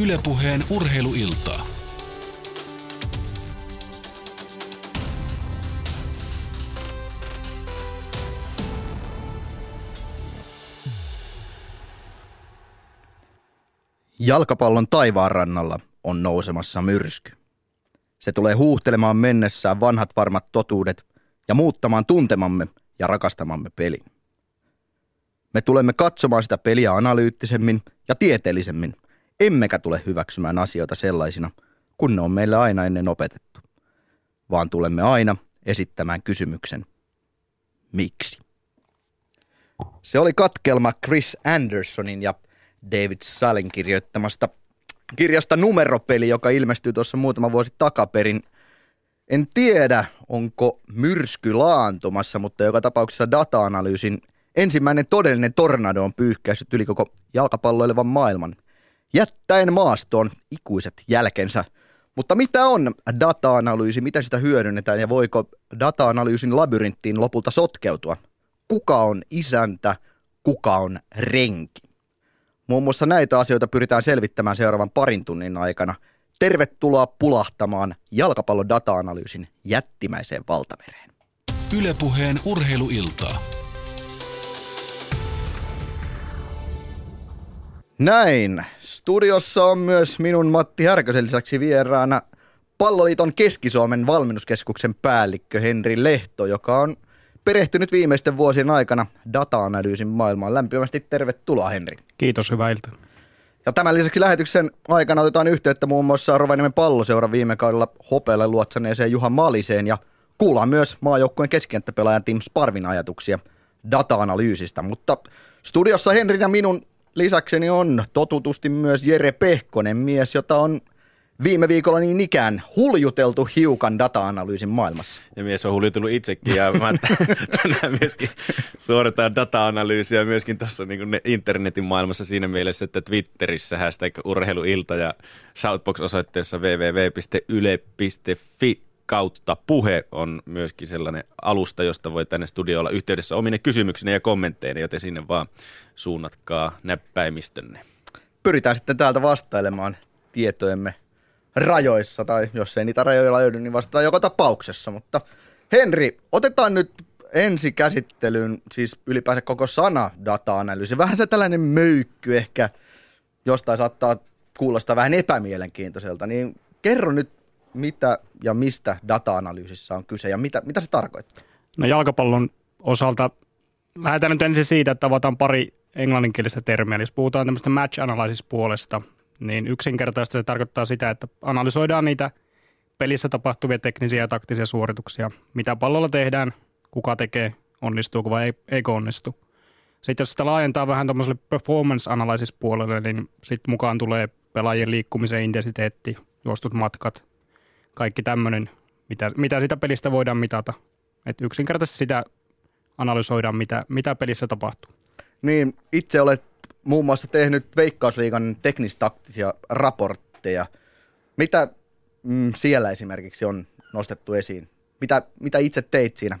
Ylepuheen urheiluiltaa. Jalkapallon taivaanrannalla on nousemassa myrsky. Se tulee huuhtelemaan mennessään vanhat varmat totuudet ja muuttamaan tuntemamme ja rakastamamme pelin. Me tulemme katsomaan sitä peliä analyyttisemmin ja tieteellisemmin, emmekä tule hyväksymään asioita sellaisina, kun ne on meille aina ennen opetettu, vaan tulemme aina esittämään kysymyksen, miksi? Se oli katkelma Chris Andersonin ja David Salin kirjoittamasta kirjasta Numeropeli, joka ilmestyi tuossa muutama vuosi takaperin. En tiedä, onko myrsky laantumassa, mutta joka tapauksessa data-analyysin ensimmäinen todellinen tornado on pyyhkäissyt yli koko jalkapalloilevan maailman, jättäen maastoon ikuiset jälkensä. Mutta mitä on data-analyysi, miten sitä hyödynnetään ja voiko data-analyysin labyrinttiin lopulta sotkeutua? Kuka on isäntä, kuka on renki? Muun muassa näitä asioita pyritään selvittämään seuraavan parin tunnin aikana. Tervetuloa pulahtamaan jalkapallon data-analyysin jättimäiseen valtamereen. Ylepuheen urheiluiltaa. Näin. Studiossa on myös minun Matti Härkösen lisäksi vieraana Palloliiton Keski-Suomen valmennuskeskuksen päällikkö Henri Lehto, joka on perehtynyt viimeisten vuosien aikana data-analyysin maailmaan. Lämpimästi tervetuloa Henri. Kiitos, hyvää iltaa. Ja tämän lisäksi lähetyksen aikana otetaan yhteyttä muun muassa Rovaniemen palloseura viime kaudella hopealle luotsaneeseen Juha Maliseen ja kuullaan myös maajoukkueen keskikenttäpelaajan Tim Sparvin ajatuksia data-analyysistä. Mutta studiossa Henrin ja minun lisäkseni on totutusti myös Jere Pehkonen, mies, jota on viime viikolla niin ikään huljuteltu hiukan data-analyysin maailmassa. Ja mies on huljutellut itsekin ja mä tänään myöskin suoritetaan data-analyysiä myöskin tuossa niin internetin maailmassa siinä mielessä, että Twitterissä hashtag urheiluilta ja Shoutbox-osoitteessa www.yle.fi kautta puhe on myöskin sellainen alusta, josta voi tänne studiolla yhteydessä omine kysymyksineen ja kommentteina, joten sinne vaan suunnatkaa näppäimistönne. Pyritään sitten täältä vastailemaan tietojemme rajoissa, tai jos ei niitä rajoja löydy, niin vastataan joka tapauksessa. Mutta Henri, otetaan nyt ensi käsittelyyn, siis ylipäänsä koko sana data-analyysi. Vähän se tällainen möykky ehkä, jostain saattaa kuulostaa vähän epämielenkiintoiselta, niin kerro nyt, mitä ja mistä data-analyysissä on kyse ja mitä, mitä se tarkoittaa? No jalkapallon osalta lähdetään nyt ensin siitä, että avataan pari englanninkielistä termiä. Eli jos puhutaan tämmöistä match analysis puolesta, niin yksinkertaisesti se tarkoittaa sitä, että analysoidaan niitä pelissä tapahtuvia teknisiä ja taktisia suorituksia, mitä pallolla tehdään, kuka tekee, onnistuuko vai ei, eikö onnistu. Sitten jos sitä laajentaa vähän tuommoiselle performance analysis puolelle, niin sitten mukaan tulee pelaajien liikkumisen intensiteetti, juostut matkat, kaikki tämmöinen, mitä, mitä sitä pelistä voidaan mitata. Et yksinkertaisesti sitä analysoidaan, mitä, mitä pelissä tapahtuu. Niin, itse olet muun muassa tehnyt Veikkausliigan teknistaktisia raportteja. Mitä mm, siellä esimerkiksi on nostettu esiin? Mitä, mitä itse teit siinä?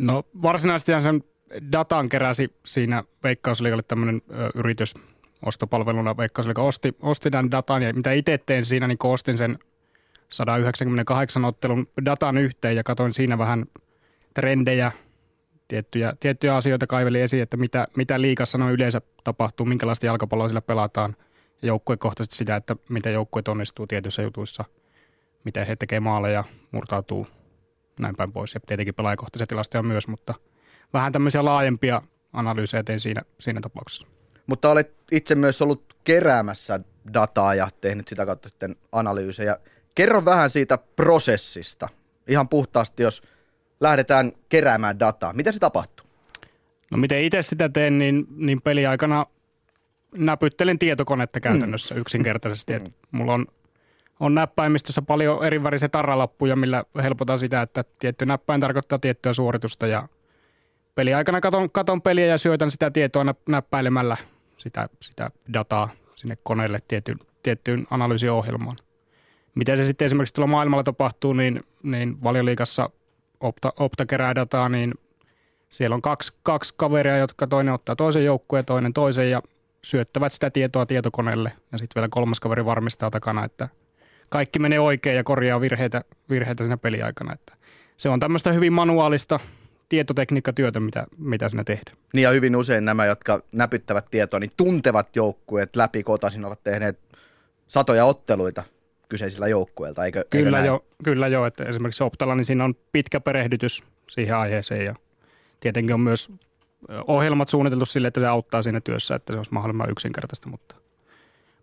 No varsinaisesti sen datan keräsi siinä Veikkausliigalle tämmöinen ö, yritys ostopalveluna. Veikkausliiga osti, osti tämän datan ja mitä itse tein siinä, niin koostin sen 198 ottelun datan yhteen ja katsoin siinä vähän trendejä, tiettyjä, tiettyjä asioita kaiveli esiin, että mitä, mitä liikassa noin yleensä tapahtuu, minkälaista jalkapalloa sillä pelataan ja joukkuekohtaisesti sitä, että miten joukkueet onnistuu tietyissä jutuissa, miten he tekee maaleja, murtautuu näin päin pois. Ja tietenkin pelaajakohtaisia tilastoja myös, mutta vähän tämmöisiä laajempia analyysejä tein siinä, siinä tapauksessa. Mutta olet itse myös ollut keräämässä dataa ja tehnyt sitä kautta sitten analyysejä. Kerro vähän siitä prosessista. Ihan puhtaasti, jos lähdetään keräämään dataa. Miten se tapahtuu? No miten itse sitä teen, niin, niin peliaikana näpyttelen tietokonetta käytännössä mm. yksinkertaisesti. Mm. mulla on, on näppäimistössä paljon erivärisiä tarralappuja, millä helpotaan sitä, että tietty näppäin tarkoittaa tiettyä suoritusta ja peliaikana katon, katon peliä ja syötän sitä tietoa näppäilemällä sitä, sitä dataa sinne koneelle tiettyyn, tiettyyn analyysiohjelmaan. Miten se sitten esimerkiksi tuolla maailmalla tapahtuu, niin, niin valioliikassa Opta, Opta kerää dataa, niin siellä on kaksi, kaksi kaveria, jotka toinen ottaa toisen joukkueen ja toinen toisen ja syöttävät sitä tietoa tietokoneelle ja sitten vielä kolmas kaveri varmistaa takana, että kaikki menee oikein ja korjaa virheitä, virheitä siinä peliaikana. Että se on tämmöistä hyvin manuaalista tietotekniikkatyötä, mitä, mitä siinä tehdään. Niin ja hyvin usein nämä, jotka näpyttävät tietoa, niin tuntevat joukkueet läpi kotasin, ovat tehneet satoja otteluita kyseisillä joukkueilta, eikö, Kyllä eikö jo, kyllä jo, että esimerkiksi Optalla, niin siinä on pitkä perehdytys siihen aiheeseen ja tietenkin on myös ohjelmat suunniteltu sille, että se auttaa siinä työssä, että se olisi mahdollisimman yksinkertaista, mutta,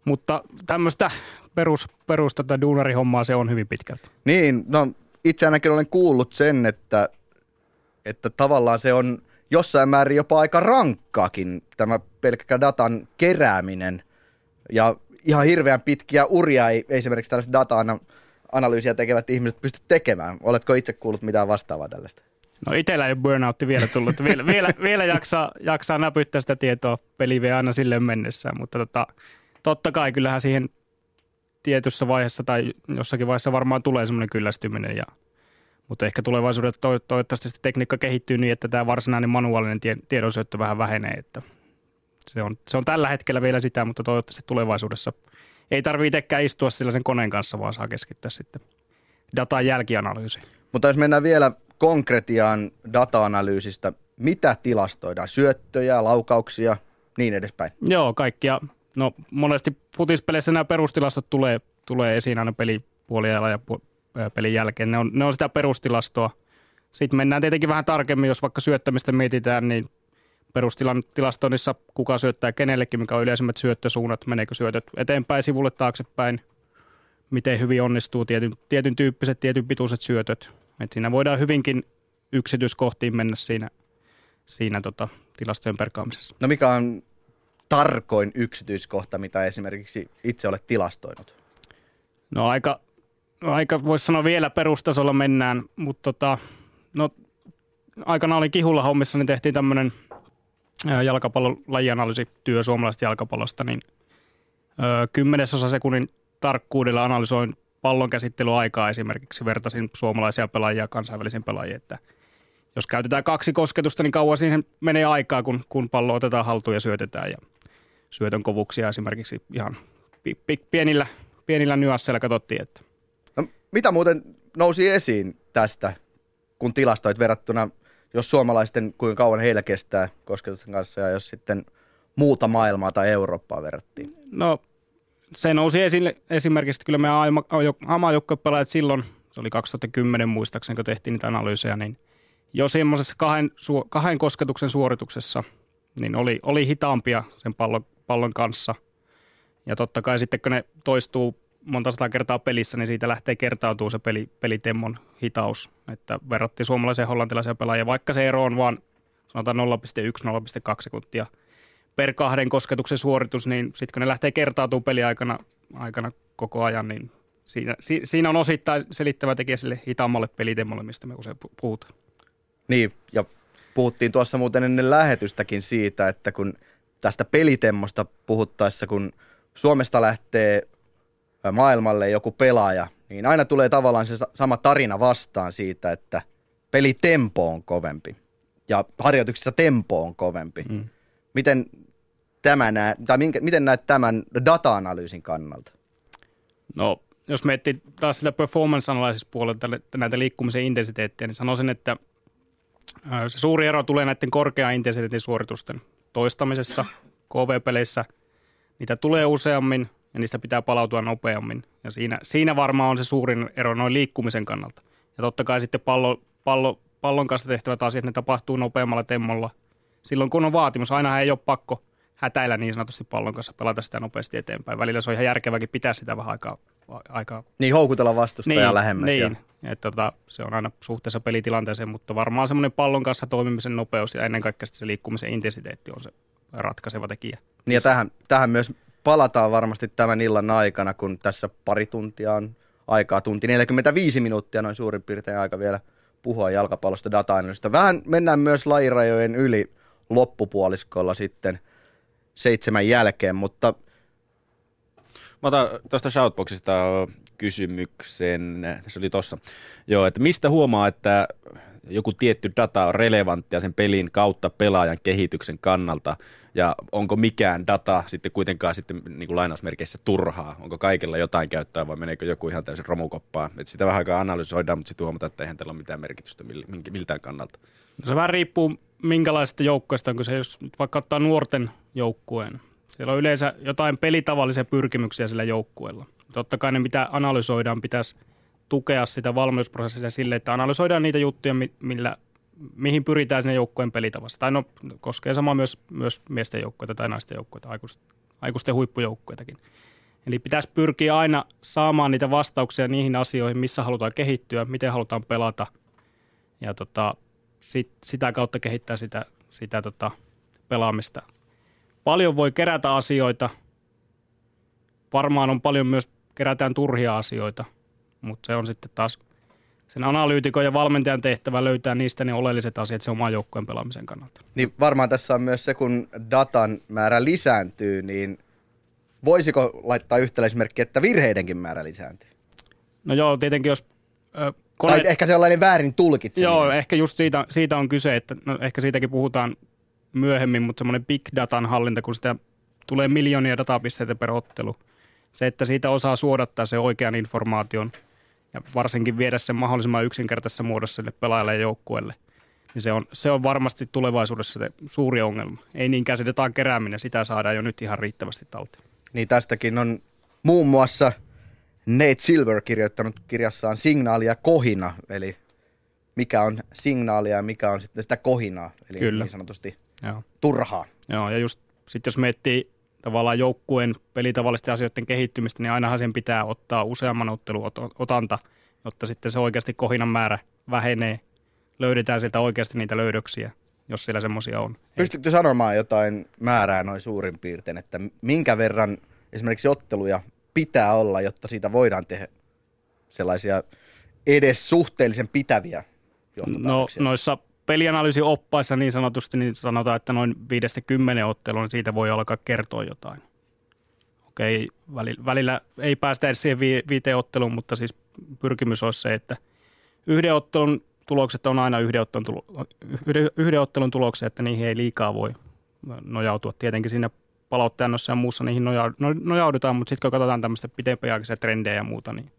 mutta tämmöistä perus, perus tätä duunarihommaa se on hyvin pitkälti. Niin, no itse ainakin olen kuullut sen, että, että tavallaan se on jossain määrin jopa aika rankkaakin tämä pelkkä datan kerääminen ja ihan hirveän pitkiä uria ei esimerkiksi tällaista data-analyysiä tekevät ihmiset pysty tekemään. Oletko itse kuullut mitään vastaavaa tällaista? No itsellä ei burnoutti vielä tullut. Vielä, vielä, vielä jaksaa, jaksaa näpyttää sitä tietoa. Peli vie aina silleen mennessään, mutta tota, totta kai kyllähän siihen tietyssä vaiheessa tai jossakin vaiheessa varmaan tulee semmoinen kyllästyminen. Ja, mutta ehkä tulevaisuudessa to, toivottavasti tekniikka kehittyy niin, että tämä varsinainen manuaalinen tie, tiedonsyöttö vähän vähenee. Että se, on, se on tällä hetkellä vielä sitä, mutta toivottavasti tulevaisuudessa ei tarvitse itsekään istua sillä sen koneen kanssa, vaan saa keskittyä sitten datan jälkianalyysiin. Mutta jos mennään vielä konkretiaan data-analyysistä, mitä tilastoidaan? Syöttöjä, laukauksia, niin edespäin? Joo, kaikkia. No monesti futispeleissä nämä perustilastot tulee, tulee esiin aina pelipuoliajalla ja pelin jälkeen. Ne on, ne on sitä perustilastoa. Sitten mennään tietenkin vähän tarkemmin, jos vaikka syöttämistä mietitään, niin perustilastoinnissa kuka syöttää kenellekin, mikä on yleisimmät syöttösuunnat, meneekö syötöt eteenpäin, sivulle, taaksepäin, miten hyvin onnistuu tietyn, tietyn tyyppiset, tietyn pituiset syötöt. Et siinä voidaan hyvinkin yksityiskohtiin mennä siinä, siinä tota, tilastojen perkaamisessa. No mikä on tarkoin yksityiskohta, mitä esimerkiksi itse olet tilastoinut? No aika, aika voisi sanoa vielä perustasolla mennään, mutta tota, no, aikana oli kihulla hommissa, niin tehtiin tämmöinen jalkapallon lajianalyysityö suomalaisesta jalkapallosta, niin kymmenesosa sekunnin tarkkuudella analysoin pallon käsittelyaikaa esimerkiksi, vertasin suomalaisia pelaajia kansainvälisiin pelaajiin, että jos käytetään kaksi kosketusta, niin kauan siihen menee aikaa, kun, kun pallo otetaan haltuun ja syötetään ja syötön kovuksia esimerkiksi ihan pienillä, pienillä nyansseilla katsottiin, että no, mitä muuten nousi esiin tästä, kun tilastoit verrattuna jos suomalaisten, kuinka kauan heillä kestää kosketusten kanssa ja jos sitten muuta maailmaa tai Eurooppaa verrattiin? No se nousi esille esimerkiksi, että kyllä meidän pelaajat silloin, se oli 2010 muistaakseni, kun tehtiin niitä analyysejä, niin jo semmoisessa kahden, kahden kosketuksen suorituksessa niin oli, oli hitaampia sen pallon, pallon kanssa. Ja totta kai sitten kun ne toistuu monta sataa kertaa pelissä, niin siitä lähtee kertautuu se peli, pelitemmon hitaus. Että verrattiin suomalaiseen hollantilaiseen pelaajaan, vaikka se ero on vaan sanotaan 0,1-0,2 sekuntia per kahden kosketuksen suoritus, niin sitten kun ne lähtee kertautuu peliaikana aikana koko ajan, niin siinä, si, siinä on osittain selittävä tekijä sille hitaammalle pelitemmolle, mistä me usein puhutaan. Niin, ja puhuttiin tuossa muuten ennen lähetystäkin siitä, että kun tästä pelitemmosta puhuttaessa, kun Suomesta lähtee maailmalle joku pelaaja, niin aina tulee tavallaan se sama tarina vastaan siitä, että pelitempo on kovempi ja harjoituksissa tempo on kovempi. Mm. Miten, tämä nää, tai minkä, miten näet tämän data-analyysin kannalta? No, jos miettii taas sitä performance analysis puolelta näitä liikkumisen intensiteettiä, niin sanoisin, että se suuri ero tulee näiden korkean intensiteetin suoritusten toistamisessa, KV-peleissä. Niitä tulee useammin, ja niistä pitää palautua nopeammin. Ja siinä, siinä varmaan on se suurin ero noin liikkumisen kannalta. Ja totta kai sitten pallo, pallo, pallon kanssa tehtävät asiat, ne tapahtuu nopeammalla temmolla. Silloin kun on vaatimus, aina ei ole pakko hätäillä niin sanotusti pallon kanssa, pelata sitä nopeasti eteenpäin. Välillä se on ihan järkeväkin pitää sitä vähän aikaa. aikaa. Niin, houkutella vastustajaa niin, lähemmäs. Niin, että tota, se on aina suhteessa pelitilanteeseen, mutta varmaan semmoinen pallon kanssa toimimisen nopeus ja ennen kaikkea se liikkumisen intensiteetti on se ratkaiseva tekijä. Niin ja tähän, tähän myös palataan varmasti tämän illan aikana, kun tässä pari tuntia on aikaa, tunti 45 minuuttia noin suurin piirtein aika vielä puhua jalkapallosta data Vähän mennään myös lajirajojen yli loppupuoliskolla sitten seitsemän jälkeen, mutta... Mä otan tuosta Shoutboxista kysymyksen, se oli tossa. Joo, että mistä huomaa, että joku tietty data on relevanttia sen pelin kautta pelaajan kehityksen kannalta, ja onko mikään data sitten kuitenkaan sitten niin kuin lainausmerkeissä turhaa, onko kaikilla jotain käyttöä vai meneekö joku ihan täysin romukoppaa. Et sitä vähän aikaa analysoidaan, mutta sitten huomataan, että eihän tällä ole mitään merkitystä miltään kannalta. No se vähän riippuu minkälaisista joukkoista on kyse, jos vaikka ottaa nuorten joukkueen. Siellä on yleensä jotain pelitavallisia pyrkimyksiä sillä joukkueella. Totta kai ne mitä analysoidaan pitäisi tukea sitä valmiusprosessia sille, että analysoidaan niitä juttuja, millä, mihin pyritään sinne joukkueen pelitavassa. Tai no, koskee sama myös, myös miesten joukkueita tai naisten joukkueita, aikuisten, aikuisten huippujoukkueitakin. Eli pitäisi pyrkiä aina saamaan niitä vastauksia niihin asioihin, missä halutaan kehittyä, miten halutaan pelata. Ja tota, sit, sitä kautta kehittää sitä, sitä tota, pelaamista. Paljon voi kerätä asioita. Varmaan on paljon myös, kerätään turhia asioita, mutta se on sitten taas sen analyytikon ja valmentajan tehtävä löytää niistä ne oleelliset asiat se oman joukkueen pelaamisen kannalta. Niin varmaan tässä on myös se, kun datan määrä lisääntyy, niin voisiko laittaa yhtäläismerkki, että virheidenkin määrä lisääntyy? No joo, tietenkin jos Kone... Tai ehkä sellainen väärin tulkitseminen. Joo, ehkä just siitä, siitä on kyse, että no ehkä siitäkin puhutaan myöhemmin, mutta semmoinen big datan hallinta, kun sitä tulee miljoonia datapisteitä per ottelu. Se, että siitä osaa suodattaa se oikean informaation ja varsinkin viedä sen mahdollisimman yksinkertaisessa muodossa sille pelaajalle ja joukkueelle, niin se on, se on varmasti tulevaisuudessa se suuri ongelma. Ei niinkään se datan kerääminen, sitä saadaan jo nyt ihan riittävästi talteen. Niin tästäkin on muun muassa – Nate Silver kirjoittanut kirjassaan Signaali ja kohina, eli mikä on signaalia ja mikä on sitten sitä kohinaa, eli Kyllä. niin sanotusti Joo. turhaa. Joo, ja just sitten jos miettii tavallaan joukkueen pelitavallisten asioiden kehittymistä, niin ainahan sen pitää ottaa useamman ottelun jotta sitten se oikeasti kohinan määrä vähenee. Löydetään sieltä oikeasti niitä löydöksiä, jos siellä semmoisia on. Pystytkö sanomaan jotain määrää noin suurin piirtein, että minkä verran esimerkiksi otteluja pitää olla, jotta siitä voidaan tehdä sellaisia edes suhteellisen pitäviä No noissa pelianalyysioppaissa niin sanotusti niin sanotaan, että noin 5-10 ottelua, niin siitä voi alkaa kertoa jotain. Okei, välillä, välillä ei päästä edes siihen vi- viiteen otteluun, mutta siis pyrkimys olisi se, että yhden ottelun tulokset on aina yhden ottelun, tulo, yhden, yhden ottelun tulokset, että niihin ei liikaa voi nojautua. Tietenkin siinä palauttajannossa ja muussa niihin no, nojaudutaan, mutta sitten kun katsotaan tämmöistä pitempiaikaisia trendejä ja muuta, niin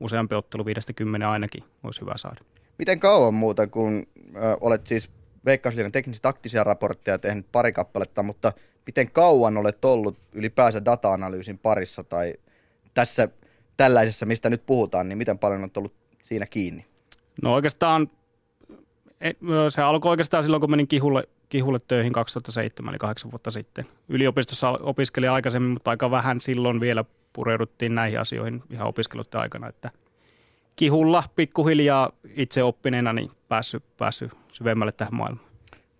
useampi ottelu 50 ainakin olisi hyvä saada. Miten kauan muuta, kun ö, olet siis Veikkausliikan teknisiä taktisia raportteja tehnyt pari kappaletta, mutta miten kauan olet ollut ylipäänsä data-analyysin parissa tai tässä tällaisessa, mistä nyt puhutaan, niin miten paljon olet ollut siinä kiinni? No oikeastaan e, se alkoi oikeastaan silloin, kun menin kihulle Kihulle töihin 2007, eli kahdeksan vuotta sitten. Yliopistossa opiskelin aikaisemmin, mutta aika vähän silloin vielä pureuduttiin näihin asioihin ihan opiskeluiden aikana, että Kihulla pikkuhiljaa itse oppineena niin päässyt, päässyt syvemmälle tähän maailmaan.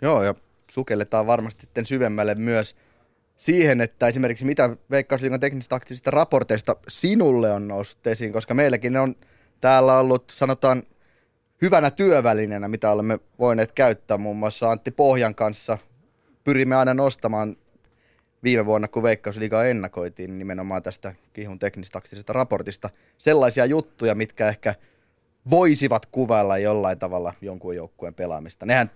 Joo, ja sukelletaan varmasti sitten syvemmälle myös siihen, että esimerkiksi mitä Veikkausliikan teknisistä aktiivisista raporteista sinulle on noussut esiin, koska meilläkin ne on täällä ollut, sanotaan, hyvänä työvälineenä, mitä olemme voineet käyttää muun muassa Antti Pohjan kanssa. Pyrimme aina nostamaan viime vuonna, kun Veikkausliigaa ennakoitiin, niin nimenomaan tästä Kihun teknistaktisesta raportista sellaisia juttuja, mitkä ehkä voisivat kuvailla jollain tavalla jonkun joukkueen pelaamista. Nehän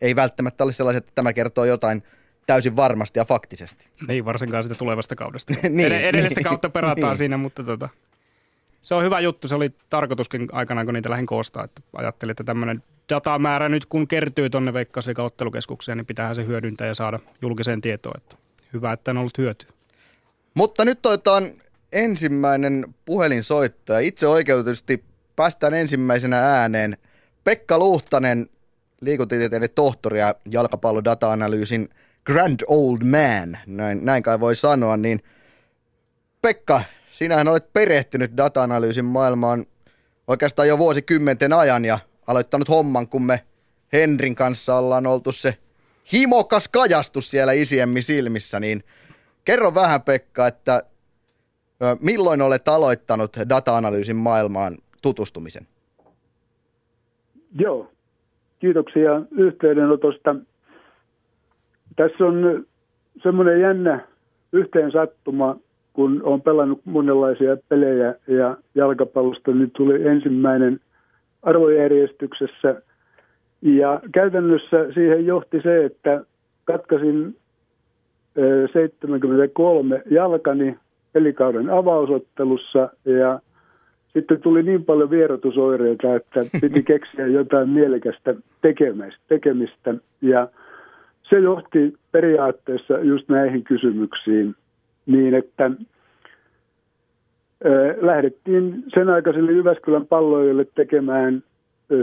ei välttämättä ole sellaisia, että tämä kertoo jotain täysin varmasti ja faktisesti. Ei varsinkaan sitä tulevasta kaudesta. niin, Edellistä niin, kautta perataan niin. siinä, mutta tota, se on hyvä juttu. Se oli tarkoituskin aikana, kun niitä lähdin koostaa. Että ajattelin, että tämmöinen datamäärä nyt kun kertyy tuonne Veikkausliikan ottelukeskukseen, niin pitäähän se hyödyntää ja saada julkiseen tietoon. Että hyvä, että on ollut hyöty. Mutta nyt otetaan ensimmäinen puhelinsoitto ja itse oikeutusti päästään ensimmäisenä ääneen. Pekka Luhtanen, liikuntatieteiden tohtori ja jalkapallodata-analyysin grand old man, näin, näin kai voi sanoa, niin Pekka, sinähän olet perehtynyt data-analyysin maailmaan oikeastaan jo vuosikymmenten ajan ja aloittanut homman, kun me Henrin kanssa ollaan oltu se himokas kajastus siellä isiemmin silmissä, niin kerro vähän Pekka, että milloin olet aloittanut data-analyysin maailmaan tutustumisen? Joo, kiitoksia yhteydenotosta. Tässä on semmoinen jännä yhteen sattuma, kun olen pelannut monenlaisia pelejä ja jalkapallosta, niin tuli ensimmäinen arvojärjestyksessä. Ja käytännössä siihen johti se, että katkasin 73 jalkani pelikauden avausottelussa ja sitten tuli niin paljon vierotusoireita, että piti keksiä jotain mielekästä tekemistä. Ja se johti periaatteessa just näihin kysymyksiin niin, että lähdettiin sen aikaiselle Jyväskylän palloille tekemään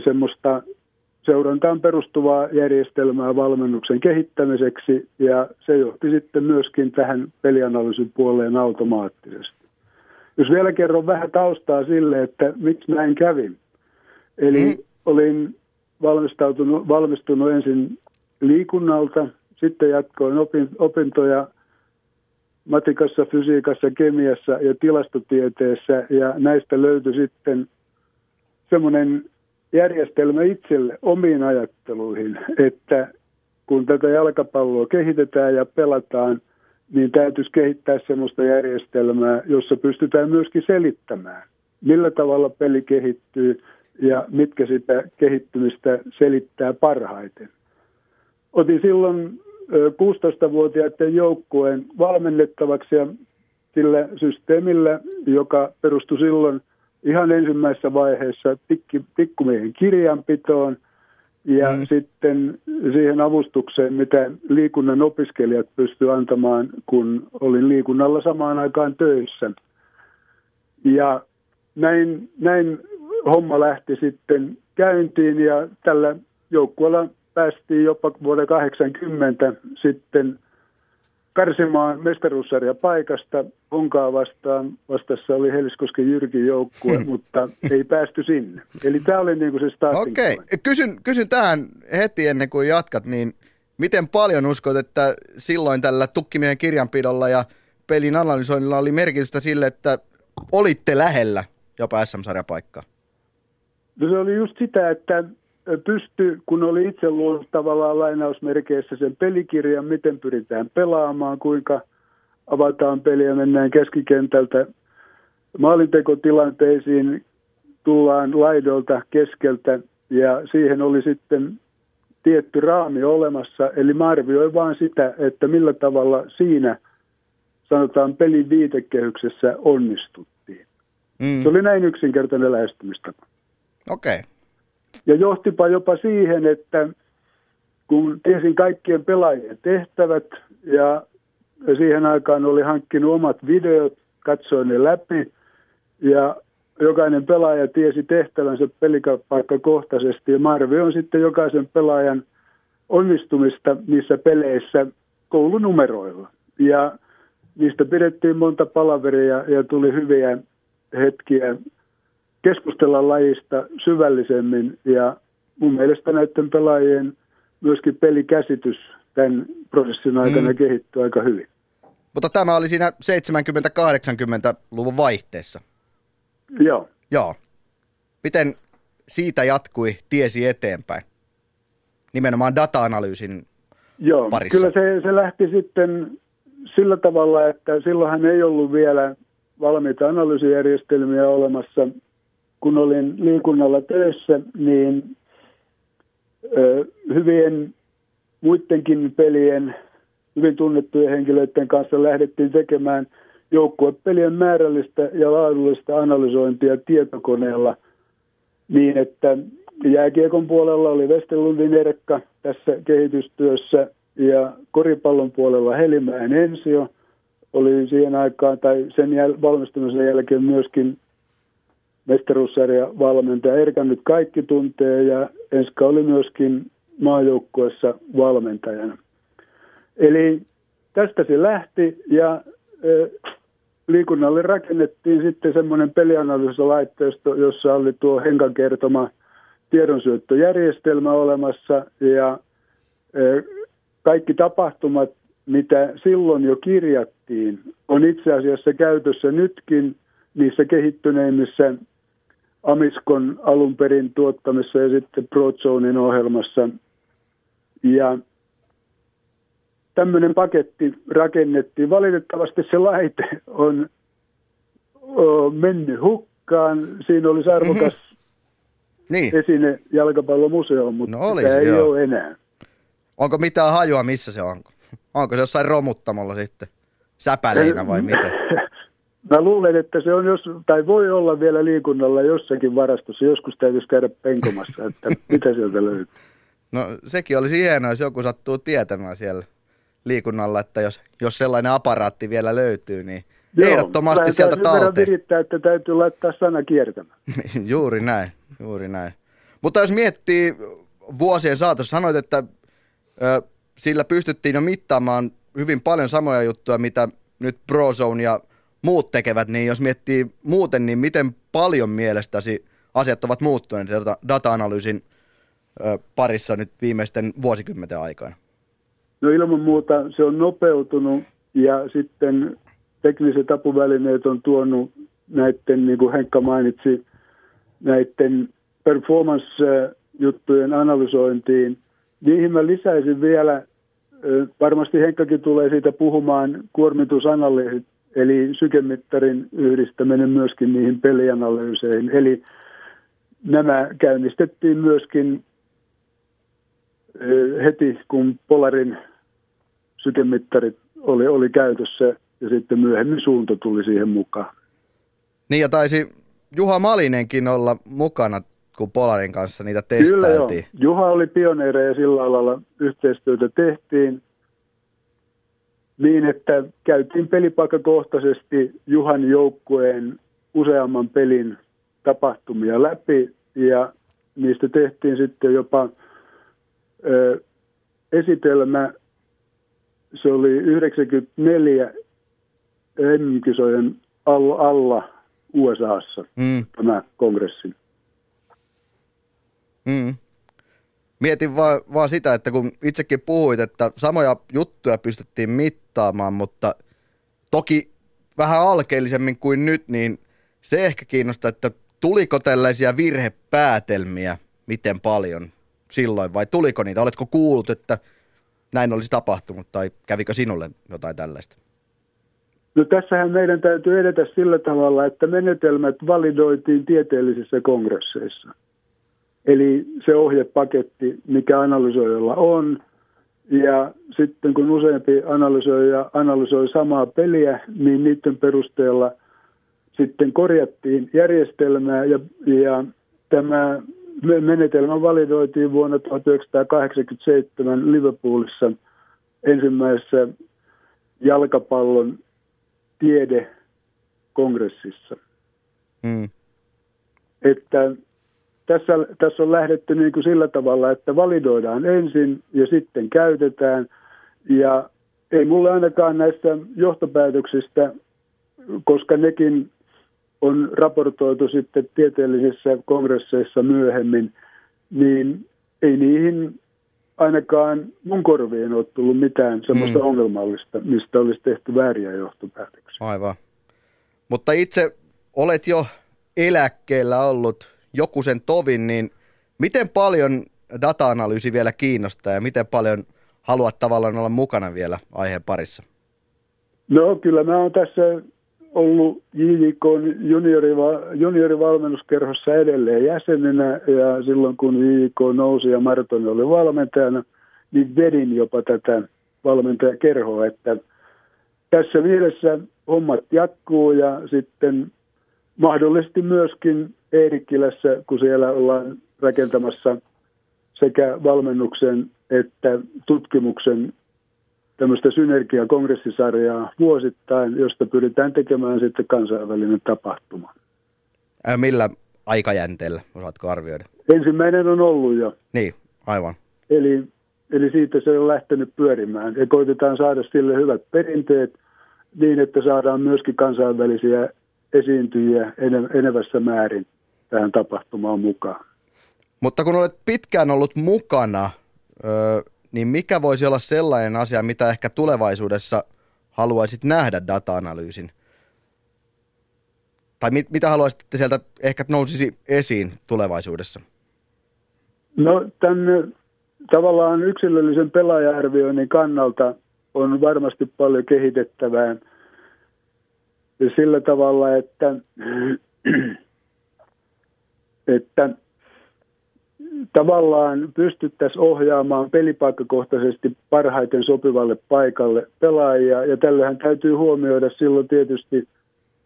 semmoista seurantaan perustuvaa järjestelmää valmennuksen kehittämiseksi ja se johti sitten myöskin tähän pelianalyysin puoleen automaattisesti. Jos vielä kerron vähän taustaa sille, että miksi näin kävin. Eli mm. olin valmistautunut, valmistunut ensin liikunnalta, sitten jatkoin opintoja matikassa, fysiikassa, kemiassa ja tilastotieteessä ja näistä löytyi sitten semmoinen järjestelmä itselle omiin ajatteluihin, että kun tätä jalkapalloa kehitetään ja pelataan, niin täytyisi kehittää sellaista järjestelmää, jossa pystytään myöskin selittämään, millä tavalla peli kehittyy ja mitkä sitä kehittymistä selittää parhaiten. Otin silloin 16-vuotiaiden joukkueen valmennettavaksi ja sillä systeemillä, joka perustui silloin ihan ensimmäisessä vaiheessa tikki, tikkumiehen kirjanpitoon ja mm. sitten siihen avustukseen, mitä liikunnan opiskelijat pystyivät antamaan, kun olin liikunnalla samaan aikaan töissä. Ja näin, näin homma lähti sitten käyntiin ja tällä joukkueella päästiin jopa vuoden 80 sitten karsimaan mestaruussarja paikasta. Honkaa vastaan vastassa oli Heliskosken Jyrkin joukkue, hmm. mutta ei päästy sinne. Eli tämä oli niin kuin se starting Okei, okay. kysyn, kysyn tähän heti ennen kuin jatkat, niin miten paljon uskot, että silloin tällä tukkimien kirjanpidolla ja pelin analysoinnilla oli merkitystä sille, että olitte lähellä jopa SM-sarjapaikkaa? No se oli just sitä, että pysty, kun oli itse luonut tavallaan lainausmerkeissä sen pelikirjan, miten pyritään pelaamaan, kuinka avataan peliä, mennään keskikentältä maalintekotilanteisiin, tullaan laidolta keskeltä ja siihen oli sitten tietty raami olemassa. Eli mä arvioin vain sitä, että millä tavalla siinä sanotaan pelin viitekehyksessä onnistuttiin. Mm. Se oli näin yksinkertainen lähestymistapa. Okei. Okay. Ja johtipa jopa siihen, että kun tiesin kaikkien pelaajien tehtävät ja siihen aikaan oli hankkinut omat videot, katsoin ne läpi ja jokainen pelaaja tiesi tehtävänsä pelipaikkakohtaisesti ja mä on sitten jokaisen pelaajan onnistumista niissä peleissä koulunumeroilla. Ja niistä pidettiin monta palaveria ja tuli hyviä hetkiä keskustella lajista syvällisemmin ja mun mielestä näiden pelaajien myöskin pelikäsitys tämän prosessin aikana mm. kehittyi aika hyvin. Mutta tämä oli siinä 70-80-luvun vaihteessa. Joo. Joo. Miten siitä jatkui tiesi eteenpäin? Nimenomaan data-analyysin Joo, parissa. kyllä se, se lähti sitten sillä tavalla, että silloinhan ei ollut vielä valmiita analyysijärjestelmiä olemassa kun olin liikunnalla töissä, niin ö, hyvien muidenkin pelien, hyvin tunnettujen henkilöiden kanssa lähdettiin tekemään joukkuepelien määrällistä ja laadullista analysointia tietokoneella niin, että jääkiekon puolella oli Westerlundin Erkka tässä kehitystyössä ja koripallon puolella Helimäen Ensio oli siihen aikaan tai sen jäl- valmistumisen jälkeen myöskin mestaruussarja valmentaja. Erka nyt kaikki tuntee ja Enska oli myöskin maajoukkuessa valmentajana. Eli tästä se lähti ja liikunnalle rakennettiin sitten semmoinen pelianalyysilaitteisto, jossa oli tuo Henkan kertoma tiedonsyöttöjärjestelmä olemassa ja kaikki tapahtumat, mitä silloin jo kirjattiin, on itse asiassa käytössä nytkin niissä kehittyneimmissä Amiskon alun perin tuottamissa ja sitten Prozonin ohjelmassa. Ja tämmöinen paketti rakennettiin. Valitettavasti se laite on, mennyt hukkaan. Siinä olisi arvokas Niin. esine jalkapallomuseo, mutta No olisi, sitä ei joo. ole enää. Onko mitään hajua, missä se on? Onko se jossain romuttamalla sitten? Säpäleinä vai mitä? Mä luulen, että se on jos, tai voi olla vielä liikunnalla jossakin varastossa. Joskus täytyisi käydä penkomassa, että mitä sieltä löytyy. No sekin olisi hienoa, jos joku sattuu tietämään siellä liikunnalla, että jos, jos sellainen aparaatti vielä löytyy, niin Joo, ehdottomasti sieltä talteen. virittää, että täytyy laittaa sana kiertämään. juuri näin, juuri näin. Mutta jos miettii vuosien saatossa, sanoit, että ö, sillä pystyttiin jo mittaamaan hyvin paljon samoja juttuja, mitä nyt Prozone ja muut tekevät, niin jos miettii muuten, niin miten paljon mielestäsi asiat ovat muuttuneet data- data-analyysin parissa nyt viimeisten vuosikymmenten aikana? No ilman muuta se on nopeutunut ja sitten tekniset apuvälineet on tuonut näiden, niin kuin Henkka mainitsi, näiden performance-juttujen analysointiin. Niihin mä lisäisin vielä, varmasti Henkkakin tulee siitä puhumaan, kuormitusanalyysit, eli sykemittarin yhdistäminen myöskin niihin pelianalyyseihin. Eli nämä käynnistettiin myöskin heti, kun Polarin sykemittarit oli, oli käytössä ja sitten myöhemmin suunta tuli siihen mukaan. Niin ja taisi Juha Malinenkin olla mukana, kun Polarin kanssa niitä Kyllä joo. testailtiin. Juha oli pioneereja sillä alalla yhteistyötä tehtiin niin, että käytiin pelipaikkakohtaisesti Juhan joukkueen useamman pelin tapahtumia läpi ja niistä tehtiin sitten jopa ö, esitelmä. Se oli 94 MM-kisojen alla, alla USAssa Mm. tämä kongressi. Mm. Mietin vaan, vaan sitä, että kun itsekin puhuit, että samoja juttuja pystyttiin mittaamaan, mutta toki vähän alkeellisemmin kuin nyt, niin se ehkä kiinnostaa, että tuliko tällaisia virhepäätelmiä miten paljon silloin vai tuliko niitä? Oletko kuullut, että näin olisi tapahtunut tai kävikö sinulle jotain tällaista? No tässähän meidän täytyy edetä sillä tavalla, että menetelmät validoitiin tieteellisissä kongresseissa. Eli se ohjepaketti, mikä analysoijalla on, ja sitten kun useampi analysoija analysoi samaa peliä, niin niiden perusteella sitten korjattiin järjestelmää ja, ja tämä me- menetelmä validoitiin vuonna 1987 Liverpoolissa ensimmäisessä jalkapallon tiedekongressissa. Mm. Että tässä, tässä on lähdetty niin kuin sillä tavalla, että validoidaan ensin ja sitten käytetään. Ja ei mulle ainakaan näistä johtopäätöksistä, koska nekin on raportoitu sitten tieteellisissä kongresseissa myöhemmin, niin ei niihin ainakaan mun korviin ole tullut mitään semmoista Mm. ongelmallista, mistä olisi tehty vääriä johtopäätöksiä. Aivan. Mutta itse olet jo eläkkeellä ollut joku sen tovin, niin miten paljon data-analyysi vielä kiinnostaa ja miten paljon haluat tavallaan olla mukana vielä aiheen parissa? No kyllä mä oon tässä ollut JJK junioriva, juniorivalmennuskerhossa edelleen jäsenenä ja silloin kun JJK nousi ja Martoni oli valmentajana, niin vedin jopa tätä valmentajakerhoa, että tässä mielessä hommat jatkuu ja sitten mahdollisesti myöskin Eerikkilässä, kun siellä ollaan rakentamassa sekä valmennuksen että tutkimuksen tämmöistä synergiakongressisarjaa vuosittain, josta pyritään tekemään sitten kansainvälinen tapahtuma. Ää, millä aikajänteellä osaatko arvioida? Ensimmäinen on ollut jo, Niin, aivan. eli, eli siitä se on lähtenyt pyörimään. Ja koitetaan saada sille hyvät perinteet niin, että saadaan myöskin kansainvälisiä esiintyjiä ene- enevässä määrin tähän tapahtumaan mukaan. Mutta kun olet pitkään ollut mukana, niin mikä voisi olla sellainen asia, mitä ehkä tulevaisuudessa haluaisit nähdä data-analyysin? Tai mit, mitä haluaisit, että sieltä ehkä nousisi esiin tulevaisuudessa? No tämän tavallaan yksilöllisen pelaaja-arvioinnin kannalta on varmasti paljon kehitettävää sillä tavalla, että, että tavallaan pystyttäisiin ohjaamaan pelipaikkakohtaisesti parhaiten sopivalle paikalle pelaajia. Ja tällöin täytyy huomioida silloin tietysti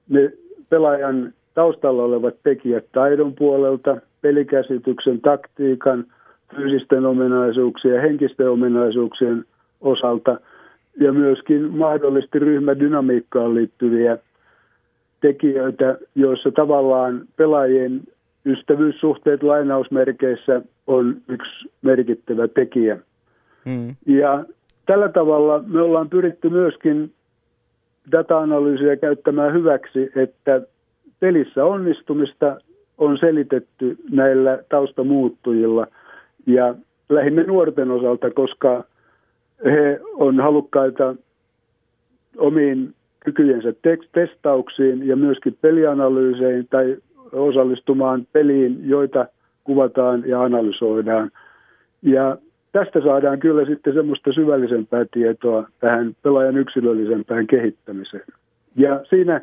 ne pelaajan taustalla olevat tekijät taidon puolelta, pelikäsityksen, taktiikan, fyysisten ominaisuuksien ja henkisten ominaisuuksien osalta ja myöskin mahdollisesti ryhmädynamiikkaan liittyviä tekijöitä, joissa tavallaan pelaajien ystävyyssuhteet lainausmerkeissä on yksi merkittävä tekijä. Hmm. Ja tällä tavalla me ollaan pyritty myöskin data-analyysiä käyttämään hyväksi, että pelissä onnistumista on selitetty näillä taustamuuttujilla ja lähinnä nuorten osalta, koska he on halukkaita omiin kykyjensä testauksiin ja myöskin pelianalyyseihin tai osallistumaan peliin, joita kuvataan ja analysoidaan. Ja tästä saadaan kyllä sitten semmoista syvällisempää tietoa tähän pelaajan yksilöllisempään kehittämiseen. Ja siinä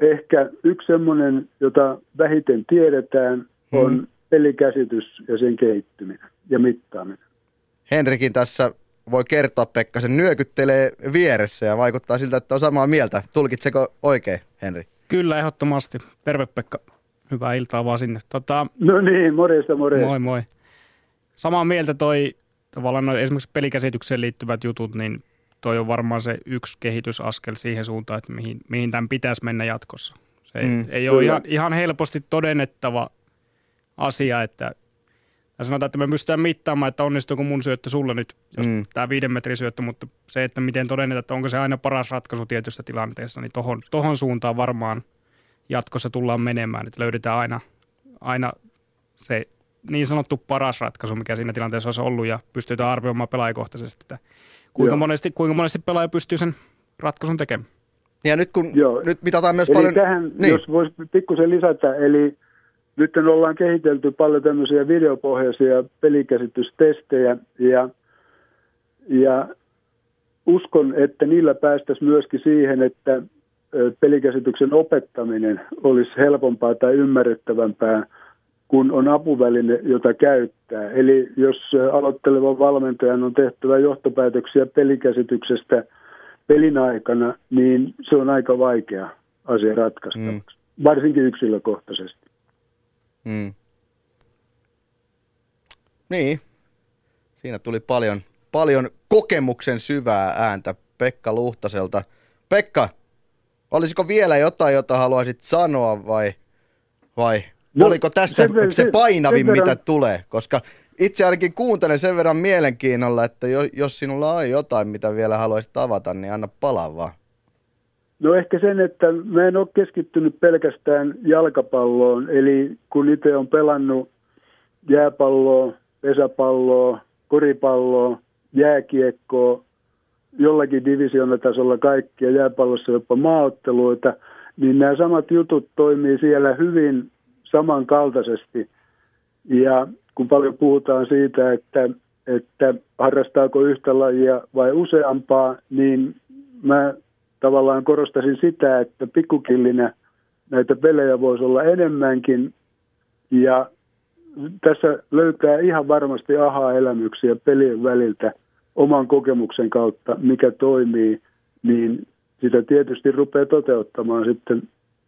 ehkä yksi semmoinen, jota vähiten tiedetään, on hmm. pelikäsitys ja sen kehittyminen ja mittaaminen. Henrikin tässä voi kertoa, Pekka, sen nyökyttelee vieressä ja vaikuttaa siltä, että on samaa mieltä. Tulkitseko oikein, Henri? Kyllä, ehdottomasti. Terve Pekka. Hyvää iltaa vaan sinne. Tota, no niin, morjesta, morjesta. Moi moi. Samaa mieltä toi tavallaan noi esimerkiksi pelikäsitykseen liittyvät jutut, niin toi on varmaan se yksi kehitysaskel siihen suuntaan, että mihin, mihin tämän pitäisi mennä jatkossa. Se ei, mm, ei ole ihan, ihan helposti todennettava asia, että ja sanotaan, että me pystytään mittaamaan, että onnistuuko mun syöttö sulle nyt, jos mm. tämä viiden metrin syöttö, mutta se, että miten todennetaan, että onko se aina paras ratkaisu tietyssä tilanteessa, niin tohon, tohon suuntaan varmaan jatkossa tullaan menemään, että löydetään aina, aina se niin sanottu paras ratkaisu, mikä siinä tilanteessa olisi ollut ja pystytään arvioimaan pelaajakohtaisesti, että kuinka monesti, kuinka monesti pelaaja pystyy sen ratkaisun tekemään. Ja nyt kun Joo. nyt mitataan myös eli paljon... Tähän, niin. jos voisi pikkusen lisätä, eli nyt ollaan kehitelty paljon tämmöisiä videopohjaisia pelikäsitystestejä ja, ja uskon, että niillä päästäisiin myöskin siihen, että pelikäsityksen opettaminen olisi helpompaa tai ymmärrettävämpää, kun on apuväline, jota käyttää. Eli jos aloittelevan valmentajan on tehtävä johtopäätöksiä pelikäsityksestä pelin aikana, niin se on aika vaikea asia ratkaista, mm. varsinkin yksilökohtaisesti. Mm. Niin, siinä tuli paljon, paljon kokemuksen syvää ääntä Pekka Luhtaselta. Pekka, olisiko vielä jotain, jota haluaisit sanoa vai, vai no, oliko tässä sen, se painavin, sen, mitä tulee? Koska itse ainakin kuuntelen sen verran mielenkiinnolla, että jos sinulla on jotain, mitä vielä haluaisit avata, niin anna palaa vaan. No ehkä sen, että mä en ole keskittynyt pelkästään jalkapalloon, eli kun itse on pelannut jääpalloa, pesäpalloa, koripalloa, jääkiekkoa, jollakin divisioonatasolla kaikkia, jääpallossa jopa maaotteluita, niin nämä samat jutut toimii siellä hyvin samankaltaisesti. Ja kun paljon puhutaan siitä, että, että harrastaako yhtä lajia vai useampaa, niin mä tavallaan korostasin sitä, että pikkukillinä näitä pelejä voisi olla enemmänkin. Ja tässä löytää ihan varmasti aha-elämyksiä pelien väliltä oman kokemuksen kautta, mikä toimii, niin sitä tietysti rupeaa toteuttamaan sitten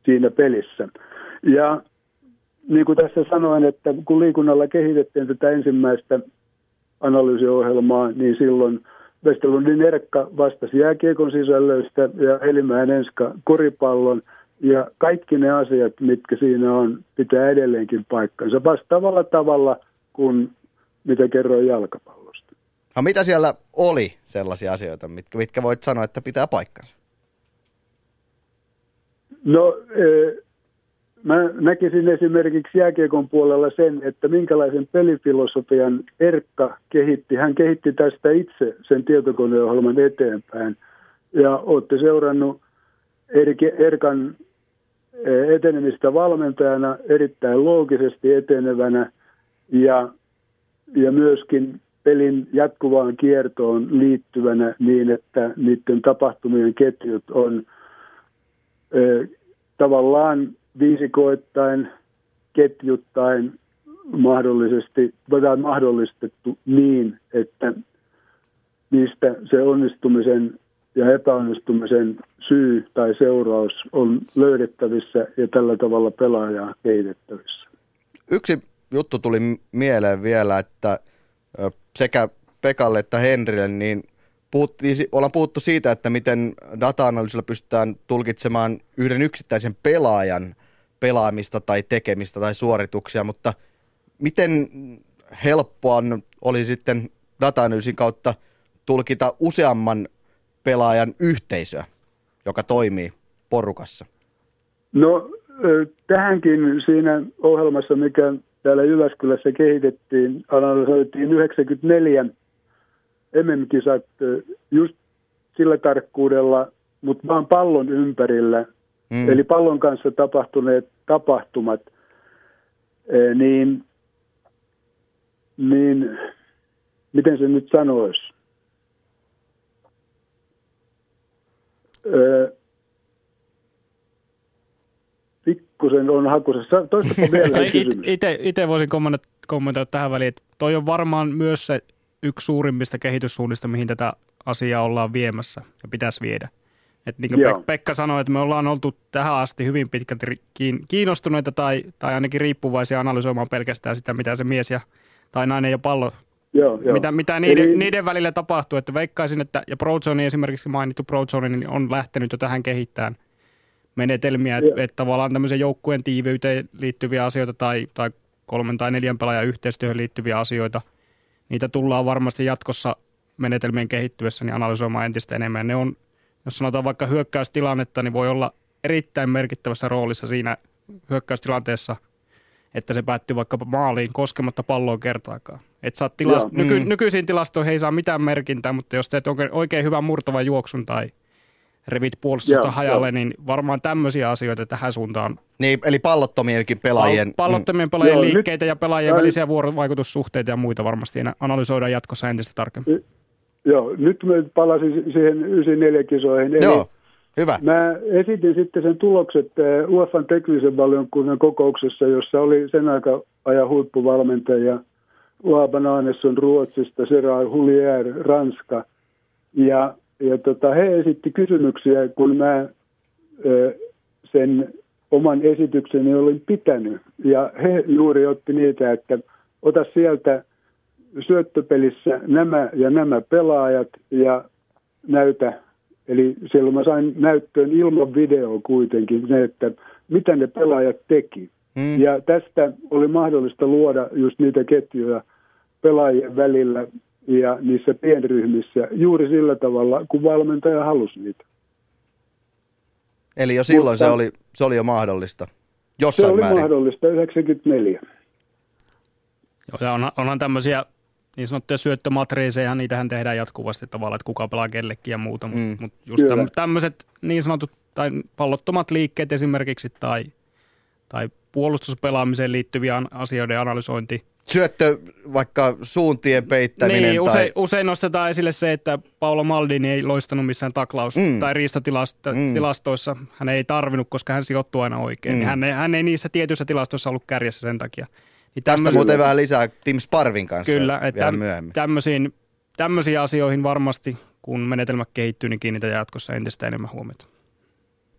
siinä pelissä. Ja niin kuin tässä sanoin, että kun liikunnalla kehitettiin tätä ensimmäistä analyysiohjelmaa, niin silloin – Westerlundin Erkka vastasi jääkiekon sisällöistä ja Helimäen Enska koripallon. Ja kaikki ne asiat, mitkä siinä on, pitää edelleenkin paikkansa vastaavalla tavalla kuin mitä kerroin jalkapallosta. No mitä siellä oli sellaisia asioita, mitkä, mitkä voit sanoa, että pitää paikkansa? No e, Mä näkisin esimerkiksi jääkiekon puolella sen, että minkälaisen pelifilosofian Erkka kehitti. Hän kehitti tästä itse sen tietokoneohjelman eteenpäin. Ja olette seurannut Erkan eh, etenemistä valmentajana erittäin loogisesti etenevänä ja, ja myöskin pelin jatkuvaan kiertoon liittyvänä niin, että niiden tapahtumien ketjut on eh, tavallaan viisikoittain, ketjuttain mahdollisesti, tai mahdollistettu niin, että niistä se onnistumisen ja epäonnistumisen syy tai seuraus on löydettävissä ja tällä tavalla pelaajaa kehitettävissä. Yksi juttu tuli mieleen vielä, että sekä Pekalle että Henrille, niin puhuttiin, ollaan puhuttu siitä, että miten data-analyysillä pystytään tulkitsemaan yhden yksittäisen pelaajan pelaamista tai tekemistä tai suorituksia, mutta miten helppoa oli sitten data-analyysin kautta tulkita useamman pelaajan yhteisöä, joka toimii porukassa? No tähänkin siinä ohjelmassa, mikä täällä Jyväskylässä kehitettiin, analysoitiin 94 MM-kisat just sillä tarkkuudella, mutta vaan pallon ympärillä, mm. eli pallon kanssa tapahtuneet tapahtumat, niin, niin miten se nyt sanoisi? Pikkusen on hakusessa. Toistapa vielä Itse voisin kommentoida tähän väliin, että toi on varmaan myös se yksi suurimmista kehityssuunnista, mihin tätä asiaa ollaan viemässä ja pitäisi viedä. Et niin kuin Pek- Pekka sanoi, että me ollaan oltu tähän asti hyvin pitkälti kiinnostuneita tai, tai ainakin riippuvaisia analysoimaan pelkästään sitä, mitä se mies ja, tai nainen ja pallo, joo, joo. mitä, mitä niiden, Eli... niiden välillä tapahtuu. Että veikkaisin, että ja Prozone esimerkiksi mainittu Prozone niin on lähtenyt jo tähän kehittämään menetelmiä, että, että tavallaan tämmöisen joukkueen tiiviyteen liittyviä asioita tai, tai kolmen tai neljän pelaajan yhteistyöhön liittyviä asioita – niitä tullaan varmasti jatkossa menetelmien kehittyessä niin analysoimaan entistä enemmän. Ne on, jos sanotaan vaikka hyökkäystilannetta, niin voi olla erittäin merkittävässä roolissa siinä hyökkäystilanteessa, että se päättyy vaikkapa maaliin koskematta palloa kertaakaan. Et saa tilast- nyky- mm. Nykyisiin tilastoihin ei saa mitään merkintää, mutta jos teet oikein hyvän murtavan juoksun tai – revit puolustusta joo, hajalle, joo. niin varmaan tämmöisiä asioita tähän suuntaan. Niin, eli pallottomienkin pelaajien. Pal- pallottomien pelaajien joo, liikkeitä ja pelaajien näin. välisiä vuorovaikutussuhteita ja muita varmasti analysoidaan jatkossa entistä tarkemmin. Joo, nyt mä palasin siihen 94 kisoihin. Eli joo, hyvä. Mä esitin sitten sen tulokset eh, UEFan teknisen valiokunnan kokouksessa, jossa oli sen aika ajan huippuvalmentaja Laban Aanesson Ruotsista, Gerard Hulier Ranska. Ja ja tota, he esitti kysymyksiä, kun mä ö, sen oman esitykseni olin pitänyt. Ja he juuri otti niitä, että ota sieltä syöttöpelissä nämä ja nämä pelaajat ja näytä. Eli siellä mä sain näyttöön ilman videoa kuitenkin ne, että mitä ne pelaajat teki. Hmm. Ja tästä oli mahdollista luoda just niitä ketjuja pelaajien välillä ja niissä pienryhmissä juuri sillä tavalla, kun valmentaja halusi niitä. Eli jo silloin Mutta, se, oli, se oli jo mahdollista? Jossain se oli määrin. mahdollista, 94. Joo, ja on, onhan tämmöisiä niin sanottuja syöttömatriiseja, niitähän tehdään jatkuvasti tavallaan, että kuka pelaa kellekin ja muuta, mm. mutta mut just tämmöiset niin sanotut tai pallottomat liikkeet esimerkiksi tai, tai puolustuspelaamiseen liittyviä asioiden analysointi – syöttö, vaikka suuntien peittäminen. Niin, usein, tai... usein nostetaan esille se, että Paolo Maldini ei loistanut missään taklaus- mm. tai riistotilastoissa. Mm. Hän ei tarvinnut, koska hän sijoittuu aina oikein. Niin mm. hän, ei, hän ei niissä tietyissä tilastoissa ollut kärjessä sen takia. Niin Tästä muuten vähän lisää Tim Sparvin kanssa Kyllä, että tämmöisiin, tämmöisiin asioihin varmasti, kun menetelmä kehittyy, niin kiinnitän jatkossa entistä enemmän huomiota.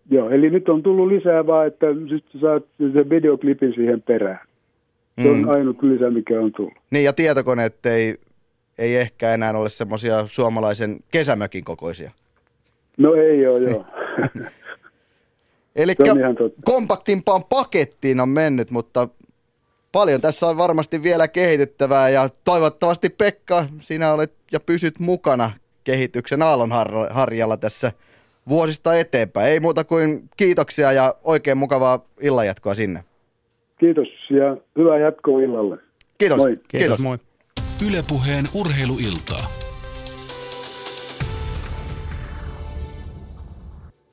Joo, eli nyt on tullut lisää vaan, että sitten saat sen videoklipin siihen perään. Se on mm. ainut lisä, mikä on tullut. Niin, ja tietokoneet ei, ei ehkä enää ole semmoisia suomalaisen kesämökin kokoisia. No ei ole, joo. Eli kompaktimpaan pakettiin on mennyt, mutta paljon tässä on varmasti vielä kehitettävää ja toivottavasti Pekka, sinä olet ja pysyt mukana kehityksen aallonharjalla tässä vuosista eteenpäin. Ei muuta kuin kiitoksia ja oikein mukavaa illanjatkoa sinne. Kiitos ja hyvää jatkoa illalle. Kiitos. Moi. Kiitos, Kiitos. moi. Ylepuheen urheiluiltaa.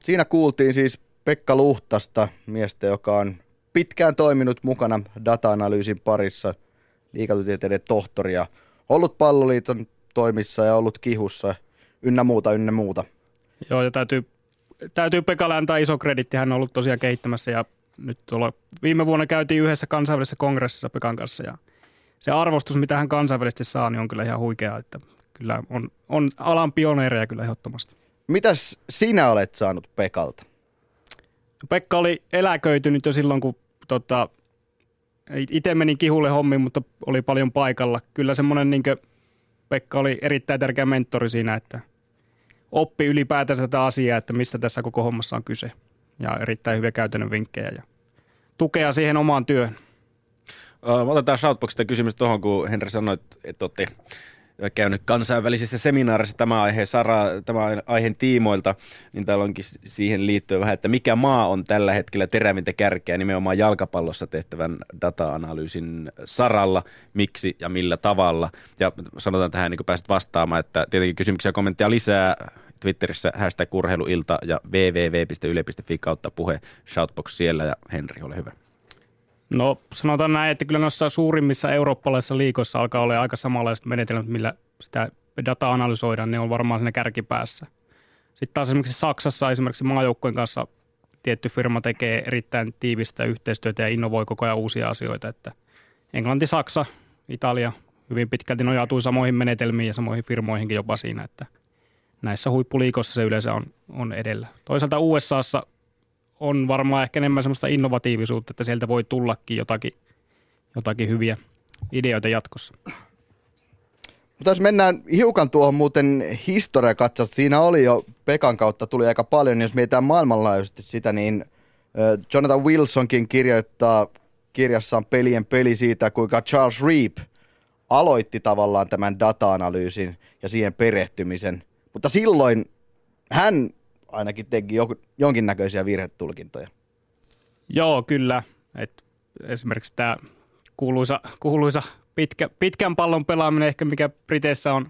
Siinä kuultiin siis Pekka Luhtasta, miestä, joka on pitkään toiminut mukana data-analyysin parissa, liikatutieteiden tohtoria, ollut palloliiton toimissa ja ollut kihussa, ynnä muuta, ynnä muuta. Joo, ja täytyy, täytyy Pekalle antaa iso kreditti. Hän on ollut tosiaan kehittämässä ja nyt tuolla, viime vuonna käytiin yhdessä kansainvälisessä kongressissa Pekan kanssa ja se arvostus, mitä hän kansainvälisesti saa, niin on kyllä ihan huikea, että kyllä on, on alan pioneereja kyllä ehdottomasti. Mitäs sinä olet saanut Pekalta? Pekka oli eläköitynyt jo silloin, kun tota, itse menin kihulle hommiin, mutta oli paljon paikalla. Kyllä semmoinen niin Pekka oli erittäin tärkeä mentori siinä, että oppi ylipäätänsä tätä asiaa, että mistä tässä koko hommassa on kyse. Ja erittäin hyviä käytännön vinkkejä ja tukea siihen omaan työhön. Otetaan Shoutboxista kysymys tuohon, kun Henri sanoi, että olette käynyt kansainvälisissä seminaarissa tämä aihe Sara, tämä aiheen tiimoilta, niin täällä onkin siihen liittyen vähän, että mikä maa on tällä hetkellä terävintä kärkeä nimenomaan jalkapallossa tehtävän data-analyysin saralla, miksi ja millä tavalla. Ja sanotaan tähän, niin kuin pääset vastaamaan, että tietenkin kysymyksiä ja kommentteja lisää Twitterissä hashtag urheiluilta ja www.yle.fi kautta puhe Shoutbox siellä ja Henri, ole hyvä. No sanotaan näin, että kyllä noissa suurimmissa eurooppalaisissa liikoissa alkaa olla aika samanlaiset menetelmät, millä sitä dataa analysoidaan, ne on varmaan siinä kärkipäässä. Sitten taas esimerkiksi Saksassa esimerkiksi maajoukkojen kanssa tietty firma tekee erittäin tiivistä yhteistyötä ja innovoi koko ajan uusia asioita, että Englanti, Saksa, Italia hyvin pitkälti nojautui samoihin menetelmiin ja samoihin firmoihinkin jopa siinä, että näissä huippuliikossa se yleensä on, on edellä. Toisaalta USAssa on varmaan ehkä enemmän semmoista innovatiivisuutta, että sieltä voi tullakin jotakin, jotakin hyviä ideoita jatkossa. Mutta jos mennään hiukan tuohon muuten historiakatsausta, siinä oli jo Pekan kautta tuli aika paljon, niin jos mietitään maailmanlaajuisesti sitä, niin Jonathan Wilsonkin kirjoittaa kirjassaan Pelien peli siitä, kuinka Charles Reap aloitti tavallaan tämän data-analyysin ja siihen perehtymisen. Mutta silloin hän ainakin teki jonkinnäköisiä virhetulkintoja. Joo, kyllä. Et esimerkiksi tämä kuuluisa, kuuluisa pitkä, pitkän pallon pelaaminen, ehkä mikä Briteissä on,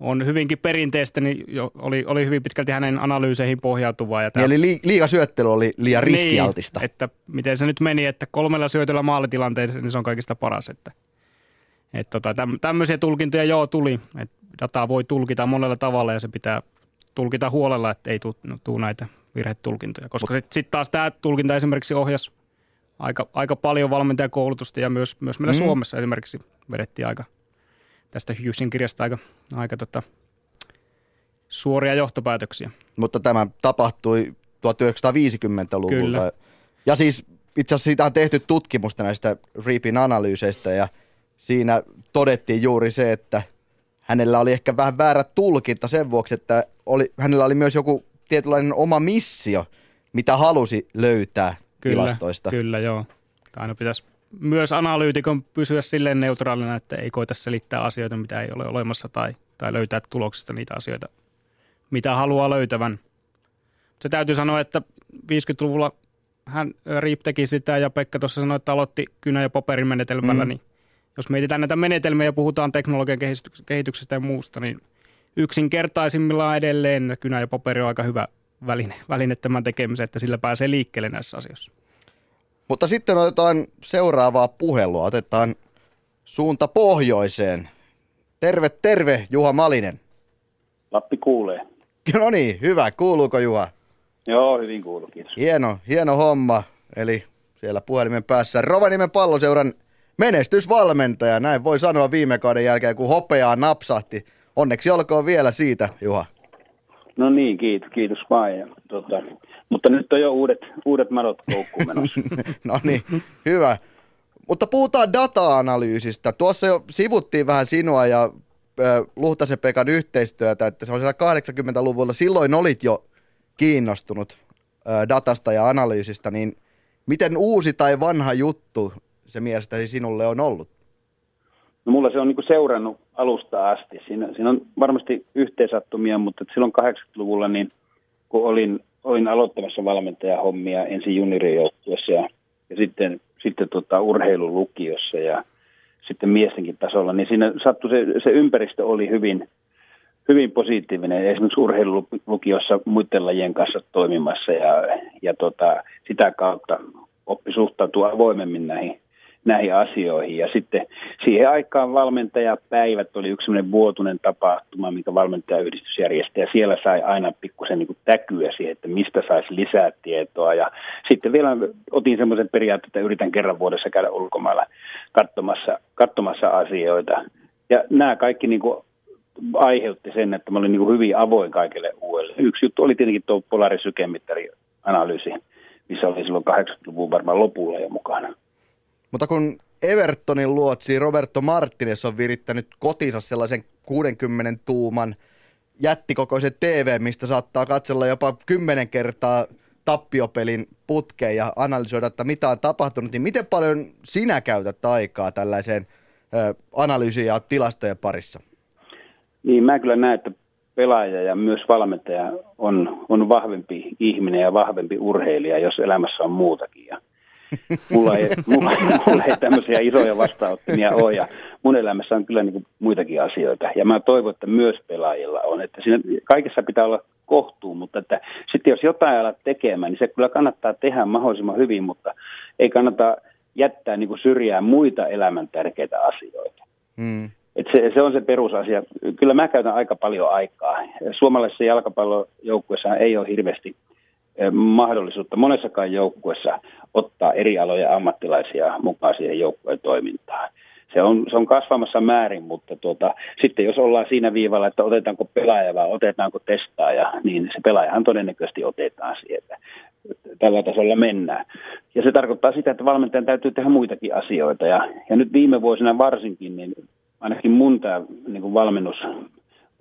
on hyvinkin perinteistä, niin jo, oli, oli hyvin pitkälti hänen analyyseihin pohjautuvaa. Ja tämä, eli li, liigasyöttely oli liian niin, riskialtista. että miten se nyt meni, että kolmella syötöllä maalitilanteessa, niin se on kaikista paras. Että, et tota, tämmöisiä tulkintoja joo tuli, että dataa voi tulkita monella tavalla ja se pitää tulkita huolella, että ei tule näitä virhetulkintoja. Koska sitten sit taas tämä tulkinta esimerkiksi ohjas aika, aika paljon valmentajakoulutusta ja myös, myös meillä mm. Suomessa esimerkiksi vedettiin aika tästä Hughesin kirjasta aika, aika tota, suoria johtopäätöksiä. Mutta tämä tapahtui 1950-luvulla. Kyllä. Ja siis itse asiassa siitä on tehty tutkimusta näistä Reapin analyyseistä ja siinä todettiin juuri se, että – hänellä oli ehkä vähän väärä tulkinta sen vuoksi, että oli, hänellä oli myös joku tietynlainen oma missio, mitä halusi löytää kyllä, tilastoista. Kyllä, joo. Aina pitäisi myös analyytikon pysyä silleen neutraalina, että ei koita selittää asioita, mitä ei ole olemassa tai, tai löytää tuloksista niitä asioita, mitä haluaa löytävän. Se täytyy sanoa, että 50-luvulla hän Riip teki sitä ja Pekka tuossa sanoi, että aloitti kynä- ja paperin menetelmällä, mm. niin jos mietitään näitä menetelmiä ja puhutaan teknologian kehityksestä ja muusta, niin yksinkertaisimmillaan edelleen kynä ja paperi on aika hyvä väline, väline tämän tekemiseen, että sillä pääsee liikkeelle näissä asioissa. Mutta sitten otetaan seuraavaa puhelua. Otetaan suunta pohjoiseen. Terve, terve, Juha Malinen. Lappi kuulee. No niin, hyvä. Kuuluuko Juha? Joo, hyvin kuuluu, kiitos. Hieno, hieno homma. Eli siellä puhelimen päässä Rovaniemen palloseuran menestysvalmentaja, näin voi sanoa viime kauden jälkeen, kun hopeaa napsahti. Onneksi olkoon vielä siitä, Juha. No niin, kiitos, kiitos vaan. Tota, mutta nyt on jo uudet, uudet madot koukkuun menossa. no niin, hyvä. Mutta puhutaan data-analyysistä. Tuossa jo sivuttiin vähän sinua ja äh, Luhtasen Pekan yhteistyötä, että se on siellä 80-luvulla. Silloin olit jo kiinnostunut äh, datasta ja analyysistä, niin miten uusi tai vanha juttu se mielestäsi sinulle on ollut? No mulla se on niin seurannut alusta asti. Siinä, siinä on varmasti yhteensattumia, mutta silloin 80-luvulla, niin kun olin, olin aloittamassa valmentajahommia ensin juniorijoukkueessa ja, ja sitten, sitten tota urheilulukiossa ja sitten miestenkin tasolla, niin siinä sattui se, se ympäristö oli hyvin, hyvin positiivinen. Esimerkiksi urheilulukiossa muiden lajien kanssa toimimassa ja, ja tota, sitä kautta oppi suhtautua avoimemmin näihin näihin asioihin. Ja sitten siihen aikaan valmentajapäivät oli yksi sellainen vuotuinen tapahtuma, mikä valmentajayhdistys järjesti. Ja siellä sai aina pikkusen niin täkyä siihen, että mistä saisi lisää tietoa. Ja sitten vielä otin semmoisen periaatteen, että yritän kerran vuodessa käydä ulkomailla katsomassa, katsomassa asioita. Ja nämä kaikki niin kuin aiheutti sen, että mä olin niin kuin hyvin avoin kaikille uudelle. Yksi juttu oli tietenkin tuo polarisykemittari-analyysi, missä oli silloin 80-luvun varmaan lopulla jo mukana. Mutta kun Evertonin luotsi Roberto Martinez on virittänyt kotinsa sellaisen 60 tuuman jättikokoisen TV, mistä saattaa katsella jopa 10 kertaa tappiopelin putkeen ja analysoida, että mitä on tapahtunut, niin miten paljon sinä käytät aikaa tällaiseen analyysiin ja tilastojen parissa? Niin, mä kyllä näen, että pelaaja ja myös valmentaja on, on vahvempi ihminen ja vahvempi urheilija, jos elämässä on muutakin. Ja mulla, ei, mulla, mulla ei tämmöisiä isoja vastaanottimia ole ja mun elämässä on kyllä niin kuin muitakin asioita. Ja mä toivon, että myös pelaajilla on. Että siinä kaikessa pitää olla kohtuu, mutta että sitten jos jotain alat tekemään, niin se kyllä kannattaa tehdä mahdollisimman hyvin, mutta ei kannata jättää niin kuin syrjään muita elämän tärkeitä asioita. Hmm. Et se, se on se perusasia. Kyllä mä käytän aika paljon aikaa. Suomalaisessa jalkapallojoukkueessa ei ole hirveästi mahdollisuutta monessakaan joukkueessa ottaa eri aloja ammattilaisia mukaan siihen joukkueen toimintaan. Se on, se on kasvamassa määrin, mutta tuota, sitten jos ollaan siinä viivalla, että otetaanko pelaaja vai otetaanko testaaja, niin se pelaajahan todennäköisesti otetaan sieltä. Tällä tasolla mennään. Ja se tarkoittaa sitä, että valmentajan täytyy tehdä muitakin asioita. Ja, ja nyt viime vuosina varsinkin, niin ainakin mun tämä niin valmennus,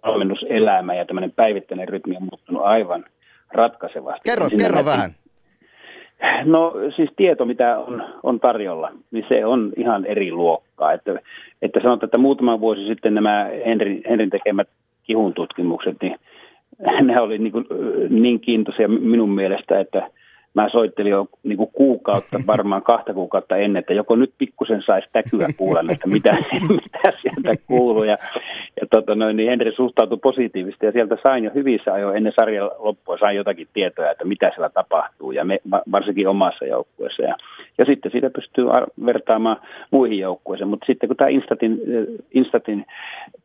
valmennuselämä ja tämmöinen päivittäinen rytmi on muuttunut aivan ratkaisevasti. Kerro, kerro vähän. No siis tieto, mitä on, on tarjolla, niin se on ihan eri luokkaa. Että, että sanotaan, että muutama vuosi sitten nämä Henrin, Henrin tekemät kihun tutkimukset, niin ne oli niin, kuin, niin kiintoisia minun mielestä, että mä soittelin jo niin kuin kuukautta, varmaan kahta kuukautta ennen, että joko nyt pikkusen saisi täkyä kuulla, että mitä, mitä sieltä kuuluu. Ja, ja tota noin, niin Henri suhtautui positiivisesti ja sieltä sain jo hyvissä ajoin ennen sarjan loppua sain jotakin tietoa, että mitä siellä tapahtuu ja me, varsinkin omassa joukkueessa. Ja, ja sitten siitä pystyy vertaamaan muihin joukkueisiin, mutta sitten kun tämä Instatin, Instatin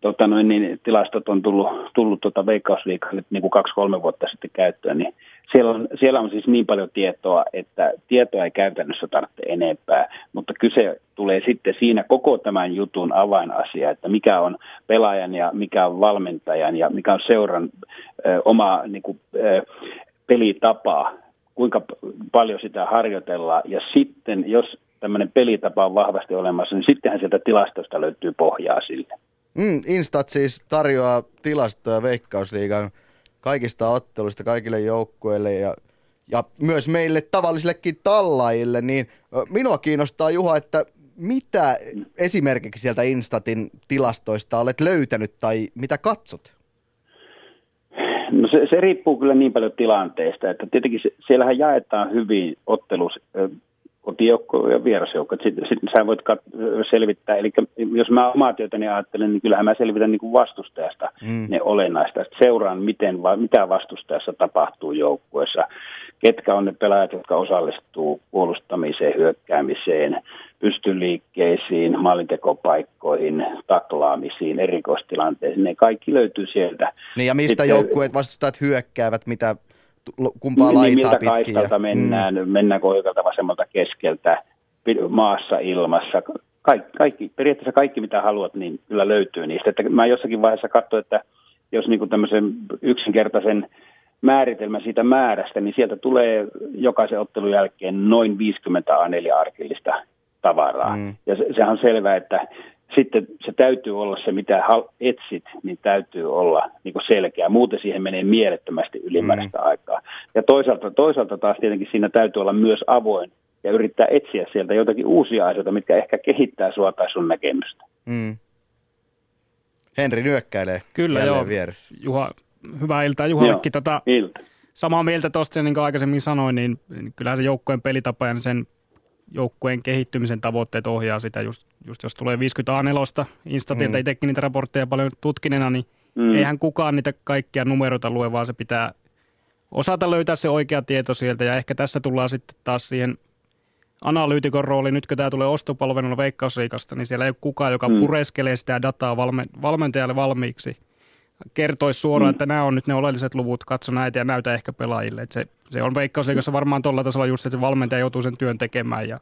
tota noin, niin, tilastot on tullut, tullut tota veikkausliikalle niin kuin kaksi-kolme vuotta sitten käyttöön, niin siellä on, siellä on siis niin paljon tietoa, että tietoa ei käytännössä tarvitse enempää, mutta kyse tulee sitten siinä koko tämän jutun avainasia, että mikä on pelaajan ja mikä on valmentajan ja mikä on seuran ö, oma niin kuin, ö, pelitapa, kuinka paljon sitä harjoitellaan ja sitten jos tämmöinen pelitapa on vahvasti olemassa, niin sittenhän sieltä tilastosta löytyy pohjaa sille. Mm, Instat siis tarjoaa tilastoja Veikkausliigan kaikista otteluista kaikille joukkueille ja, ja myös meille tavallisillekin tallaajille, niin minua kiinnostaa Juha, että mitä esimerkiksi sieltä Instatin tilastoista olet löytänyt tai mitä katsot? No se, se riippuu kyllä niin paljon tilanteesta, että tietenkin se, siellähän jaetaan hyvin ottelus kotijoukko ja vierasjoukko. Sitten sit sä voit kat- selvittää, eli jos mä omaa työtäni ajattelen, niin kyllähän mä selvitän niin kuin vastustajasta mm. ne olennaista. Sitten seuraan, miten, mitä vastustajassa tapahtuu joukkueessa, ketkä on ne pelaajat, jotka osallistuu puolustamiseen, hyökkäämiseen, pystyliikkeisiin, maalintekopaikkoihin, taklaamisiin, erikoistilanteisiin. Ne kaikki löytyy sieltä. Niin ja mistä Sitten, joukkueet vastustajat hyökkäävät, mitä kumpaa niin, laitaa miltä kaistalta mennään, mm. mennäänkö oikealta vasemmalta keskeltä, maassa, ilmassa, kaikki, kaikki, periaatteessa kaikki mitä haluat, niin kyllä löytyy niistä. Että mä jossakin vaiheessa katsoin, että jos niin kuin tämmöisen yksinkertaisen määritelmä siitä määrästä, niin sieltä tulee jokaisen ottelun jälkeen noin 50 A4-arkillista tavaraa. Mm. Ja se, sehän on selvää, että sitten se täytyy olla se, mitä etsit, niin täytyy olla niin kuin selkeä. Muuten siihen menee mielettömästi ylimääräistä mm. aikaa. Ja toisaalta, toisaalta taas tietenkin siinä täytyy olla myös avoin ja yrittää etsiä sieltä jotakin uusia asioita, mitkä ehkä kehittää sua tai sun näkemystä. Mm. Henri nyökkäilee Kyllä joo. vieressä. Juha, hyvää iltaa Juhallekin. Tota, ilta. Samaa mieltä tuosta, niin kuin aikaisemmin sanoin, niin, niin kyllähän se joukkojen pelitapa ja sen joukkueen kehittymisen tavoitteet ohjaa sitä, just, just jos tulee 50 A4 Instatilta mm. itsekin niitä raportteja paljon tutkineena, niin mm. eihän kukaan niitä kaikkia numeroita lue, vaan se pitää osata löytää se oikea tieto sieltä ja ehkä tässä tullaan sitten taas siihen analyytikon rooli, nyt kun tämä tulee ostopalveluna Veikkausliikasta, niin siellä ei ole kukaan, joka mm. pureskelee sitä dataa valmentajalle valmiiksi. Kertoisi suoraan, mm. että nämä on nyt ne oleelliset luvut, katso näitä ja näytä ehkä pelaajille. Että se, se on Veikkausliikassa varmaan tuolla tasolla just, että valmentaja joutuu sen työn tekemään ja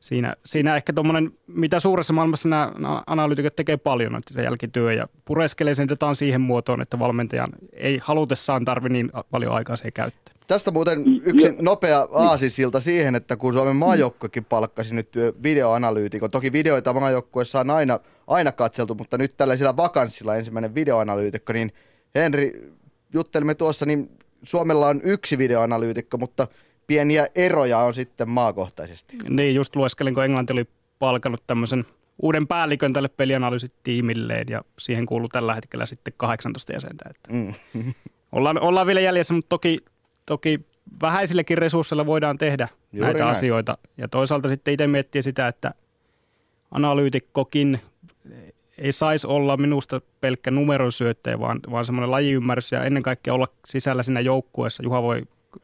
siinä, siinä ehkä tuommoinen, mitä suuressa maailmassa nämä analyytikot tekee paljon, että se jälkityö ja pureskelee sen dataan siihen muotoon, että valmentajan ei halutessaan tarvi niin paljon aikaa siihen käyttää. Tästä muuten yksi nopea aasisilta siihen, että kun Suomen maajoukkuekin palkkasi nyt videoanalyytikon. Toki videoita maajoukkueessa on aina, aina katseltu, mutta nyt tällaisilla vakanssilla ensimmäinen videoanalyytikko, niin Henri, juttelimme tuossa, niin Suomella on yksi videoanalyytikko, mutta pieniä eroja on sitten maakohtaisesti. Niin, just lueskelin, kun Englanti oli palkannut tämmöisen uuden päällikön tälle pelianalyysitiimilleen ja siihen kuuluu tällä hetkellä sitten 18 jäsentä. Että mm. ollaan, ollaan vielä jäljessä, mutta toki toki vähäisilläkin resursseilla voidaan tehdä Juuri näitä näin. asioita. Ja toisaalta sitten itse miettii sitä, että analyytikkokin ei saisi olla minusta pelkkä numeron syöttäjä, vaan, vaan semmoinen lajiymmärrys ja ennen kaikkea olla sisällä siinä joukkueessa. Juha voi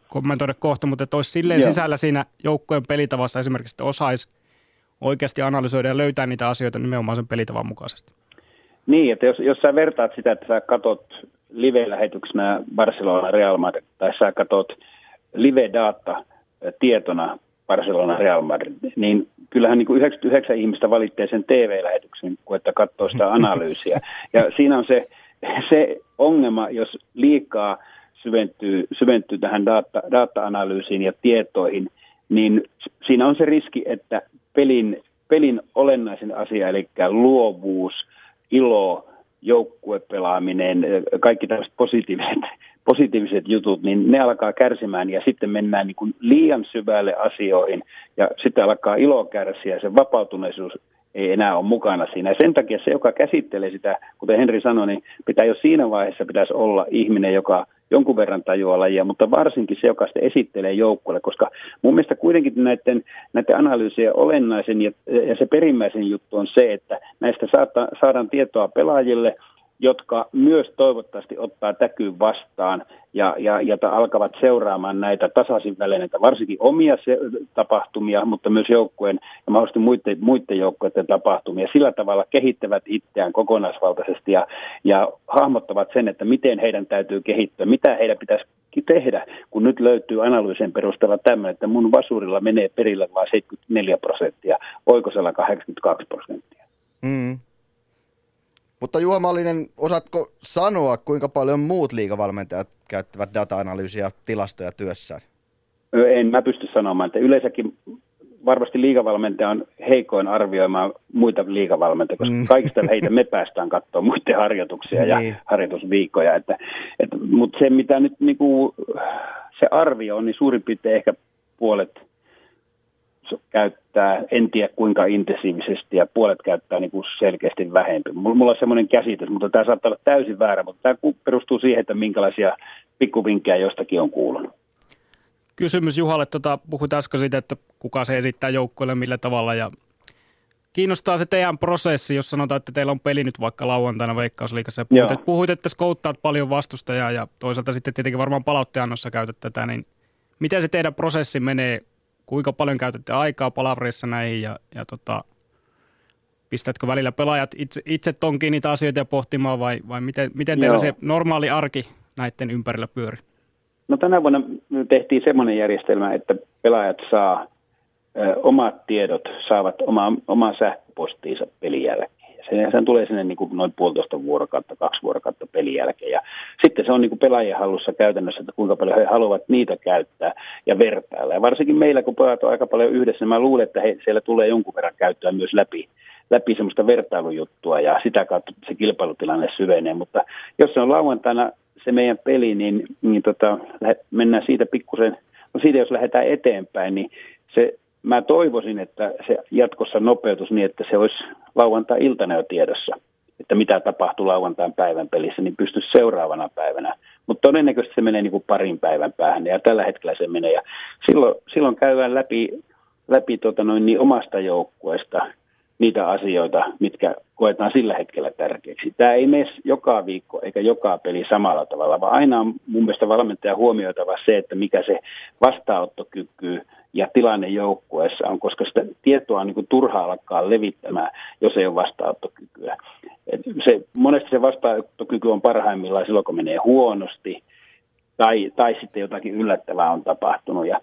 kommentoida kohta, mutta että olisi silleen Joo. sisällä siinä joukkueen pelitavassa esimerkiksi, että osaisi oikeasti analysoida ja löytää niitä asioita nimenomaan sen pelitavan mukaisesti. Niin, että jos, jos sä vertaat sitä, että sä katot live-lähetyksenä Barcelona Real Madrid, tai sä katsot live-data tietona Barcelona Real Madrid, niin kyllähän niin kuin 99 ihmistä valitsee sen TV-lähetyksen, kun että katsoo sitä analyysiä. Ja siinä on se, se ongelma, jos liikaa syventyy, syventyy tähän data, data-analyysiin ja tietoihin, niin siinä on se riski, että pelin, pelin olennaisen asia, eli luovuus, ilo, joukkuepelaaminen, kaikki tällaiset positiiviset, positiiviset jutut, niin ne alkaa kärsimään ja sitten mennään niin kuin liian syvälle asioihin ja sitten alkaa ilo kärsiä ja se vapautuneisuus ei enää ole mukana siinä. Ja sen takia se, joka käsittelee sitä, kuten Henri sanoi, niin pitää jo siinä vaiheessa pitäisi olla ihminen, joka jonkun verran tajuaa lajia, mutta varsinkin se, joka sitten esittelee joukkueelle, koska mun mielestä kuitenkin näiden, näiden analyysien olennaisen ja, ja se perimmäisen juttu on se, että näistä saata, saadaan tietoa pelaajille – jotka myös toivottavasti ottaa täkyyn vastaan ja, ja, ja alkavat seuraamaan näitä tasaisin välineitä, varsinkin omia se, tapahtumia, mutta myös joukkueen ja mahdollisesti muiden, muiden joukkueiden tapahtumia. Sillä tavalla kehittävät itseään kokonaisvaltaisesti ja, ja hahmottavat sen, että miten heidän täytyy kehittyä, mitä heidän pitäisi tehdä, kun nyt löytyy analyysien perusteella tämmöinen, että mun vasurilla menee perille vain 74 prosenttia, oikosella 82 prosenttia. Mm. Mutta Juha Mallinen, osaatko sanoa, kuinka paljon muut liikavalmentajat käyttävät data-analyysiä tilastoja työssään? En mä pysty sanomaan, että yleensäkin varmasti liikavalmentaja on heikoin arvioimaan muita liikavalmentajia, koska mm. kaikista heitä me päästään katsoa muiden harjoituksia ja niin. harjoitusviikkoja. Että, että, mutta se, mitä nyt niin kuin, se arvio on, niin suurin piirtein ehkä puolet käyttää, en tiedä kuinka intensiivisesti, ja puolet käyttää niin kuin selkeästi vähempi. Mulla on semmoinen käsitys, mutta tämä saattaa olla täysin väärä, mutta tämä perustuu siihen, että minkälaisia pikkuvinkkejä jostakin on kuulunut. Kysymys Juhalle, tuota, puhuit äsken siitä, että kuka se esittää joukkueelle millä tavalla, ja kiinnostaa se teidän prosessi, jos sanotaan, että teillä on peli nyt vaikka lauantaina Veikkausliikassa, ja puhuit, että, puhuit, että skouttaat paljon vastustajaa, ja toisaalta sitten tietenkin varmaan palautteenannossa käytät tätä, niin miten se teidän prosessi menee kuinka paljon käytätte aikaa palavreissa näihin ja, ja tota, pistätkö välillä pelaajat itse, itse tonkiin niitä asioita ja pohtimaan vai, vai miten, miten teillä Joo. se normaali arki näiden ympärillä pyöri? No tänä vuonna tehtiin semmoinen järjestelmä, että pelaajat saa ö, omat tiedot, saavat oma, omaa sähköpostiinsa pelin jälkeen. Se, tulee sinne niin kuin noin puolitoista vuorokautta, kaksi vuorokautta pelin jälkeen. Ja sitten se on niin kuin pelaajien hallussa käytännössä, että kuinka paljon he haluavat niitä käyttää ja vertailla. Ja varsinkin meillä, kun pojat on aika paljon yhdessä, niin mä luulen, että he, siellä tulee jonkun verran käyttöä myös läpi, läpi semmoista vertailujuttua ja sitä kautta se kilpailutilanne syvenee. Mutta jos se on lauantaina se meidän peli, niin, niin tota, mennään siitä pikkusen, no siitä jos lähdetään eteenpäin, niin se mä toivoisin, että se jatkossa nopeutus niin, että se olisi lauantai-iltana jo tiedossa, että mitä tapahtuu lauantain päivän pelissä, niin pystyisi seuraavana päivänä. Mutta todennäköisesti se menee niin kuin parin päivän päähän ja tällä hetkellä se menee. Ja silloin, silloin käydään läpi, läpi tota noin, niin omasta joukkueesta niitä asioita, mitkä koetaan sillä hetkellä tärkeäksi. Tämä ei mene joka viikko eikä joka peli samalla tavalla, vaan aina on mun mielestä valmentaja huomioitava se, että mikä se vastaanottokyky ja tilanne joukkueessa on, koska sitä tietoa on niin kuin turha alkaa levittämään, jos ei ole vastaanottokykyä. Et se, monesti se vastaanottokyky on parhaimmillaan silloin, kun menee huonosti tai, tai sitten jotakin yllättävää on tapahtunut. Ja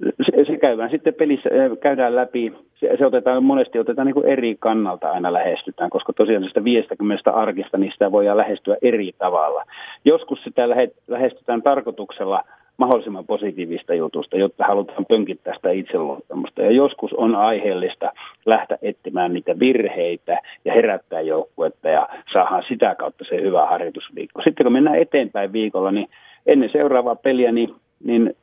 se, se käydään sitten pelissä, käydään läpi, se, se otetaan monesti otetaan niin kuin eri kannalta aina lähestytään, koska tosiaan sitä 50 arkista, niin sitä voidaan lähestyä eri tavalla. Joskus sitä lähestytään tarkoituksella mahdollisimman positiivista jutusta, jotta halutaan pönkittää sitä itseluottamusta. Ja joskus on aiheellista lähteä etsimään niitä virheitä ja herättää joukkuetta ja saadaan sitä kautta se hyvä harjoitusviikko. Sitten kun mennään eteenpäin viikolla, niin ennen seuraavaa peliä, niin niin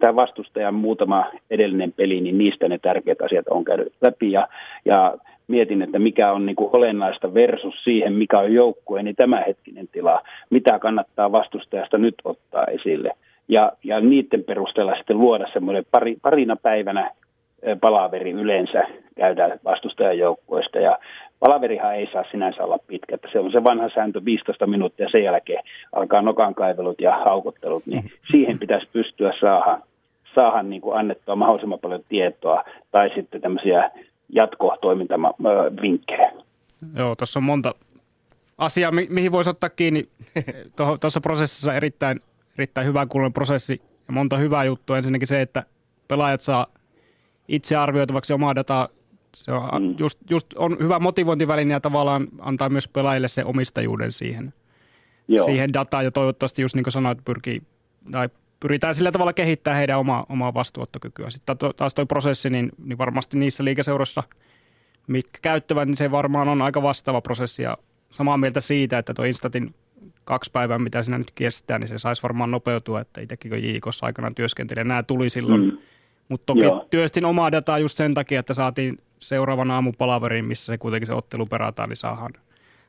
tämä vastustajan muutama edellinen peli, niin niistä ne tärkeät asiat on käynyt läpi ja, ja mietin, että mikä on niin kuin olennaista versus siihen, mikä on joukkueen niin tämänhetkinen tila, mitä kannattaa vastustajasta nyt ottaa esille. Ja, ja niiden perusteella sitten luoda semmoinen pari, parina päivänä palaveri yleensä käydään vastustajan joukkueesta ja Palaverihan ei saa sinänsä olla pitkä, että se on se vanha sääntö 15 minuuttia, sen jälkeen alkaa nokan kaivelut ja haukottelut, niin mm-hmm. siihen pitäisi pystyä saada, saada niin kuin annettua mahdollisimman paljon tietoa tai sitten tämmöisiä jatkotoimintavinkkejä. Joo, tuossa on monta asiaa, mi- mihin voisi ottaa kiinni. Tuossa prosessissa erittäin, erittäin hyvä kuulonen prosessi ja monta hyvää juttua. Ensinnäkin se, että pelaajat saa itse arvioitavaksi omaa dataa se on, mm. just, just on hyvä motivointiväline ja tavallaan antaa myös pelaajille se omistajuuden siihen, Joo. siihen dataan ja toivottavasti just niin kuin sanoit, pyrkii, tai pyritään sillä tavalla kehittää heidän omaa, omaa vastuuttokykyä. Sitten taas tuo prosessi, niin, niin varmasti niissä liikeseuroissa, mitkä käyttävät, niin se varmaan on aika vastaava prosessi ja samaa mieltä siitä, että tuo Instatin kaksi päivää, mitä siinä nyt kestää, niin se saisi varmaan nopeutua, että itsekin kun JIKossa aikanaan työskentelee, nämä tuli silloin. Mm. Mutta toki Joo. työstin omaa dataa just sen takia, että saatiin seuraavan aamupalaveriin, missä se kuitenkin se ottelu perataan, niin saadaan,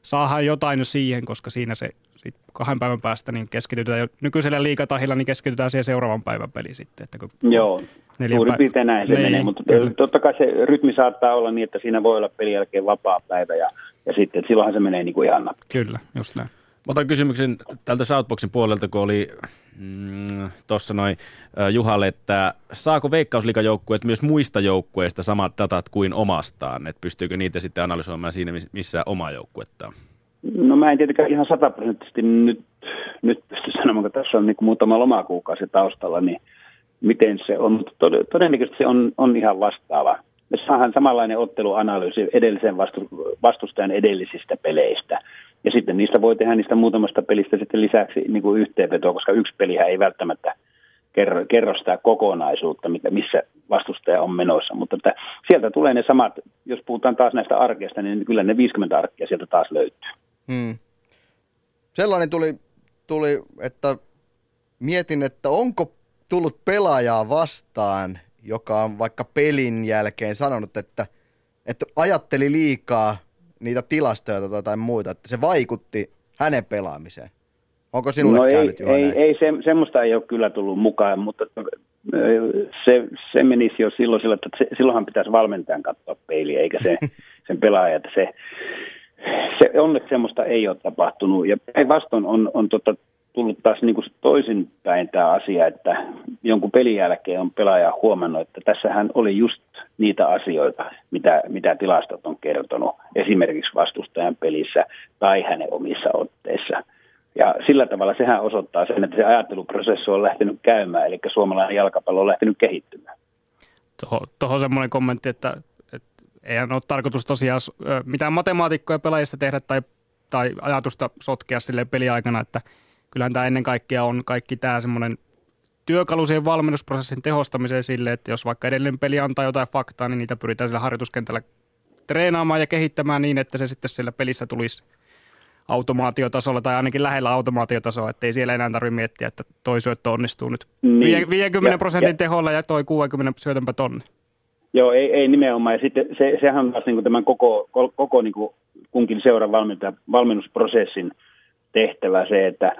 saadaan jotain jo siihen, koska siinä se sit kahden päivän päästä niin keskitytään, jo nykyisellä liikatahilla niin keskitytään siihen seuraavan päivän peliin sitten. Että kun Joo, suurin päivä... piirtein näin se niin, menee, mutta kyllä. totta kai se rytmi saattaa olla niin, että siinä voi olla pelin jälkeen vapaa päivä ja, ja sitten silloinhan se menee niin kuin ihan nappi. Kyllä, just näin. Mä otan kysymyksen tältä Southboxin puolelta, kun oli mm, tuossa noin Juhalle, että saako veikkausliikajoukkueet myös muista joukkueista samat datat kuin omastaan? Että pystyykö niitä sitten analysoimaan siinä, missä oma joukkuetta No mä en tietenkään ihan sataprosenttisesti nyt, nyt pysty sanomaan, kun tässä on niin muutama lomakuukausi taustalla, niin miten se on, todennäköisesti se on, on ihan vastaava. Me saadaan samanlainen otteluanalyysi edellisen vastu, vastustajan edellisistä peleistä. Ja sitten niistä voi tehdä niistä muutamasta pelistä sitten lisäksi niin kuin yhteenvetoa, koska yksi pelihän ei välttämättä kerro, kerro sitä kokonaisuutta, mikä, missä vastustaja on menossa. Mutta että sieltä tulee ne samat, jos puhutaan taas näistä arkeista, niin kyllä ne 50 arkea sieltä taas löytyy. Hmm. Sellainen tuli, tuli, että mietin, että onko tullut pelaajaa vastaan, joka on vaikka pelin jälkeen sanonut, että, että ajatteli liikaa niitä tilastoja tai muita, että se vaikutti hänen pelaamiseen. Onko sinulle no käynyt ei, ei, ei se, semmoista ei ole kyllä tullut mukaan, mutta se, se menisi jo silloin sillä, että se, silloinhan pitäisi valmentajan katsoa peiliä, eikä se, sen pelaaja, että se, se onneksi semmoista ei ole tapahtunut. Ja päinvastoin on, on tota, tullut taas niin kuin toisinpäin tämä asia, että jonkun pelin jälkeen on pelaaja huomannut, että tässähän oli just niitä asioita, mitä, mitä tilastot on kertonut esimerkiksi vastustajan pelissä tai hänen omissa otteissa. Ja sillä tavalla sehän osoittaa sen, että se ajatteluprosessi on lähtenyt käymään, eli suomalainen jalkapallo on lähtenyt kehittymään. Tuohon semmoinen kommentti, että, että eihän ole tarkoitus tosiaan mitään matemaatikkoja pelaajista tehdä tai, tai ajatusta sotkea sille peliaikana, että – kyllähän tämä ennen kaikkea on kaikki tämä semmoinen työkalu siihen valmennusprosessin tehostamiseen sille, että jos vaikka edellinen peli antaa jotain faktaa, niin niitä pyritään sillä harjoituskentällä treenaamaan ja kehittämään niin, että se sitten siellä pelissä tulisi automaatiotasolla tai ainakin lähellä automaatiotasoa, että ei siellä enää tarvitse miettiä, että toi syöttö onnistuu nyt niin. 50 ja, prosentin ja, teholla ja toi 60 syötönpä tonni. Joo, ei, ei nimenomaan. Ja sitten se, sehän on taas niin tämän koko, koko niin kuin kunkin seuran valmennusprosessin – tehtävä se, että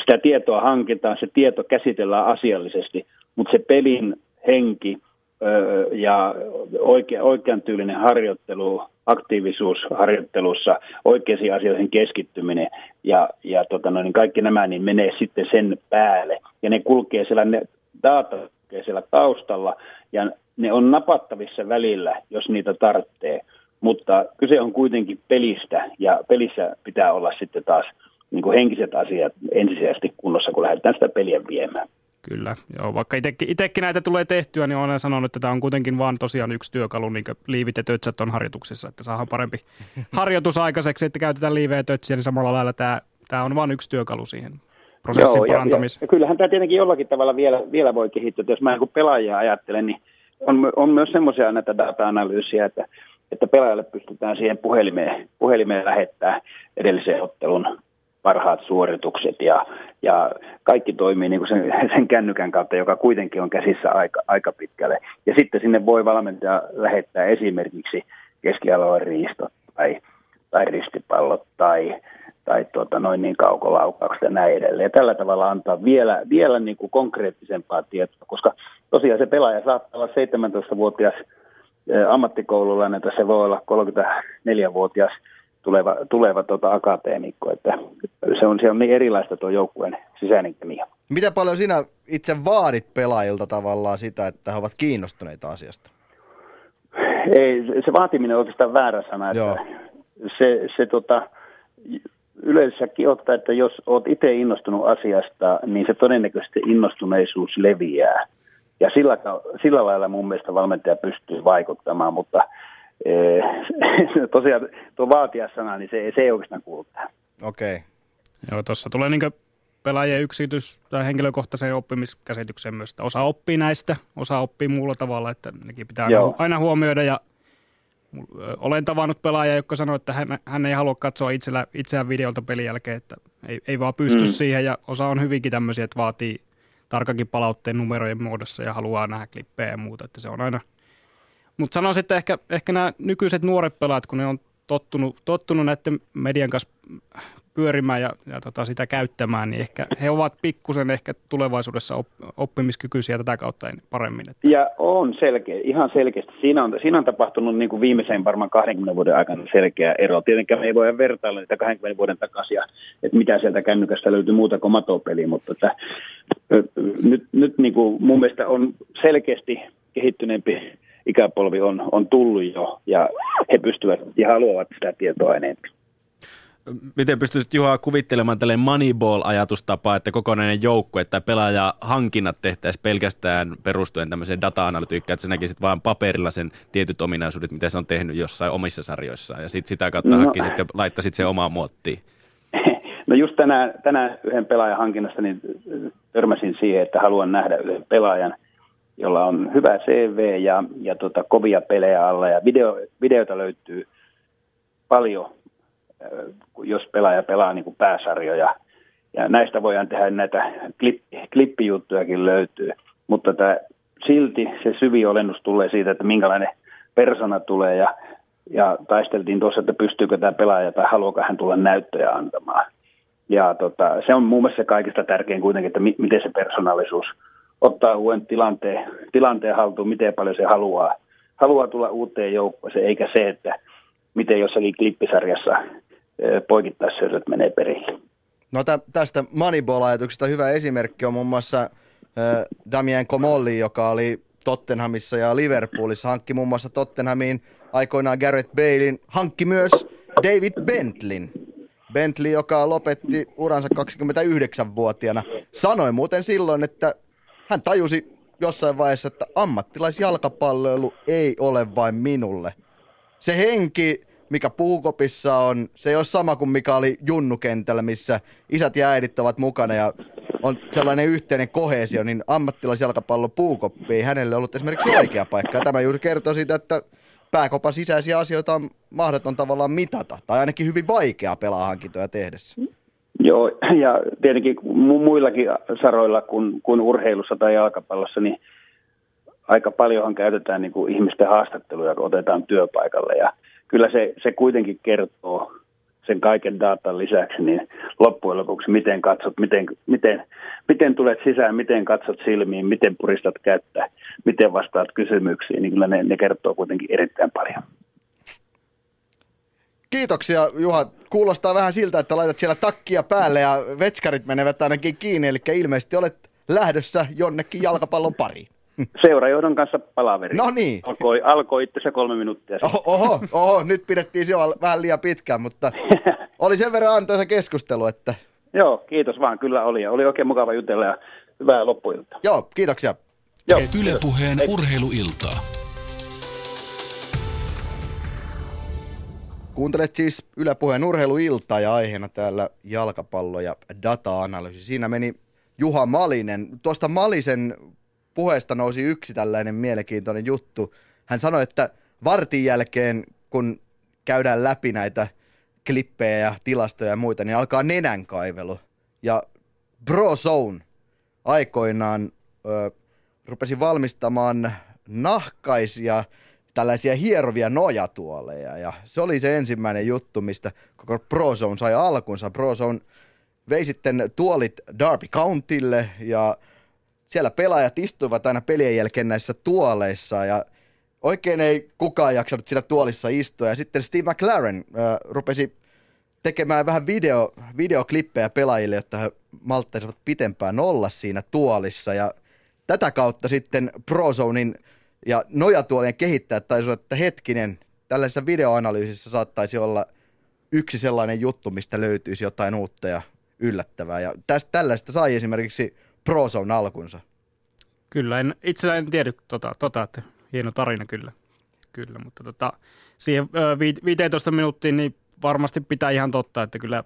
sitä tietoa hankitaan, se tieto käsitellään asiallisesti, mutta se pelin henki ja oikea, oikean tyylinen harjoittelu, aktiivisuus harjoittelussa, oikeisiin asioihin keskittyminen ja, ja tota no, niin kaikki nämä niin menee sitten sen päälle. Ja ne kulkee siellä, ne data kulkee siellä taustalla ja ne on napattavissa välillä, jos niitä tarvitsee. Mutta kyse on kuitenkin pelistä ja pelissä pitää olla sitten taas niin kuin henkiset asiat ensisijaisesti kunnossa, kun lähdetään sitä peliä viemään. Kyllä, joo, vaikka itsekin näitä tulee tehtyä, niin olen sanonut, että tämä on kuitenkin vaan tosiaan yksi työkalu, niin kuin liivit ja tötsät on harjoituksissa, että saadaan parempi harjoitus aikaiseksi, että käytetään liivejä ja tötsiä, niin samalla lailla tämä, tämä on vain yksi työkalu siihen prosessin Joo, parantamiseen. Ja, ja, kyllähän tämä tietenkin jollakin tavalla vielä, vielä voi kehittyä, jos mä niin pelaajia ajattelen, niin on, on myös semmoisia näitä data-analyysiä, että, että pelaajalle pystytään siihen puhelimeen, puhelimeen lähettää edellisen ottelun parhaat suoritukset ja, ja kaikki toimii niin kuin sen, sen kännykän kautta, joka kuitenkin on käsissä aika, aika pitkälle. Ja sitten sinne voi valmentaja lähettää esimerkiksi keskialueen riistot tai, tai ristipallot tai, tai tuota, noin niin kaukolaukaukset ja näin edelleen. Ja tällä tavalla antaa vielä, vielä niin kuin konkreettisempaa tietoa, koska tosiaan se pelaaja saattaa olla 17-vuotias ammattikoululainen, että se voi olla 34-vuotias tuleva, tuleva tuota akateemikko, että se on, se on niin erilaista tuo joukkueen sisäinen kemia. Miten paljon sinä itse vaadit pelaajilta tavallaan sitä, että he ovat kiinnostuneita asiasta? Ei, se vaatiminen on oikeastaan väärä sana. Että se, se tota, yleensäkin ottaa, että jos olet itse innostunut asiasta, niin se todennäköisesti innostuneisuus leviää. Ja sillä, sillä lailla mun mielestä valmentaja pystyy vaikuttamaan, mutta – tosiaan tuo vaatia-sana, niin se, se ei oikeastaan kuulu tähän. Okei. Okay. Joo, tuossa tulee niin pelaajien yksitys- tai henkilökohtaiseen oppimiskäsitykseen myös. Että osa oppii näistä, osa oppii muulla tavalla, että nekin pitää Joo. aina huomioida. Ja olen tavannut pelaajia, jotka sanoo, että hän, hän ei halua katsoa itsellä, itseään videolta pelin jälkeen, että ei, ei vaan pysty mm. siihen. Ja osa on hyvinkin tämmöisiä, että vaatii tarkakin palautteen numerojen muodossa ja haluaa nähdä klippejä ja muuta. Että se on aina – mutta sanoisin, että ehkä, ehkä nämä nykyiset nuoret pelaat, kun ne on tottunut, tottunut näiden median kanssa pyörimään ja, ja tota sitä käyttämään, niin ehkä he ovat pikkusen ehkä tulevaisuudessa op, oppimiskykyisiä tätä kautta paremmin. Että. Ja on selkeä, ihan selkeästi. Siinä on, siinä on tapahtunut niin kuin viimeiseen varmaan 20 vuoden aikana selkeä ero. Tietenkään me ei voi vertailla niitä 20 vuoden takaisin, että mitä sieltä kännykästä löytyy muuta kuin matopeli, mutta että, nyt, nyt niin kuin mun mielestä on selkeästi kehittyneempi ikäpolvi on, on tullut jo ja he pystyvät ja haluavat sitä tietoa enemmän. Miten pystyisit Juha kuvittelemaan tälle Moneyball-ajatustapaa, että kokonainen joukko, että pelaaja hankinnat tehtäisiin pelkästään perustuen tämmöiseen data-analytiikkaan, että sä näkisit vain paperilla sen tietyt ominaisuudet, mitä se on tehnyt jossain omissa sarjoissaan, ja sitten sitä kautta no, hakisit ja laittaisit sen omaan muottiin? No just tänään, tänään yhden pelaajan hankinnasta niin törmäsin siihen, että haluan nähdä yhden pelaajan – jolla on hyvä CV ja, ja tota, kovia pelejä alla ja video, videota löytyy paljon, jos pelaaja pelaa niin kuin pääsarjoja. Ja näistä voidaan tehdä näitä klip, klippijuttujakin löytyy, mutta tämä, silti se syvi olennus tulee siitä, että minkälainen persona tulee ja, ja taisteltiin tuossa, että pystyykö tämä pelaaja tai haluaako hän tulla näyttöjä antamaan. Ja tota, se on muun muassa kaikista tärkein kuitenkin, että mi, miten se persoonallisuus – ottaa uuden tilanteen, tilanteen haltuun, miten paljon se haluaa, haluaa tulla uuteen joukkoon, eikä se, että miten jossakin klippisarjassa poikittaissyötöt menee perille. No tä, tästä Moneyball-ajatuksesta hyvä esimerkki on muun muassa äh, Damien Komolli, joka oli Tottenhamissa ja Liverpoolissa, hankki muun muassa Tottenhamiin aikoinaan Gareth Balein, hankki myös David Bentlin. Bentley, joka lopetti uransa 29-vuotiaana, sanoi muuten silloin, että hän tajusi jossain vaiheessa, että ammattilaisjalkapalloilu ei ole vain minulle. Se henki, mikä puukopissa on, se ei ole sama kuin mikä oli junnukentällä, missä isät ja äidit ovat mukana ja on sellainen yhteinen kohesio, niin ammattilaisjalkapallo puukoppi ei hänelle ollut esimerkiksi oikea paikka. Ja tämä juuri kertoo siitä, että pääkopan sisäisiä asioita on mahdoton tavallaan mitata, tai ainakin hyvin vaikea pelaa hankintoja tehdessä. Joo, ja tietenkin muillakin saroilla kuin, kuin urheilussa tai jalkapallossa, niin aika paljonhan käytetään niin kuin ihmisten haastatteluja, kun otetaan työpaikalle. Ja kyllä se, se kuitenkin kertoo sen kaiken datan lisäksi, niin loppujen lopuksi miten katsot, miten, miten, miten tulet sisään, miten katsot silmiin, miten puristat kättä, miten vastaat kysymyksiin, niin kyllä ne, ne kertoo kuitenkin erittäin paljon. Kiitoksia Juha. Kuulostaa vähän siltä, että laitat siellä takkia päälle ja vetskarit menevät ainakin kiinni, eli ilmeisesti olet lähdössä jonnekin jalkapallon pariin. seurajohdon kanssa palaveri. No niin. Alkoi, alkoi itse se kolme minuuttia. Oho, oho, oho, nyt pidettiin se vähän liian pitkään, mutta oli sen verran antoisa keskustelu, että Joo, kiitos vaan, kyllä oli. Oli oikein mukava jutella ja hyvää loppuiltaa. joo, kiitoksia. Joo, Ylepuheen urheiluiltaa. Kuuntelet siis Yle Puheen urheiluiltaa ja aiheena täällä jalkapallo ja data-analyysi. Siinä meni Juha Malinen. Tuosta Malisen puheesta nousi yksi tällainen mielenkiintoinen juttu. Hän sanoi, että vartin jälkeen, kun käydään läpi näitä klippejä ja tilastoja ja muita, niin alkaa nenänkaivelu. Ja Brozone aikoinaan ö, rupesi valmistamaan nahkaisia tällaisia hierovia nojatuoleja. Ja se oli se ensimmäinen juttu, mistä koko Prozone sai alkunsa. Prozone vei sitten tuolit Derby Countylle ja siellä pelaajat istuivat aina pelien jälkeen näissä tuoleissa ja oikein ei kukaan jaksanut siinä tuolissa istua. Ja sitten Steve McLaren äh, rupesi tekemään vähän video, videoklippejä pelaajille, jotta he malttaisivat pitempään olla siinä tuolissa. Ja tätä kautta sitten Prozonein ja nojatuolien kehittäjät taisivat, että hetkinen, tällaisessa videoanalyysissä saattaisi olla yksi sellainen juttu, mistä löytyisi jotain uutta ja yllättävää. Ja tästä, tällaista sai esimerkiksi Prozone alkunsa. Kyllä, en, itse en tiedä tota, tota, että hieno tarina kyllä. Kyllä, mutta tota, siihen ö, vi- 15 minuuttiin niin varmasti pitää ihan totta, että kyllä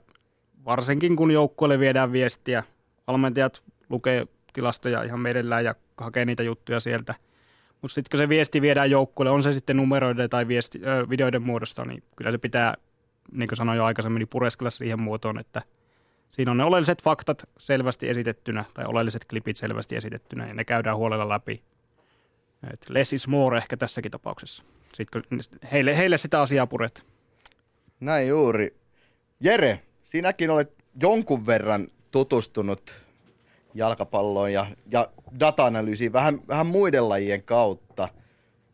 varsinkin kun joukkueelle viedään viestiä, valmentajat lukee tilastoja ihan meidellään ja hakee niitä juttuja sieltä. Mutta sitten kun se viesti viedään joukkueelle, on se sitten numeroiden tai viesti, ö, videoiden muodosta, niin kyllä se pitää, niin kuin sanoin jo aikaisemmin, niin pureskella siihen muotoon, että siinä on ne oleelliset faktat selvästi esitettynä tai oleelliset klipit selvästi esitettynä ja ne käydään huolella läpi. Et less is more ehkä tässäkin tapauksessa. Sitten kun heille, heille sitä asiaa puret. Näin juuri. Jere, sinäkin olet jonkun verran tutustunut jalkapalloon ja, ja data-analyysiin vähän, vähän muiden lajien kautta.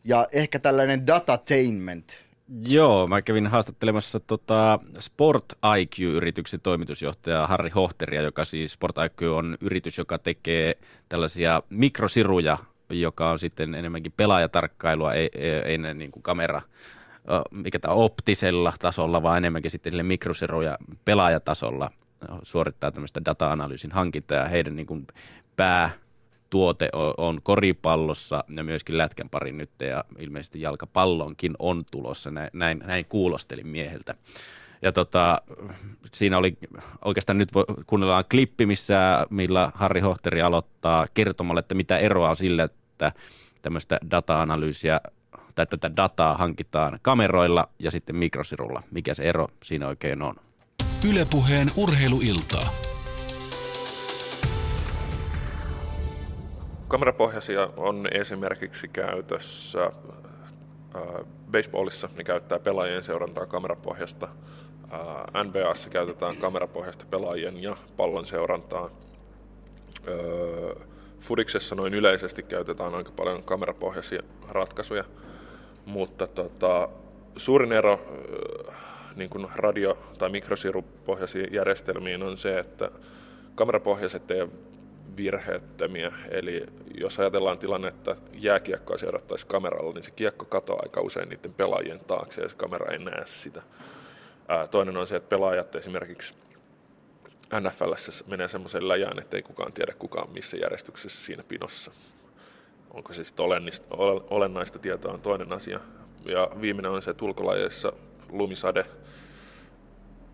Ja ehkä tällainen datatainment. Joo, mä kävin haastattelemassa tota Sport IQ-yrityksen toimitusjohtaja Harri Hohteria, joka siis Sport IQ on yritys, joka tekee tällaisia mikrosiruja, joka on sitten enemmänkin pelaajatarkkailua, ei, ei, ei niin kuin kamera, mikä tämä optisella tasolla, vaan enemmänkin sitten sille mikrosiruja pelaajatasolla suorittaa tämmöistä data-analyysin hankintaa ja heidän niin kuin pää tuote on, koripallossa ja myöskin lätkän pari nyt ja ilmeisesti jalkapallonkin on tulossa, näin, näin, näin kuulostelin mieheltä. Ja tota, siinä oli oikeastaan nyt kuunnellaan klippi, missä millä Harri Hohteri aloittaa kertomalla, että mitä eroa on sillä, että tämmöistä data-analyysiä tai tätä dataa hankitaan kameroilla ja sitten mikrosirulla. Mikä se ero siinä oikein on? Ylepuheen urheiluiltaa. Kamerapohjaisia on esimerkiksi käytössä äh, baseballissa, ne käyttää pelaajien seurantaa kamerapohjasta. Äh, NBAssa käytetään kamerapohjasta pelaajien ja pallon seurantaa. Äh, Fudiksessa noin yleisesti käytetään aika paljon kamerapohjaisia ratkaisuja, mutta tota, suurin ero niin kuin radio- tai mikrosirupohjaisiin järjestelmiin on se, että kamerapohjaiset ei ole virheettömiä. Eli jos ajatellaan tilannetta, että jääkiekkoa seurattaisiin kameralla, niin se kiekko katoaa aika usein niiden pelaajien taakse ja se kamera ei näe sitä. Toinen on se, että pelaajat esimerkiksi NFLssä menee semmoisen läjään, että ei kukaan tiedä kukaan missä järjestyksessä siinä pinossa. Onko se sitten olennaista tietoa on toinen asia. Ja viimeinen on se, että ulkolajeissa lumisade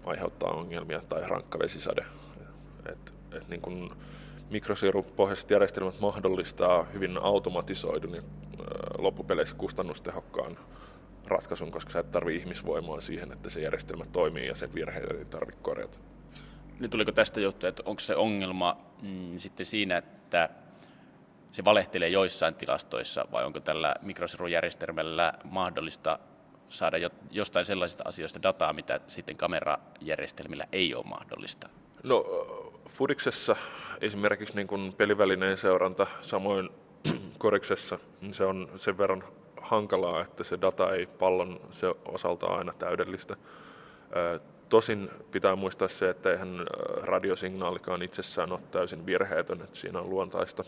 aiheuttaa ongelmia tai rankkavesisade. Et, et niin kun mikrosirupohjaiset järjestelmät mahdollistaa hyvin automatisoidun ja loppupeleissä kustannustehokkaan ratkaisun, koska sä et tarvitse ihmisvoimaa siihen, että se järjestelmä toimii ja sen virheitä ei tarvitse korjata. Nyt tuliko tästä johtua, että onko se ongelma mm, sitten siinä, että se valehtelee joissain tilastoissa vai onko tällä mikrosirujärjestelmällä mahdollista saada jostain sellaisista asioista dataa, mitä sitten kamerajärjestelmillä ei ole mahdollista? No Fudiksessa esimerkiksi niin kuin pelivälineen seuranta, samoin Koriksessa, niin se on sen verran hankalaa, että se data ei pallon se osalta aina täydellistä. Tosin pitää muistaa se, että eihän radiosignaalikaan itsessään ole täysin virheetön, että siinä on luontaista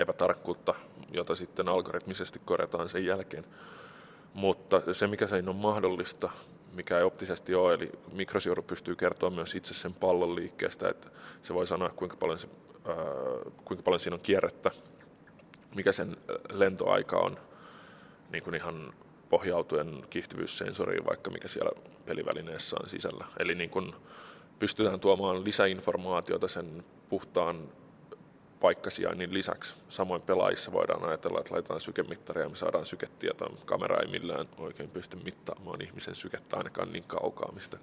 epätarkkuutta, jota sitten algoritmisesti korjataan sen jälkeen. Mutta se, mikä sein on mahdollista, mikä ei optisesti ole, eli mikrosiuru pystyy kertoa myös itse sen pallon liikkeestä, että se voi sanoa, kuinka paljon, se, ää, kuinka paljon siinä on kierrettä, mikä sen lentoaika on, niin kuin ihan pohjautuen kiihtyvyyssensoriin, vaikka mikä siellä pelivälineessä on sisällä. Eli niin kuin pystytään tuomaan lisäinformaatiota sen puhtaan paikkasijainnin lisäksi. Samoin pelaajissa voidaan ajatella, että laitetaan sykemittaria ja me saadaan syketietoa. Kamera ei millään oikein pysty mittaamaan ihmisen sykettä ainakaan niin kaukaa, mistä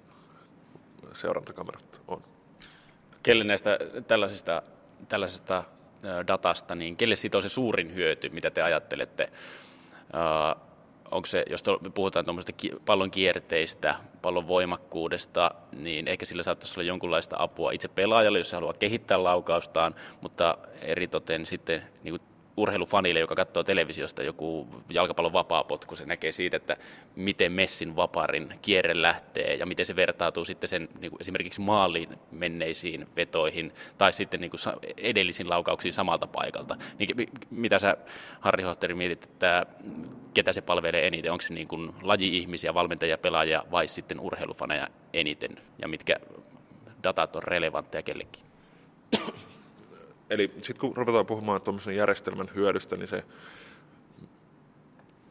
seurantakamerat on. Kelle näistä tällaisista, tällaisista datasta, niin kelle siitä on se suurin hyöty, mitä te ajattelette? Onko se, jos puhutaan tuommoista pallon kierteistä, pallon voimakkuudesta, niin ehkä sillä saattaisi olla jonkunlaista apua itse pelaajalle, jos se haluaa kehittää laukaustaan, mutta eritoten sitten niin kuin urheilufanille, joka katsoo televisiosta joku jalkapallon vapaapotku, se näkee siitä, että miten Messin vaparin kierre lähtee ja miten se vertautuu sitten sen niin kuin esimerkiksi maaliin menneisiin vetoihin tai sitten niin kuin edellisiin laukauksiin samalta paikalta. Niin, mitä sä Harri Hohteri mietit, että ketä se palvelee eniten? Onko se niin kuin laji-ihmisiä, valmentajia, pelaajia vai sitten urheilufaneja eniten ja mitkä datat on relevantteja kellekin? Eli sitten kun ruvetaan puhumaan tuommoisen järjestelmän hyödystä, niin se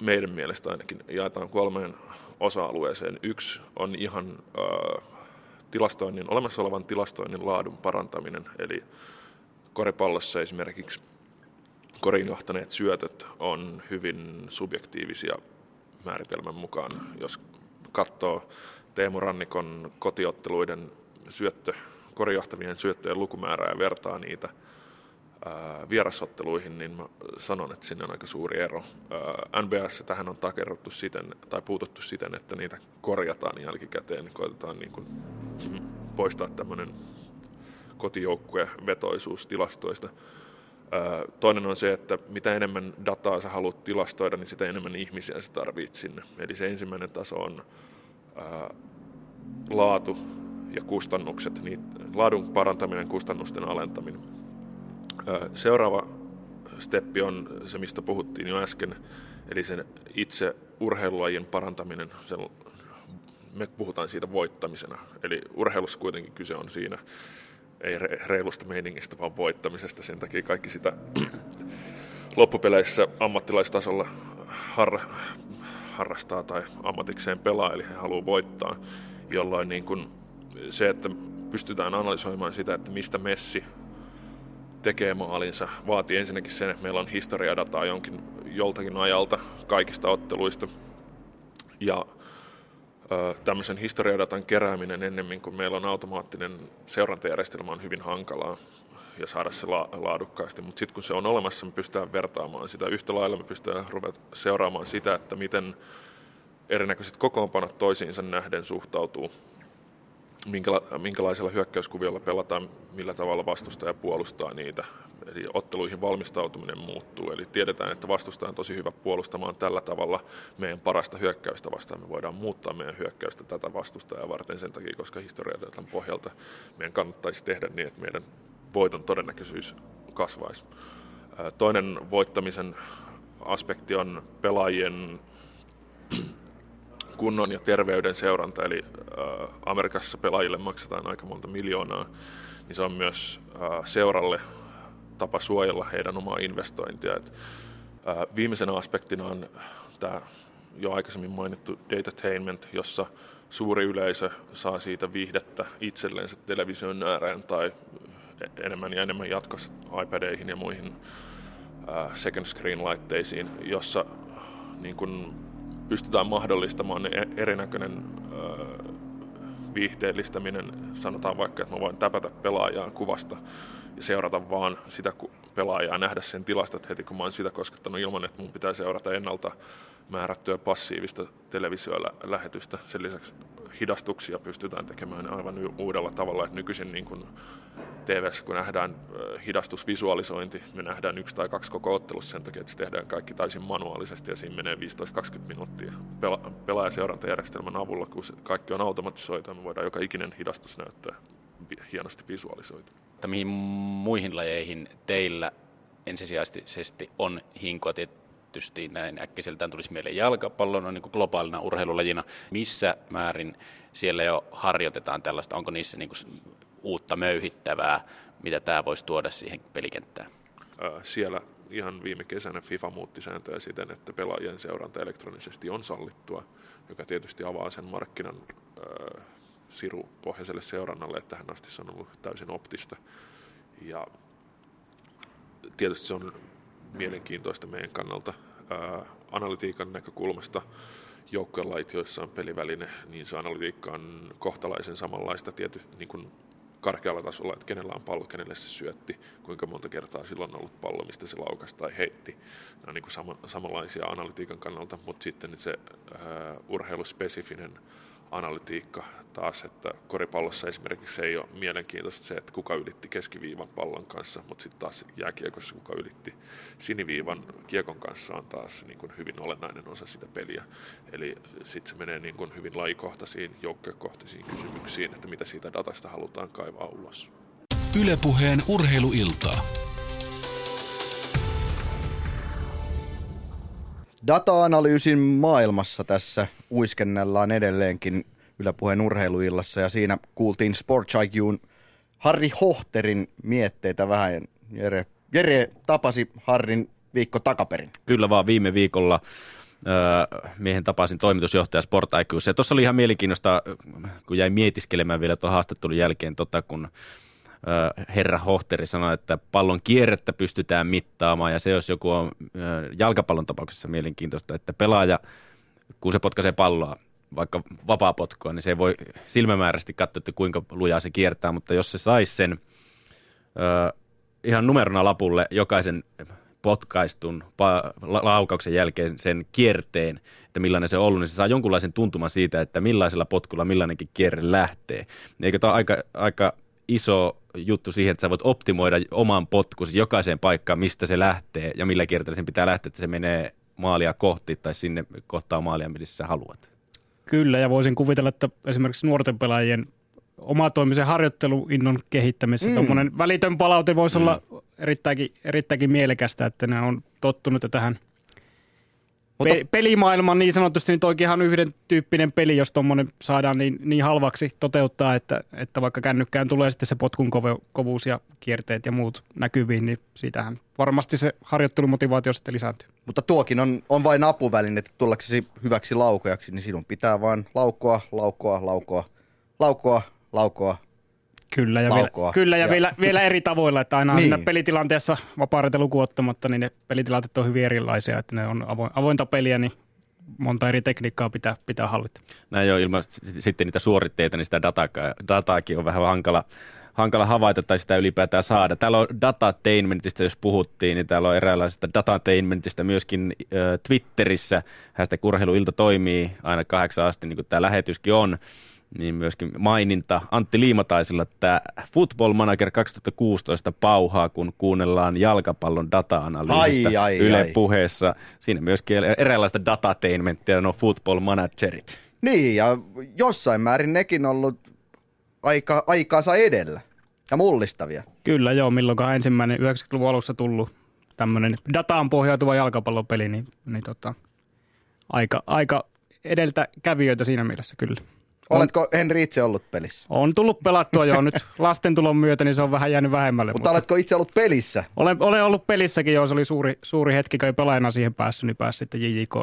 meidän mielestä ainakin jaetaan kolmeen osa-alueeseen. Yksi on ihan äh, tilastoinnin, olemassa olevan tilastoinnin laadun parantaminen, eli koripallossa esimerkiksi korin johtaneet syötöt on hyvin subjektiivisia määritelmän mukaan. Jos katsoo Teemu Rannikon kotiotteluiden syöttö, korijohtavien syöttöjen lukumäärää ja vertaa niitä – vierasotteluihin, niin mä sanon, että sinne on aika suuri ero. NBS tähän on takerruttu siten, tai puututtu siten, että niitä korjataan jälkikäteen, niin koitetaan niin kuin poistaa tämmöinen kotijoukkue vetoisuus tilastoista. Toinen on se, että mitä enemmän dataa sä haluat tilastoida, niin sitä enemmän ihmisiä sä tarvitset sinne. Eli se ensimmäinen taso on laatu ja kustannukset, niin laadun parantaminen, kustannusten alentaminen. Seuraava steppi on se, mistä puhuttiin jo äsken, eli sen itse urheilulajin parantaminen. Sen, me puhutaan siitä voittamisena. Eli urheilussa kuitenkin kyse on siinä, ei reilusta meiningistä, vaan voittamisesta. Sen takia kaikki sitä loppupeleissä ammattilaistasolla har, harrastaa tai ammatikseen pelaa, eli he haluaa voittaa, jolloin niin kun se, että pystytään analysoimaan sitä, että mistä Messi tekee maalinsa, vaatii ensinnäkin sen, että meillä on historiadataa jonkin, joltakin ajalta kaikista otteluista. Ja tämmöisen historiadatan kerääminen ennemmin kuin meillä on automaattinen seurantajärjestelmä on hyvin hankalaa ja saada se la- laadukkaasti. Mutta sitten kun se on olemassa, me pystytään vertaamaan sitä. Yhtä lailla me pystytään ruveta seuraamaan sitä, että miten erinäköiset kokoonpanot toisiinsa nähden suhtautuu minkäla- minkälaisella hyökkäyskuviolla pelataan, millä tavalla vastustaja puolustaa niitä. Eli otteluihin valmistautuminen muuttuu. Eli tiedetään, että vastustaja on tosi hyvä puolustamaan tällä tavalla meidän parasta hyökkäystä vastaan. Me voidaan muuttaa meidän hyökkäystä tätä vastustajaa varten sen takia, koska historiadatan pohjalta meidän kannattaisi tehdä niin, että meidän voiton todennäköisyys kasvaisi. Toinen voittamisen aspekti on pelaajien kunnon ja terveyden seuranta, eli äh, Amerikassa pelaajille maksetaan aika monta miljoonaa, niin se on myös äh, seuralle tapa suojella heidän omaa investointia. Et, äh, viimeisenä aspektina on tämä jo aikaisemmin mainittu datainment, jossa suuri yleisö saa siitä viihdettä itsellensä television ääreen tai enemmän ja enemmän jatkossa iPadeihin ja muihin second screen-laitteisiin, jossa niin kun pystytään mahdollistamaan e- erinäköinen viihteellistäminen. Sanotaan vaikka, että mä voin täpätä pelaajaa kuvasta ja seurata vaan sitä pelaajaa, nähdä sen tilastot heti, kun mä oon sitä koskettanut ilman, että mun pitää seurata ennalta määrättyä passiivista televisiolähetystä. Sen lisäksi hidastuksia pystytään tekemään aivan uudella tavalla, että nykyisin niin kuin tv kun nähdään hidastusvisualisointi, me nähdään yksi tai kaksi koko ottelussa sen takia, että se tehdään kaikki täysin manuaalisesti ja siinä menee 15-20 minuuttia Pela- pelaajaseurantajärjestelmän avulla, kun kaikki on automatisoitu me voidaan joka ikinen hidastus näyttää hienosti visualisoitu. Mihin muihin lajeihin teillä ensisijaisesti on hinkua tietysti näin äkkiseltään tulisi mieleen jalkapallon on niin globaalina urheilulajina. Missä määrin siellä jo harjoitetaan tällaista? Onko niissä niin kuin uutta möyhittävää, mitä tämä voisi tuoda siihen pelikenttään? Siellä ihan viime kesänä FIFA muutti sääntöjä siten, että pelaajien seuranta elektronisesti on sallittua, joka tietysti avaa sen markkinan sirupohjaiselle seurannalle, että tähän asti se on ollut täysin optista. Ja tietysti se on mielenkiintoista meidän kannalta ää, analytiikan näkökulmasta. Joukkuelait, joissa on peliväline, niin se analytiikka on kohtalaisen samanlaista tiety, niin kuin karkealla tasolla, että kenellä on pallo, kenelle se syötti, kuinka monta kertaa silloin on ollut pallo, mistä se laukas tai heitti. Ne on niin kuin sama, samanlaisia analytiikan kannalta, mutta sitten se ää, urheiluspesifinen analytiikka taas, että koripallossa esimerkiksi ei ole mielenkiintoista se, että kuka ylitti keskiviivan pallon kanssa, mutta sitten taas jääkiekossa kuka ylitti siniviivan kiekon kanssa on taas niin kuin hyvin olennainen osa sitä peliä. Eli sitten se menee niin kuin hyvin lajikohtaisiin, joukkokohtaisiin kysymyksiin, että mitä siitä datasta halutaan kaivaa ulos. Ylepuheen urheiluiltaa. Data-analyysin maailmassa tässä uiskennellaan edelleenkin Yläpuheen urheiluillassa ja siinä kuultiin Sports IQn Harri Hohterin mietteitä vähän. Jere, Jere tapasi Harrin viikko takaperin. Kyllä vaan viime viikolla miehen tapasin toimitusjohtaja Sport IQssa. Ja tuossa oli ihan mielenkiinnosta, kun jäi mietiskelemään vielä tuon haastattelun jälkeen, tota, kun herra Hohteri sanoi, että pallon kierrettä pystytään mittaamaan ja se jos joku on jalkapallon tapauksessa mielenkiintoista, että pelaaja, kun se potkaisee palloa, vaikka vapaa potkua, niin se ei voi silmämääräisesti katsoa, että kuinka lujaa se kiertää, mutta jos se saisi sen ihan numerona lapulle jokaisen potkaistun laukauksen jälkeen sen kierteen, että millainen se on ollut, niin se saa jonkunlaisen tuntuman siitä, että millaisella potkulla millainenkin kierre lähtee. Eikö tämä ole aika, aika iso juttu siihen, että sä voit optimoida oman potkusi jokaiseen paikkaan, mistä se lähtee ja millä kierteellä sen pitää lähteä, että se menee maalia kohti tai sinne kohtaa maalia, missä sä haluat. Kyllä, ja voisin kuvitella, että esimerkiksi nuorten pelaajien omatoimisen harjoitteluinnon kehittämisessä mm. tuommoinen välitön palaute voisi mm. olla erittäinkin, erittäinkin mielekästä, että ne on tottunut tähän – mutta, Pe- pelimaailma niin sanotusti, niin toikin ihan yhden tyyppinen peli, jos tuommoinen saadaan niin, niin halvaksi toteuttaa, että, että vaikka kännykkään tulee sitten se potkun kove, kovuus ja kierteet ja muut näkyviin, niin siitähän varmasti se harjoittelumotivaatio sitten lisääntyy. Mutta tuokin on, on vain apuväline, että tullaksesi hyväksi laukojaksi, niin sinun pitää vain laukoa, laukoa, laukoa, laukoa, laukoa, Kyllä, ja, vielä, kyllä, ja, ja vielä, vielä eri tavoilla, että aina niin. siinä pelitilanteessa vapaarete lukuottamatta, niin ne pelitilanteet on hyvin erilaisia, että ne on avointa peliä, niin monta eri tekniikkaa pitää, pitää hallita. Näin jo ilman sitten niitä suoritteita, niin sitä dataa, dataakin on vähän hankala, hankala havaita tai sitä ylipäätään saada. Täällä on datatainmentista, jos puhuttiin, niin täällä on eräänlaisesta datatainmentista myöskin äh, Twitterissä. Hästä kurheiluilta toimii aina kahdeksan asti, niin kuin tämä lähetyskin on niin myöskin maininta Antti Liimataisella, että Football Manager 2016 pauhaa, kun kuunnellaan jalkapallon data-analyysistä ai, ai, Yle ai. puheessa. Siinä myöskin eräänlaista datatainmenttia no Football Managerit. Niin, ja jossain määrin nekin ollut aika, aikaansa edellä ja mullistavia. Kyllä joo, milloinkaan ensimmäinen 90-luvun alussa tullut tämmöinen dataan pohjautuva jalkapallopeli, niin, niin tota, aika, aika edeltä kävijöitä siinä mielessä kyllä. Oletko Henri itse ollut pelissä? On tullut pelattua jo nyt lasten tulon myötä, niin se on vähän jäänyt vähemmälle. Mutta, mutta oletko itse ollut pelissä? Olen, olen ollut pelissäkin jo, se oli suuri, suuri hetki, kun ei pelaajana siihen päässyt, niin pääsi sitten JJK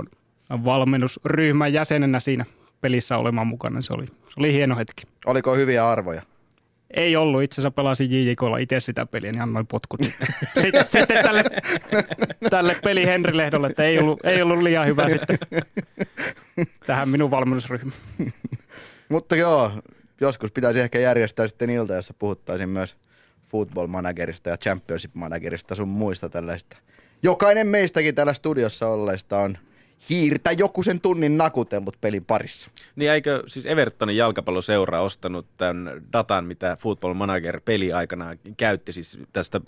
valmennusryhmän jäsenenä siinä pelissä olemaan mukana. Se oli, se oli hieno hetki. Oliko hyviä arvoja? Ei ollut. Itse asiassa pelasin JJKlla itse sitä peliä, niin annoin potkut. sitten, sitten tälle, tälle peli Henri Lehdolle, että ei ollut, ei ollut liian hyvä sitten tähän minun valmennusryhmään. Mutta joo, joskus pitäisi ehkä järjestää sitten ilta, jossa puhuttaisiin myös football managerista ja championship managerista sun muista tällaista. Jokainen meistäkin täällä studiossa olleista on hiirtä joku sen tunnin nakutellut pelin parissa. Niin eikö siis Evertonin jalkapalloseura ostanut tämän datan, mitä Football Manager peli aikana käytti, siis tästä,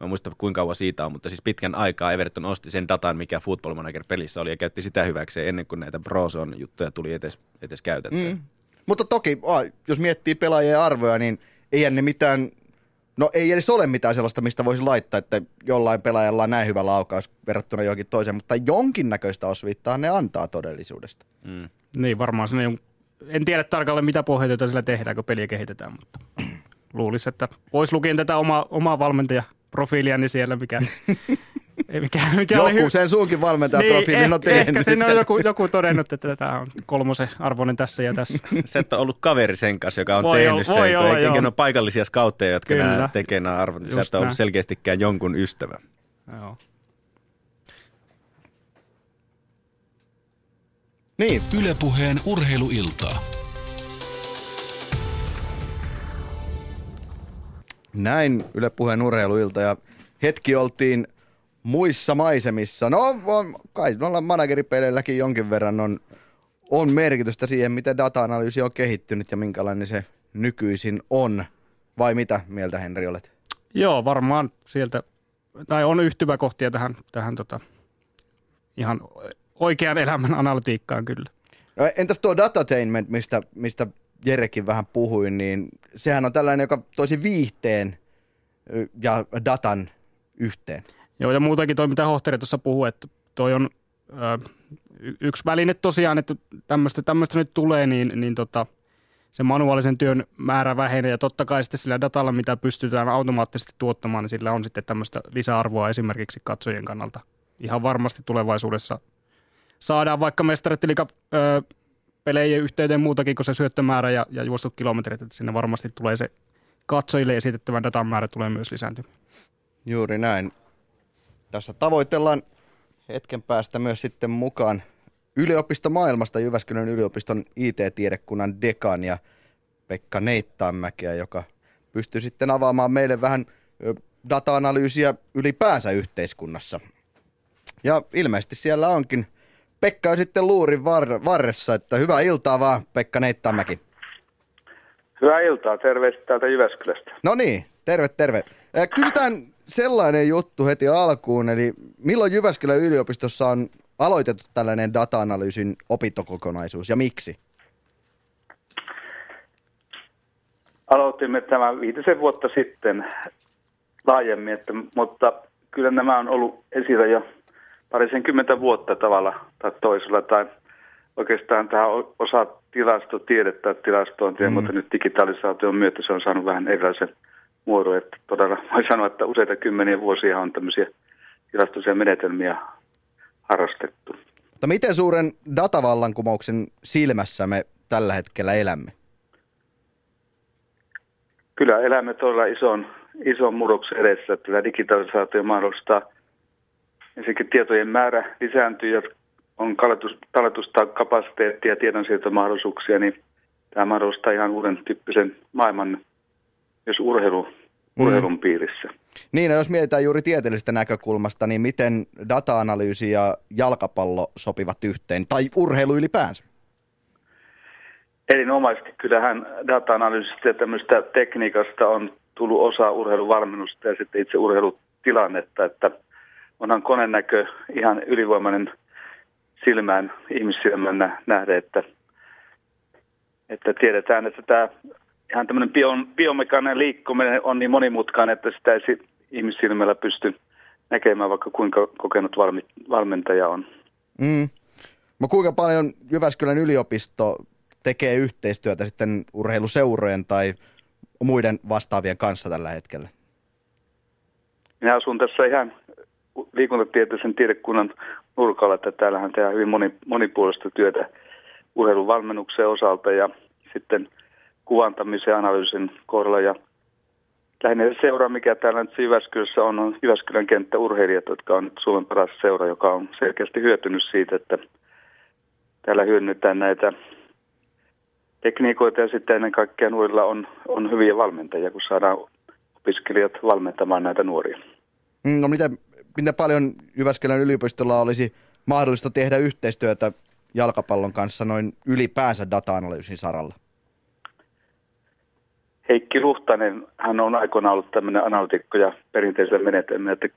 mä muista kuinka kauan siitä on, mutta siis pitkän aikaa Everton osti sen datan, mikä Football Manager pelissä oli ja käytti sitä hyväkseen ennen kuin näitä Brozon juttuja tuli edes, edes käytettyä. Mm. Mutta toki, jos miettii pelaajien arvoja, niin ei ne mitään No ei edes ole mitään sellaista, mistä voisi laittaa, että jollain pelaajalla on näin hyvä laukaus verrattuna johonkin toiseen, mutta jonkinnäköistä osviittaa ne antaa todellisuudesta. Mm. Niin, varmaan sinne en tiedä tarkalleen mitä pohjatyötä sillä tehdään, kun peliä kehitetään, mutta luulisi, että pois lukien tätä oma, omaa valmentajaprofiilia, niin siellä mikä mikä, mikä joku oli hy- sen suunkin valmentajaprofiilin niin, on tehnyt. Ehkä siinä on joku, joku todennut, että tämä on kolmosen arvoinen tässä ja tässä. Se, että on ollut kaveri sen kanssa, joka on voi tehnyt sen. Voi olla, joo. on paikallisia skautteja, jotka Kyllä. nämä tekee nämä arvot. Niin Sieltä on ollut selkeästikään jonkun ystävä. Joo. Niin. Ylepuheen urheiluiltaa. Näin Yle urheiluilta ja hetki oltiin muissa maisemissa. No on, kai noilla manageripeleilläkin jonkin verran on, on merkitystä siihen, miten data-analyysi on kehittynyt ja minkälainen se nykyisin on. Vai mitä mieltä Henri olet? Joo, varmaan sieltä, tai on yhtyvä kohtia tähän, tähän tota, ihan oikean elämän analytiikkaan kyllä. No, entäs tuo datatainment, mistä, mistä Jerekin vähän puhui, niin sehän on tällainen, joka toisi viihteen ja datan yhteen. Joo, ja muutenkin toi, mitä Hohteri tuossa puhui, että toi on ö, yksi väline tosiaan, että tämmöistä, tämmöistä nyt tulee, niin, niin tota, se manuaalisen työn määrä vähenee ja totta kai sitten sillä datalla, mitä pystytään automaattisesti tuottamaan, niin sillä on sitten tämmöistä lisäarvoa esimerkiksi katsojien kannalta. Ihan varmasti tulevaisuudessa saadaan vaikka mestarettilika pelejen yhteyteen muutakin kuin se syöttömäärä ja, ja juostut kilometrit, että sinne varmasti tulee se katsojille esitettävän datan määrä tulee myös lisääntymään. Juuri näin. Tässä tavoitellaan hetken päästä myös sitten mukaan yliopistomaailmasta Jyväskylän yliopiston IT-tiedekunnan dekan ja Pekka Neittaanmäkeä, joka pystyy sitten avaamaan meille vähän data-analyysiä ylipäänsä yhteiskunnassa. Ja ilmeisesti siellä onkin Pekka on sitten luurin var- varressa, että hyvää iltaa vaan Pekka Neittaanmäki. Hyvää iltaa, terveistä täältä Jyväskylästä. No niin, terve, terve. Kysytään sellainen juttu heti alkuun, eli milloin Jyväskylän yliopistossa on aloitettu tällainen data-analyysin opintokokonaisuus ja miksi? Aloitimme tämän viitisen vuotta sitten laajemmin, että, mutta kyllä nämä on ollut esillä jo parisenkymmentä vuotta tavalla tai toisella, tai oikeastaan tähän osa tilastotiedettä tilastointia, mm. mutta nyt digitalisaation myötä se on saanut vähän erilaisen muodon, että todella voi sanoa, että useita kymmeniä vuosia on tämmöisiä tilastoisia menetelmiä harrastettu. Mutta miten suuren datavallankumouksen silmässä me tällä hetkellä elämme? Kyllä elämme todella ison, ison murroksen edessä. Tämä digitalisaatio mahdollistaa ensinnäkin tietojen määrä lisääntyy ja on talletusta kapasiteettia ja tiedonsiirtomahdollisuuksia, niin tämä mahdollistaa ihan uuden tyyppisen maailman myös urheilu, mm. urheilun piirissä. Niin, no jos mietitään juuri tieteellisestä näkökulmasta, niin miten data-analyysi ja jalkapallo sopivat yhteen, tai urheilu ylipäänsä? Erinomaisesti. Kyllähän data-analyysistä ja tämmöistä tekniikasta on tullut osa urheiluvalmennusta ja sitten itse urheilutilannetta, että onhan konenäkö ihan ylivoimainen silmään, ihmissilmään nähdä, että, että tiedetään, että tämä ihan tämmöinen bio, biomekaaninen liikkuminen on niin monimutkainen, että sitä ei ihmissilmällä pysty näkemään, vaikka kuinka kokenut valmi, valmentaja on. Mm. Mä kuinka paljon Jyväskylän yliopisto tekee yhteistyötä sitten urheiluseurojen tai muiden vastaavien kanssa tällä hetkellä? Minä asun tässä ihan liikuntatieteellisen tiedekunnan nurkalla, että täällähän tehdään hyvin moni, monipuolista työtä urheilun valmennuksen osalta ja sitten – kuvantamisen ja analyysin kohdalla. Ja lähinnä se seura, mikä täällä nyt Jyväskylässä on, on Jyväskylän kenttäurheilijat, jotka on nyt Suomen paras seura, joka on selkeästi hyötynyt siitä, että täällä hyödynnetään näitä tekniikoita ja sitten ennen kaikkea nuorilla on, on hyviä valmentajia, kun saadaan opiskelijat valmentamaan näitä nuoria. Mm, no miten, miten paljon Jyväskylän yliopistolla olisi mahdollista tehdä yhteistyötä jalkapallon kanssa noin ylipäänsä data-analyysin saralla? Heikki Luhtanen, hän on aikoinaan ollut tämmöinen analytikko ja perinteisellä menetelmä, että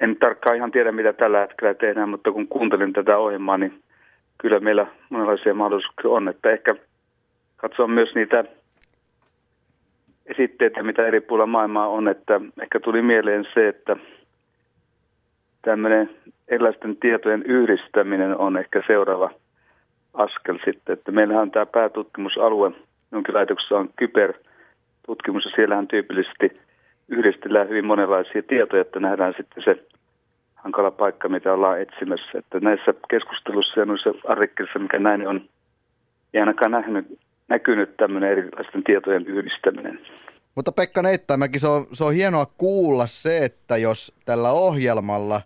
en tarkkaan ihan tiedä, mitä tällä hetkellä tehdään, mutta kun kuuntelin tätä ohjelmaa, niin kyllä meillä monenlaisia mahdollisuuksia on, että ehkä katsoa myös niitä esitteitä, mitä eri puolilla maailmaa on, että ehkä tuli mieleen se, että tämmöinen erilaisten tietojen yhdistäminen on ehkä seuraava askel sitten. Että meillähän on tämä päätutkimusalue, jonkin laitoksessa on kybertutkimus ja siellähän tyypillisesti yhdistellään hyvin monenlaisia tietoja, että nähdään sitten se hankala paikka, mitä ollaan etsimässä. Että näissä keskustelussa ja noissa artikkelissa, mikä näin on, ei ainakaan nähnyt, näkynyt tämmöinen erilaisten tietojen yhdistäminen. Mutta Pekka Neittämäki, se on, se on hienoa kuulla se, että jos tällä ohjelmalla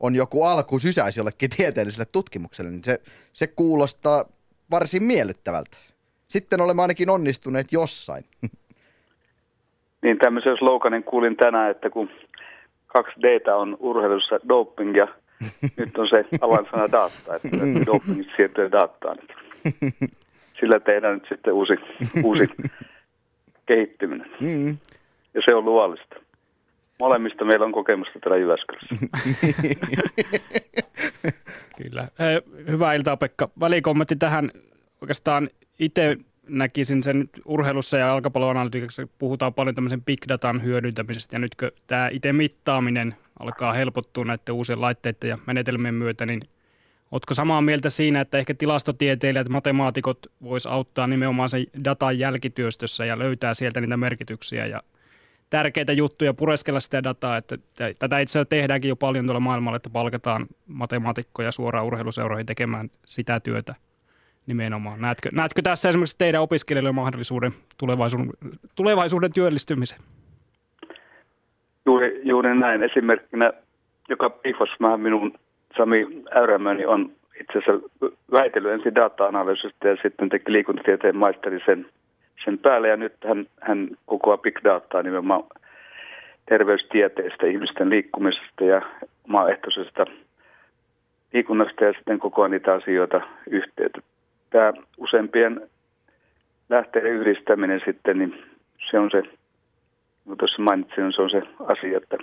on joku alku sysäisi jollekin tieteelliselle tutkimukselle, niin se, se kuulostaa varsin miellyttävältä. Sitten olemme ainakin onnistuneet jossain. Niin tämmöisen sloganin kuulin tänään, että kun kaksi d on urheilussa doping ja nyt on se avainsana data, että dopingista siirtyy dataan. Sillä tehdään nyt sitten uusi, uusi kehittyminen. Mm. Ja se on luollista. Molemmista meillä on kokemusta täällä Jyväskylässä. Kyllä. Hyvää iltaa Pekka. Välikommentti tähän. Oikeastaan itse näkisin sen urheilussa ja jalkapalloanalytiikassa puhutaan paljon tämmöisen big datan hyödyntämisestä. Ja nytkö tämä itse mittaaminen alkaa helpottua näiden uusien laitteiden ja menetelmien myötä, niin Oletko samaa mieltä siinä, että ehkä tilastotieteilijät, matemaatikot vois auttaa nimenomaan sen datan jälkityöstössä ja löytää sieltä niitä merkityksiä ja tärkeitä juttuja, pureskella sitä dataa, että tätä itse asiassa tehdäänkin jo paljon tuolla maailmalla, että palkataan matemaatikkoja suoraan urheiluseuroihin tekemään sitä työtä nimenomaan. Näetkö, näetkö tässä esimerkiksi teidän opiskelijoille mahdollisuuden tulevaisuuden, tulevaisuuden työllistymisen? Juuri, juuri näin. Esimerkkinä, joka piifas minun Sami Äyrämäni on itse asiassa väitellyt ensin data-analyysistä ja sitten teki liikuntatieteen maisteri sen, sen päälle. Ja nyt hän, hän kokoaa big dataa nimenomaan terveystieteestä, ihmisten liikkumisesta ja maaehtoisesta liikunnasta ja sitten kokoaa niitä asioita yhteen. Tämä useampien lähteiden yhdistäminen sitten, niin se on se, niin tuossa mainitsin, se on se asia, että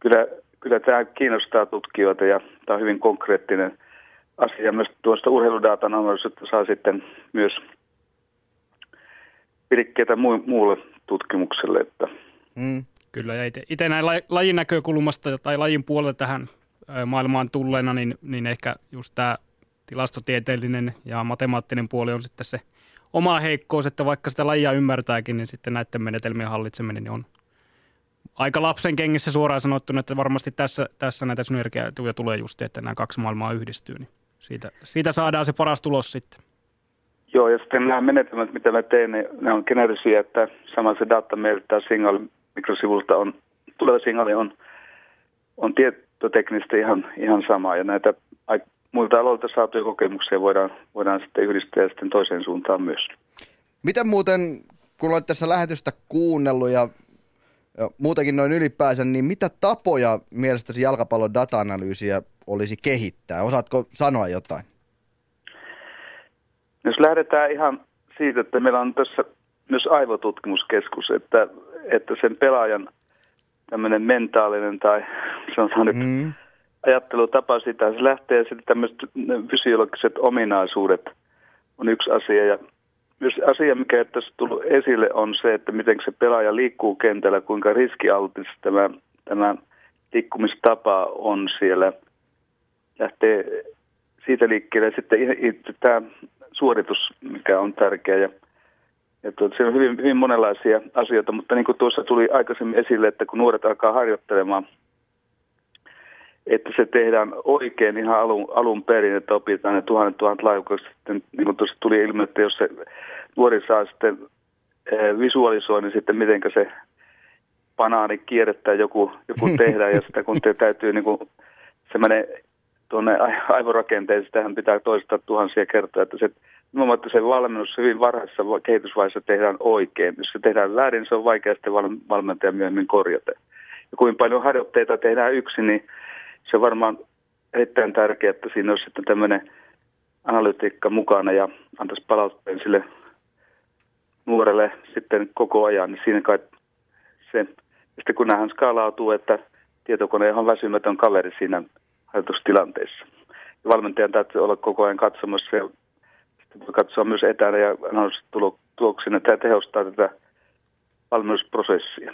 kyllä kyllä tämä kiinnostaa tutkijoita ja tämä on hyvin konkreettinen asia. Myös tuosta urheiludatan analyysistä saa sitten myös pirikkeitä muulle tutkimukselle. Että. Mm, kyllä, ja itse näin lajin näkökulmasta tai lajin puolelta tähän maailmaan tulleena, niin, niin ehkä just tämä tilastotieteellinen ja matemaattinen puoli on sitten se oma heikkous, että vaikka sitä lajia ymmärtääkin, niin sitten näiden menetelmien hallitseminen niin on aika lapsen kengissä suoraan sanottuna, että varmasti tässä, tässä näitä synergiaetuja tulee just, että nämä kaksi maailmaa yhdistyy, niin siitä, siitä saadaan se paras tulos sitten. Joo, ja sitten nämä menetelmät, mitä mä teen, ne, ne on geneerisiä, että sama se data meiltä signaali mikrosivulta on, tuleva signaali on, on tietoteknisesti ihan, ihan sama, ja näitä muilta aloilta saatuja kokemuksia voidaan, voidaan sitten yhdistää ja sitten toiseen suuntaan myös. Miten muuten, kun olet tässä lähetystä kuunnellut ja muutenkin noin ylipäänsä, niin mitä tapoja mielestäsi jalkapallon data-analyysiä olisi kehittää? Osaatko sanoa jotain? Jos lähdetään ihan siitä, että meillä on tässä myös aivotutkimuskeskus, että, että sen pelaajan tämmöinen mentaalinen tai sanotaan nyt mm. Ajattelutapa sitä, se lähtee sitten tämmöiset fysiologiset ominaisuudet on yksi asia ja myös asia, mikä tässä tullut esille, on se, että miten se pelaaja liikkuu kentällä, kuinka riskialtis tämä, tämä liikkumistapa on siellä. Lähtee siitä liikkeelle sitten itse tämä suoritus, mikä on tärkeä. Ja, ja tuota, se on hyvin, hyvin monenlaisia asioita, mutta niin kuin tuossa tuli aikaisemmin esille, että kun nuoret alkaa harjoittelemaan, että se tehdään oikein ihan alun, alun perin, että opitaan ne tuhannet tuhannet laajuukset. Sitten niin kuin tuossa tuli ilmi, että jos se nuori saa sitten eh, visualisoi, niin sitten miten se banaani kierrettää joku, joku tehdä ja sitä kun te täytyy niin kuin, se menee tuonne aivorakenteeseen, sitähän pitää toistaa tuhansia kertoja, että se, nimenomaan, että se valmennus hyvin varhaisessa kehitysvaiheessa tehdään oikein. Jos se tehdään väärin, niin se on vaikea sitten valmentaja myöhemmin korjata. Ja kuinka paljon harjoitteita tehdään yksin, niin se on varmaan erittäin tärkeää, että siinä olisi sitten tämmöinen analytiikka mukana ja antaisi palautteen sille nuorelle sitten koko ajan, niin siinä kai se, sitten kun nähdään skaalautuu, että tietokone on väsymätön kaveri siinä harjoitustilanteessa. Ja valmentajan täytyy olla koko ajan katsomassa ja sitten voi katsoa myös etänä ja tuloksena. Tämä tehostaa tätä valmennusprosessia.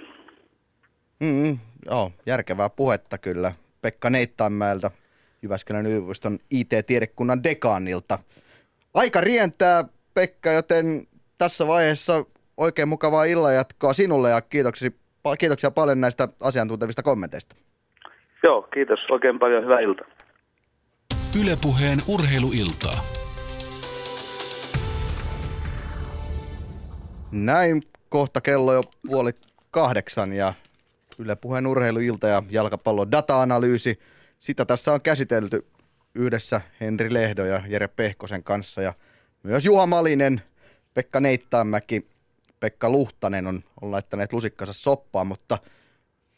Mm, joo, järkevää puhetta kyllä. Pekka Neittaanmäeltä, Jyväskylän yliopiston IT-tiedekunnan dekaanilta. Aika rientää, Pekka, joten tässä vaiheessa oikein mukavaa illanjatkoa sinulle ja kiitoksia, kiitoksia paljon näistä asiantuntevista kommenteista. Joo, kiitos oikein paljon. Hyvää iltaa. Ylepuheen urheiluiltaa. Näin kohta kello jo puoli kahdeksan ja Yle Puheen urheiluilta ja jalkapallon data-analyysi. Sitä tässä on käsitelty yhdessä Henri Lehdo ja Jere Pehkosen kanssa ja myös Juha Malinen, Pekka Neittaanmäki, Pekka Luhtanen on, on laittaneet lusikkansa soppaan, mutta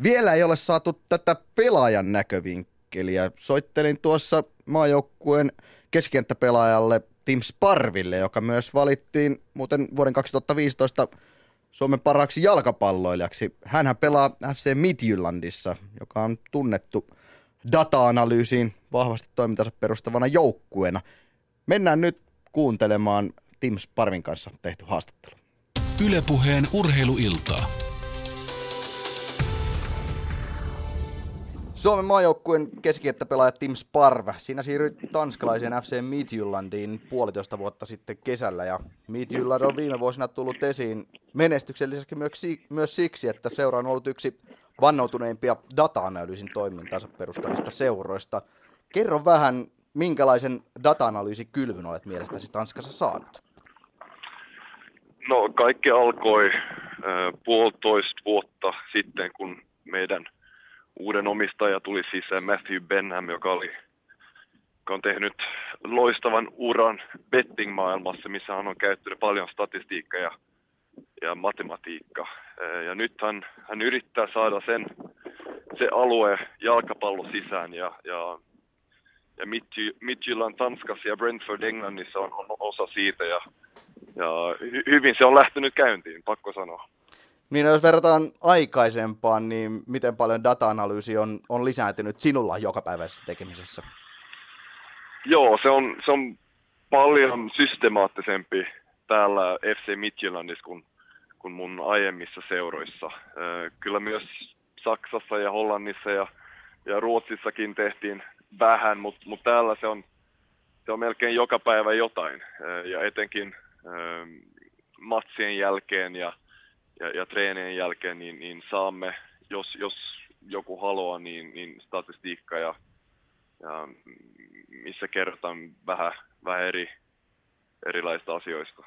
vielä ei ole saatu tätä pelaajan näkövinkkeliä. Soittelin tuossa maajoukkueen keskikenttäpelaajalle Tim Sparville, joka myös valittiin muuten vuoden 2015 Suomen parhaaksi jalkapalloilijaksi. Hänhän pelaa FC Midjyllandissa, joka on tunnettu data-analyysiin vahvasti toimintansa perustavana joukkueena. Mennään nyt kuuntelemaan Tim Sparvin kanssa tehty haastattelu. Ylepuheen urheiluiltaa. Suomen maajoukkueen keskikenttäpelaaja Tim Sparv. Siinä siirryi tanskalaiseen FC Midtjyllandiin puolitoista vuotta sitten kesällä ja Midtjylland on viime vuosina tullut esiin menestyksellisesti myös siksi, että seura on ollut yksi vannoutuneimpia data-analyysin toimintaansa perustavista seuroista. Kerro vähän, minkälaisen data-analyysikylvyn olet mielestäsi Tanskassa saanut? No kaikki alkoi äh, puolitoista vuotta sitten, kun meidän – uuden omistaja tuli sisään Matthew Benham, joka, oli, joka on tehnyt loistavan uran betting-maailmassa, missä hän on käyttänyt paljon statistiikkaa ja, ja matematiikkaa. Ja nyt hän, hän yrittää saada sen, se alue jalkapallo sisään ja, ja, ja Midtjylland Tanskassa ja Brentford Englannissa on, on osa siitä ja, ja hyvin se on lähtenyt käyntiin, pakko sanoa. Niin jos verrataan aikaisempaan, niin miten paljon data-analyysi on, on lisääntynyt sinulla jokapäiväisessä tekemisessä? Joo, se on, se on paljon systemaattisempi täällä FC Midtjyllandissa kuin, kuin mun aiemmissa seuroissa. Kyllä myös Saksassa ja Hollannissa ja, ja Ruotsissakin tehtiin vähän, mutta mut täällä se on, se on melkein joka päivä jotain. Ja etenkin matsien jälkeen ja ja, ja treenien jälkeen niin, niin saamme, jos, jos joku haluaa, niin, niin statistiikka ja, ja missä kerrotaan vähän, vähän eri, erilaista asioista.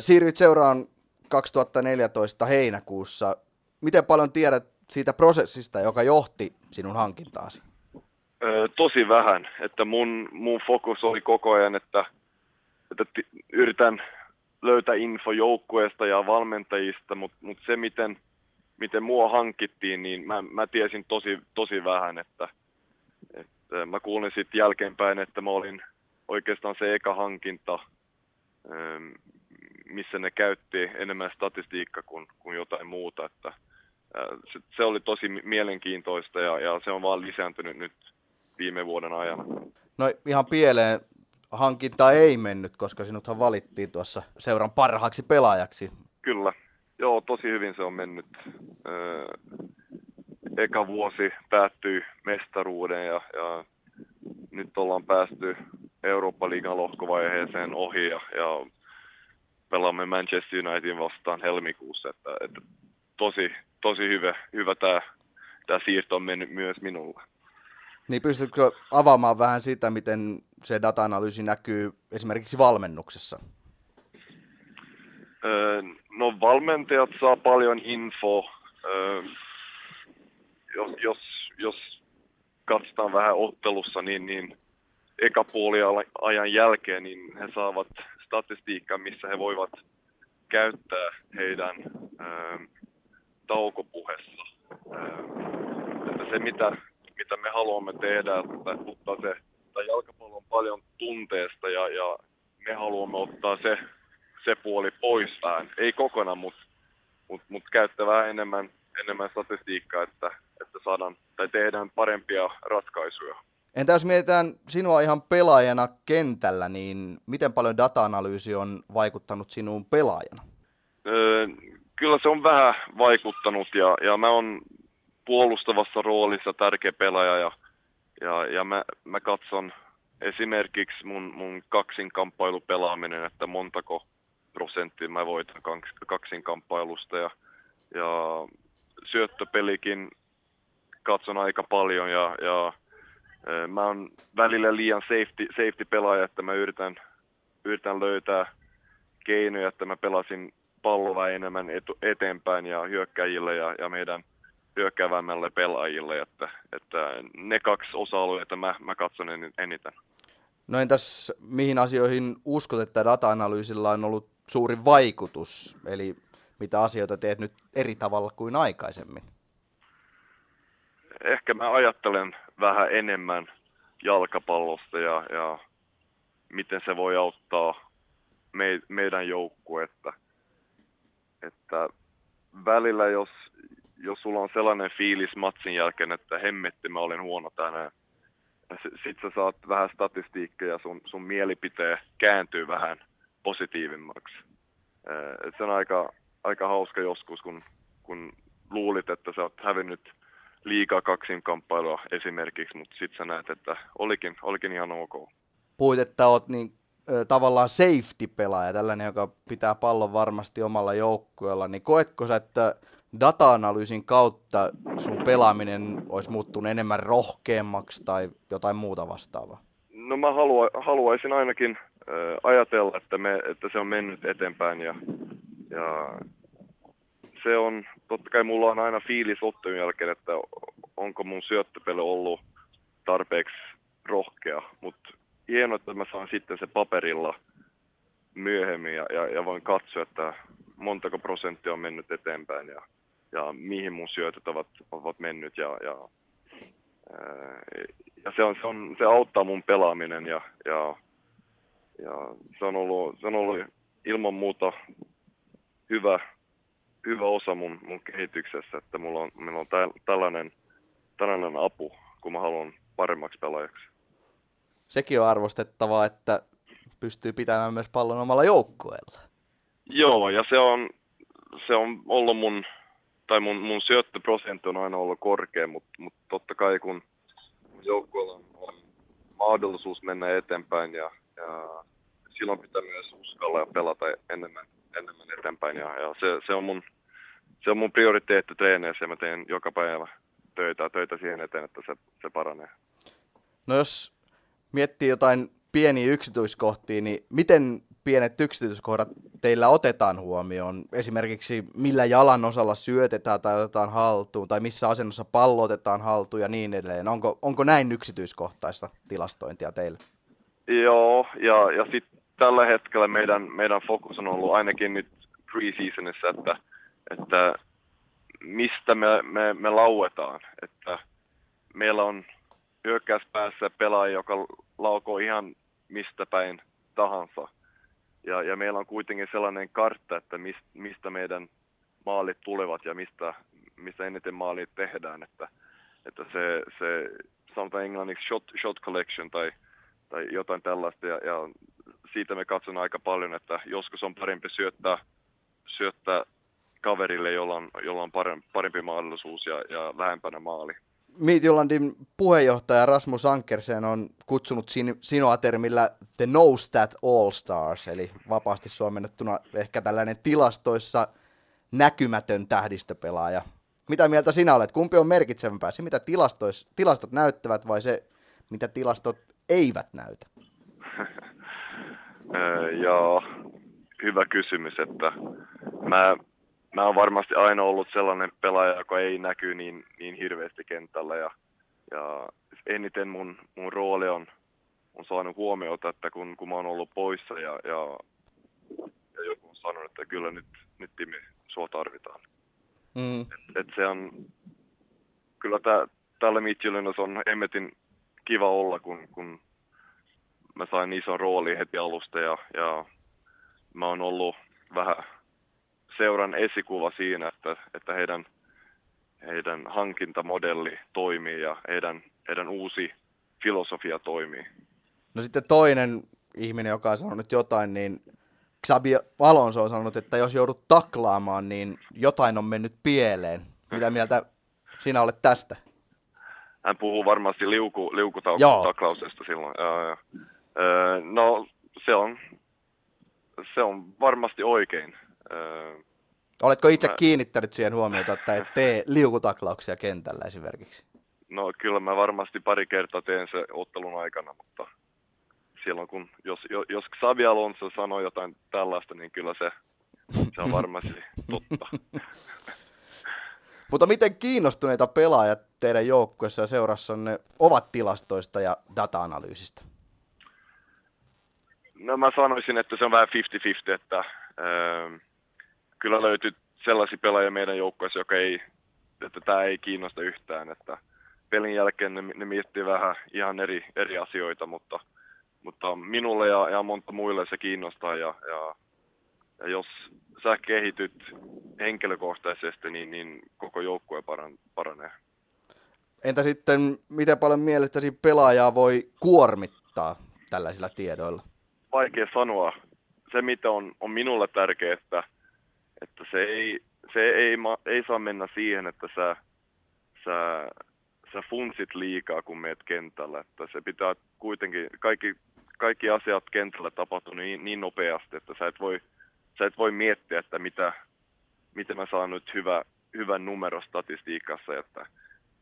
Siirryit seuraan 2014 heinäkuussa. Miten paljon tiedät siitä prosessista, joka johti sinun hankintaasi? Tosi vähän, että mun, mun fokus oli koko ajan, että, että yritän löytää info joukkueesta ja valmentajista, mutta mut se, miten, miten mua hankittiin, niin mä, mä tiesin tosi, tosi vähän, että, että mä kuulin sitten jälkeenpäin, että mä olin oikeastaan se eka hankinta, ähm, missä ne käytti enemmän statistiikkaa kuin, kuin jotain muuta, että äh, se, se oli tosi mielenkiintoista ja, ja se on vaan lisääntynyt nyt viime vuoden ajan. No ihan pieleen hankinta ei mennyt, koska sinuthan valittiin tuossa seuran parhaaksi pelaajaksi. Kyllä. Joo, tosi hyvin se on mennyt. Öö, eka vuosi päättyi mestaruuden ja, ja nyt ollaan päästy Eurooppa-liigan lohkovaiheeseen ohi ja, ja pelaamme Manchester Unitedin vastaan helmikuussa. Että, että tosi, tosi hyvä, hyvä tämä, siirto on mennyt myös minulle. Niin pystytkö avaamaan vähän sitä, miten se data-analyysi näkyy esimerkiksi valmennuksessa? No valmentajat saa paljon info. Jos, jos, jos katsotaan vähän ottelussa, niin, niin eka ajan jälkeen niin he saavat statistiikkaa, missä he voivat käyttää heidän taukopuhessa. Että se, mitä mitä me haluamme tehdä, että mutta se tai jalkapallo on paljon tunteesta ja, ja me haluamme ottaa se, se puoli pois vähän. Ei kokonaan, mutta mut, mut käyttää vähän enemmän, enemmän statistiikkaa, että, että saadaan tai tehdään parempia ratkaisuja. Entä jos mietitään sinua ihan pelaajana kentällä, niin miten paljon data-analyysi on vaikuttanut sinuun pelaajana? Öö, kyllä se on vähän vaikuttanut ja, ja mä oon puolustavassa roolissa tärkeä pelaaja ja, ja, ja mä, mä katson esimerkiksi mun, mun kaksinkamppailupelaaminen, että montako prosenttia mä voitan kaksinkamppailusta ja, ja syöttöpelikin katson aika paljon ja, ja e, mä oon välillä liian safety, safety pelaaja, että mä yritän, yritän löytää keinoja, että mä pelasin palloa enemmän etu, eteenpäin ja hyökkäjille ja, ja meidän hyökkäävämmälle pelaajille, että, että ne kaksi osa-alueita mä, mä katson eniten. No entäs mihin asioihin uskot, että data-analyysillä on ollut suuri vaikutus, eli mitä asioita teet nyt eri tavalla kuin aikaisemmin? Ehkä mä ajattelen vähän enemmän jalkapallosta ja, ja miten se voi auttaa me, meidän joukkuetta. Että välillä, jos, jos sulla on sellainen fiilis matsin jälkeen, että hemmetti, mä olin huono tänään, sit sä saat vähän statistiikkaa ja sun, sun mielipitee kääntyy vähän positiivimmaksi. Et se on aika, aika hauska joskus, kun, kun luulit, että sä oot hävinnyt liikaa kaksinkamppailua esimerkiksi, mutta sitten sä näet, että olikin, olikin ihan ok. Puhuit, että oot niin tavallaan safety-pelaaja, tällainen, joka pitää pallon varmasti omalla joukkueella, niin koetko sä, että data-analyysin kautta sun pelaaminen olisi muuttunut enemmän rohkeammaksi tai jotain muuta vastaavaa? No mä halua, haluaisin ainakin äh, ajatella, että, me, että se on mennyt eteenpäin ja, ja se on, totta kai mulla on aina fiilis ottelun jälkeen, että onko mun syöttöpeli ollut tarpeeksi rohkea, mutta hienoa, että mä saan sitten se paperilla myöhemmin ja, ja, ja voin katsoa, että montako prosenttia on mennyt eteenpäin ja, ja mihin mun syötöt ovat, ovat mennyt ja, ja, ja se, on, se, on, se auttaa mun pelaaminen ja, ja, ja se, on ollut, se on ollut ilman muuta hyvä, hyvä osa mun, mun kehityksessä, että mulla on, mulla on tällainen, tällainen apu, kun mä haluan paremmaksi pelaajaksi sekin on arvostettavaa, että pystyy pitämään myös pallon omalla joukkueella. Joo, ja se on, se on ollut mun, tai mun, mun syöttöprosentti on aina ollut korkea, mutta, mutta totta kai kun joukkueella on, on mahdollisuus mennä eteenpäin ja, ja silloin pitää myös uskalla ja pelata enemmän, enemmän eteenpäin. Ja, ja se, se, on mun, se on mun prioriteetti treeneissä ja mä teen joka päivä töitä, töitä siihen eteen, että se, se paranee. No jos miettii jotain pieniä yksityiskohtia, niin miten pienet yksityiskohdat teillä otetaan huomioon? Esimerkiksi millä jalan osalla syötetään tai otetaan haltuun, tai missä asennossa pallo otetaan haltuun ja niin edelleen. Onko, onko näin yksityiskohtaista tilastointia teille? Joo, ja, ja sitten tällä hetkellä meidän, meidän fokus on ollut ainakin nyt preseasonissa, että, että mistä me, me, me lauetaan. Että meillä on hyökkäyspäässä pelaaja, joka laukoo ihan mistä päin tahansa. Ja, ja meillä on kuitenkin sellainen kartta, että mist, mistä meidän maalit tulevat ja mistä, mistä eniten maalit tehdään. Että, että se, se sanotaan englanniksi shot, shot collection tai, tai jotain tällaista. Ja, ja siitä me katson aika paljon, että joskus on parempi syöttää, syöttää kaverille, jolla on, jolla on parempi, parempi mahdollisuus ja, ja lähempänä maali. Meet puheenjohtaja Rasmus Ankersen on kutsunut sin- sinua termillä The No Stat All Stars, eli vapaasti suomennettuna ehkä tällainen tilastoissa näkymätön tähdistöpelaaja. Mitä mieltä sinä olet? Kumpi on merkitsevämpää? Se, mitä tilastois, tilastot näyttävät vai se, mitä tilastot eivät näytä? Joo, hyvä kysymys, että mä mä oon varmasti aina ollut sellainen pelaaja, joka ei näky niin, niin hirveästi kentällä ja, ja eniten mun, mun rooli on, on saanut huomiota, että kun, kun mä oon ollut poissa ja, ja, ja joku on sanonut, että kyllä nyt, nyt Timi, sua tarvitaan. Mm. Et, et se on, kyllä tää, tällä Mitchellinossa on emmetin kiva olla, kun, kun mä sain ison rooli heti alusta ja, ja mä oon ollut vähän seuran esikuva siinä, että, että heidän, heidän hankintamodelli toimii ja heidän, heidän uusi filosofia toimii. No sitten toinen ihminen, joka on sanonut jotain, niin Xabi Alonso on sanonut, että jos joudut taklaamaan, niin jotain on mennyt pieleen. Mitä mieltä sinä olet tästä? Hän puhuu varmasti liuku, liukutaklausesta silloin. Ja. Öö, no, se on, se on varmasti oikein. Öö, Oletko itse mä... kiinnittänyt siihen huomiota, että et tee liukutaklauksia kentällä esimerkiksi? No kyllä mä varmasti pari kertaa teen se ottelun aikana, mutta silloin kun, jos, jos Xavi Alonso sanoo jotain tällaista, niin kyllä se, se on varmasti totta. Mutta miten kiinnostuneita pelaajat teidän joukkueessa ja seurassanne ovat tilastoista ja data-analyysistä? No mä sanoisin, että se on vähän 50-50, että äh, kyllä löytyy sellaisia pelaajia meidän joukkueessa, joka ei, että tämä ei kiinnosta yhtään, että pelin jälkeen ne, ne miettii vähän ihan eri, eri asioita, mutta, mutta minulle ja, ja monta muille se kiinnostaa ja, ja, ja jos sä kehityt henkilökohtaisesti, niin, niin koko joukkue paranee. Entä sitten, miten paljon mielestäsi pelaajaa voi kuormittaa tällaisilla tiedoilla? Vaikea sanoa. Se, mitä on, on minulle tärkeää, että, että se, ei, se ei, ei saa mennä siihen, että sä, sä, sä funtsit liikaa, kun meet kentällä. Että se pitää kuitenkin, kaikki, kaikki asiat kentällä tapahtuu niin, niin nopeasti, että sä et voi, sä et voi miettiä, että mitä, miten mä saan nyt hyvä, hyvän numero statistiikassa, että,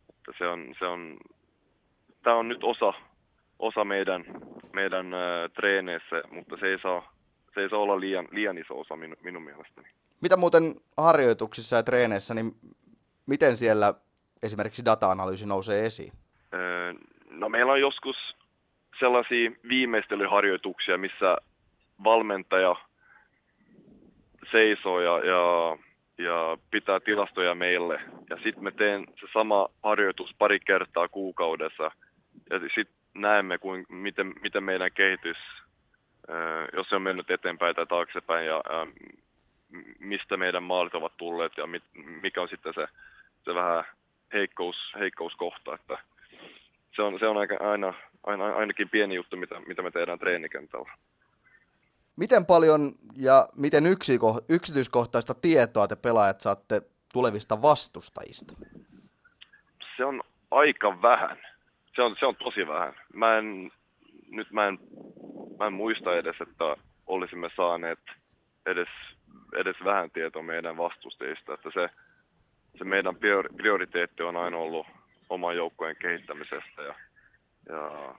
että se on, se on, tämä on nyt osa, osa meidän, meidän äh, treeneissä, mutta se ei saa, se ei saa olla liian, liian iso osa minu, minun mielestäni. Mitä muuten harjoituksissa ja treeneissä, niin miten siellä esimerkiksi data-analyysi nousee esiin? Öö, no meillä on joskus sellaisia viimeistelyharjoituksia, missä valmentaja seisoo ja, ja, ja pitää tilastoja meille. Ja sitten me teen se sama harjoitus pari kertaa kuukaudessa. Ja sitten näemme, kuin, miten, miten meidän kehitys, jos se on mennyt eteenpäin tai taaksepäin ja, ja mistä meidän maalit ovat tulleet ja mit, mikä on sitten se, se vähän heikkous, heikkouskohta. Että se on, se on aika, aina, aina, ainakin pieni juttu, mitä, mitä me tehdään treenikentällä. Miten paljon ja miten yksityiskohtaista tietoa te pelaajat saatte tulevista vastustajista? Se on aika vähän. Se on, se on tosi vähän. Mä en, nyt mä en, mä en muista edes, että olisimme saaneet edes, edes vähän tietoa meidän vastustajista. Että se, se meidän prioriteetti on aina ollut oman joukkojen kehittämisestä ja, ja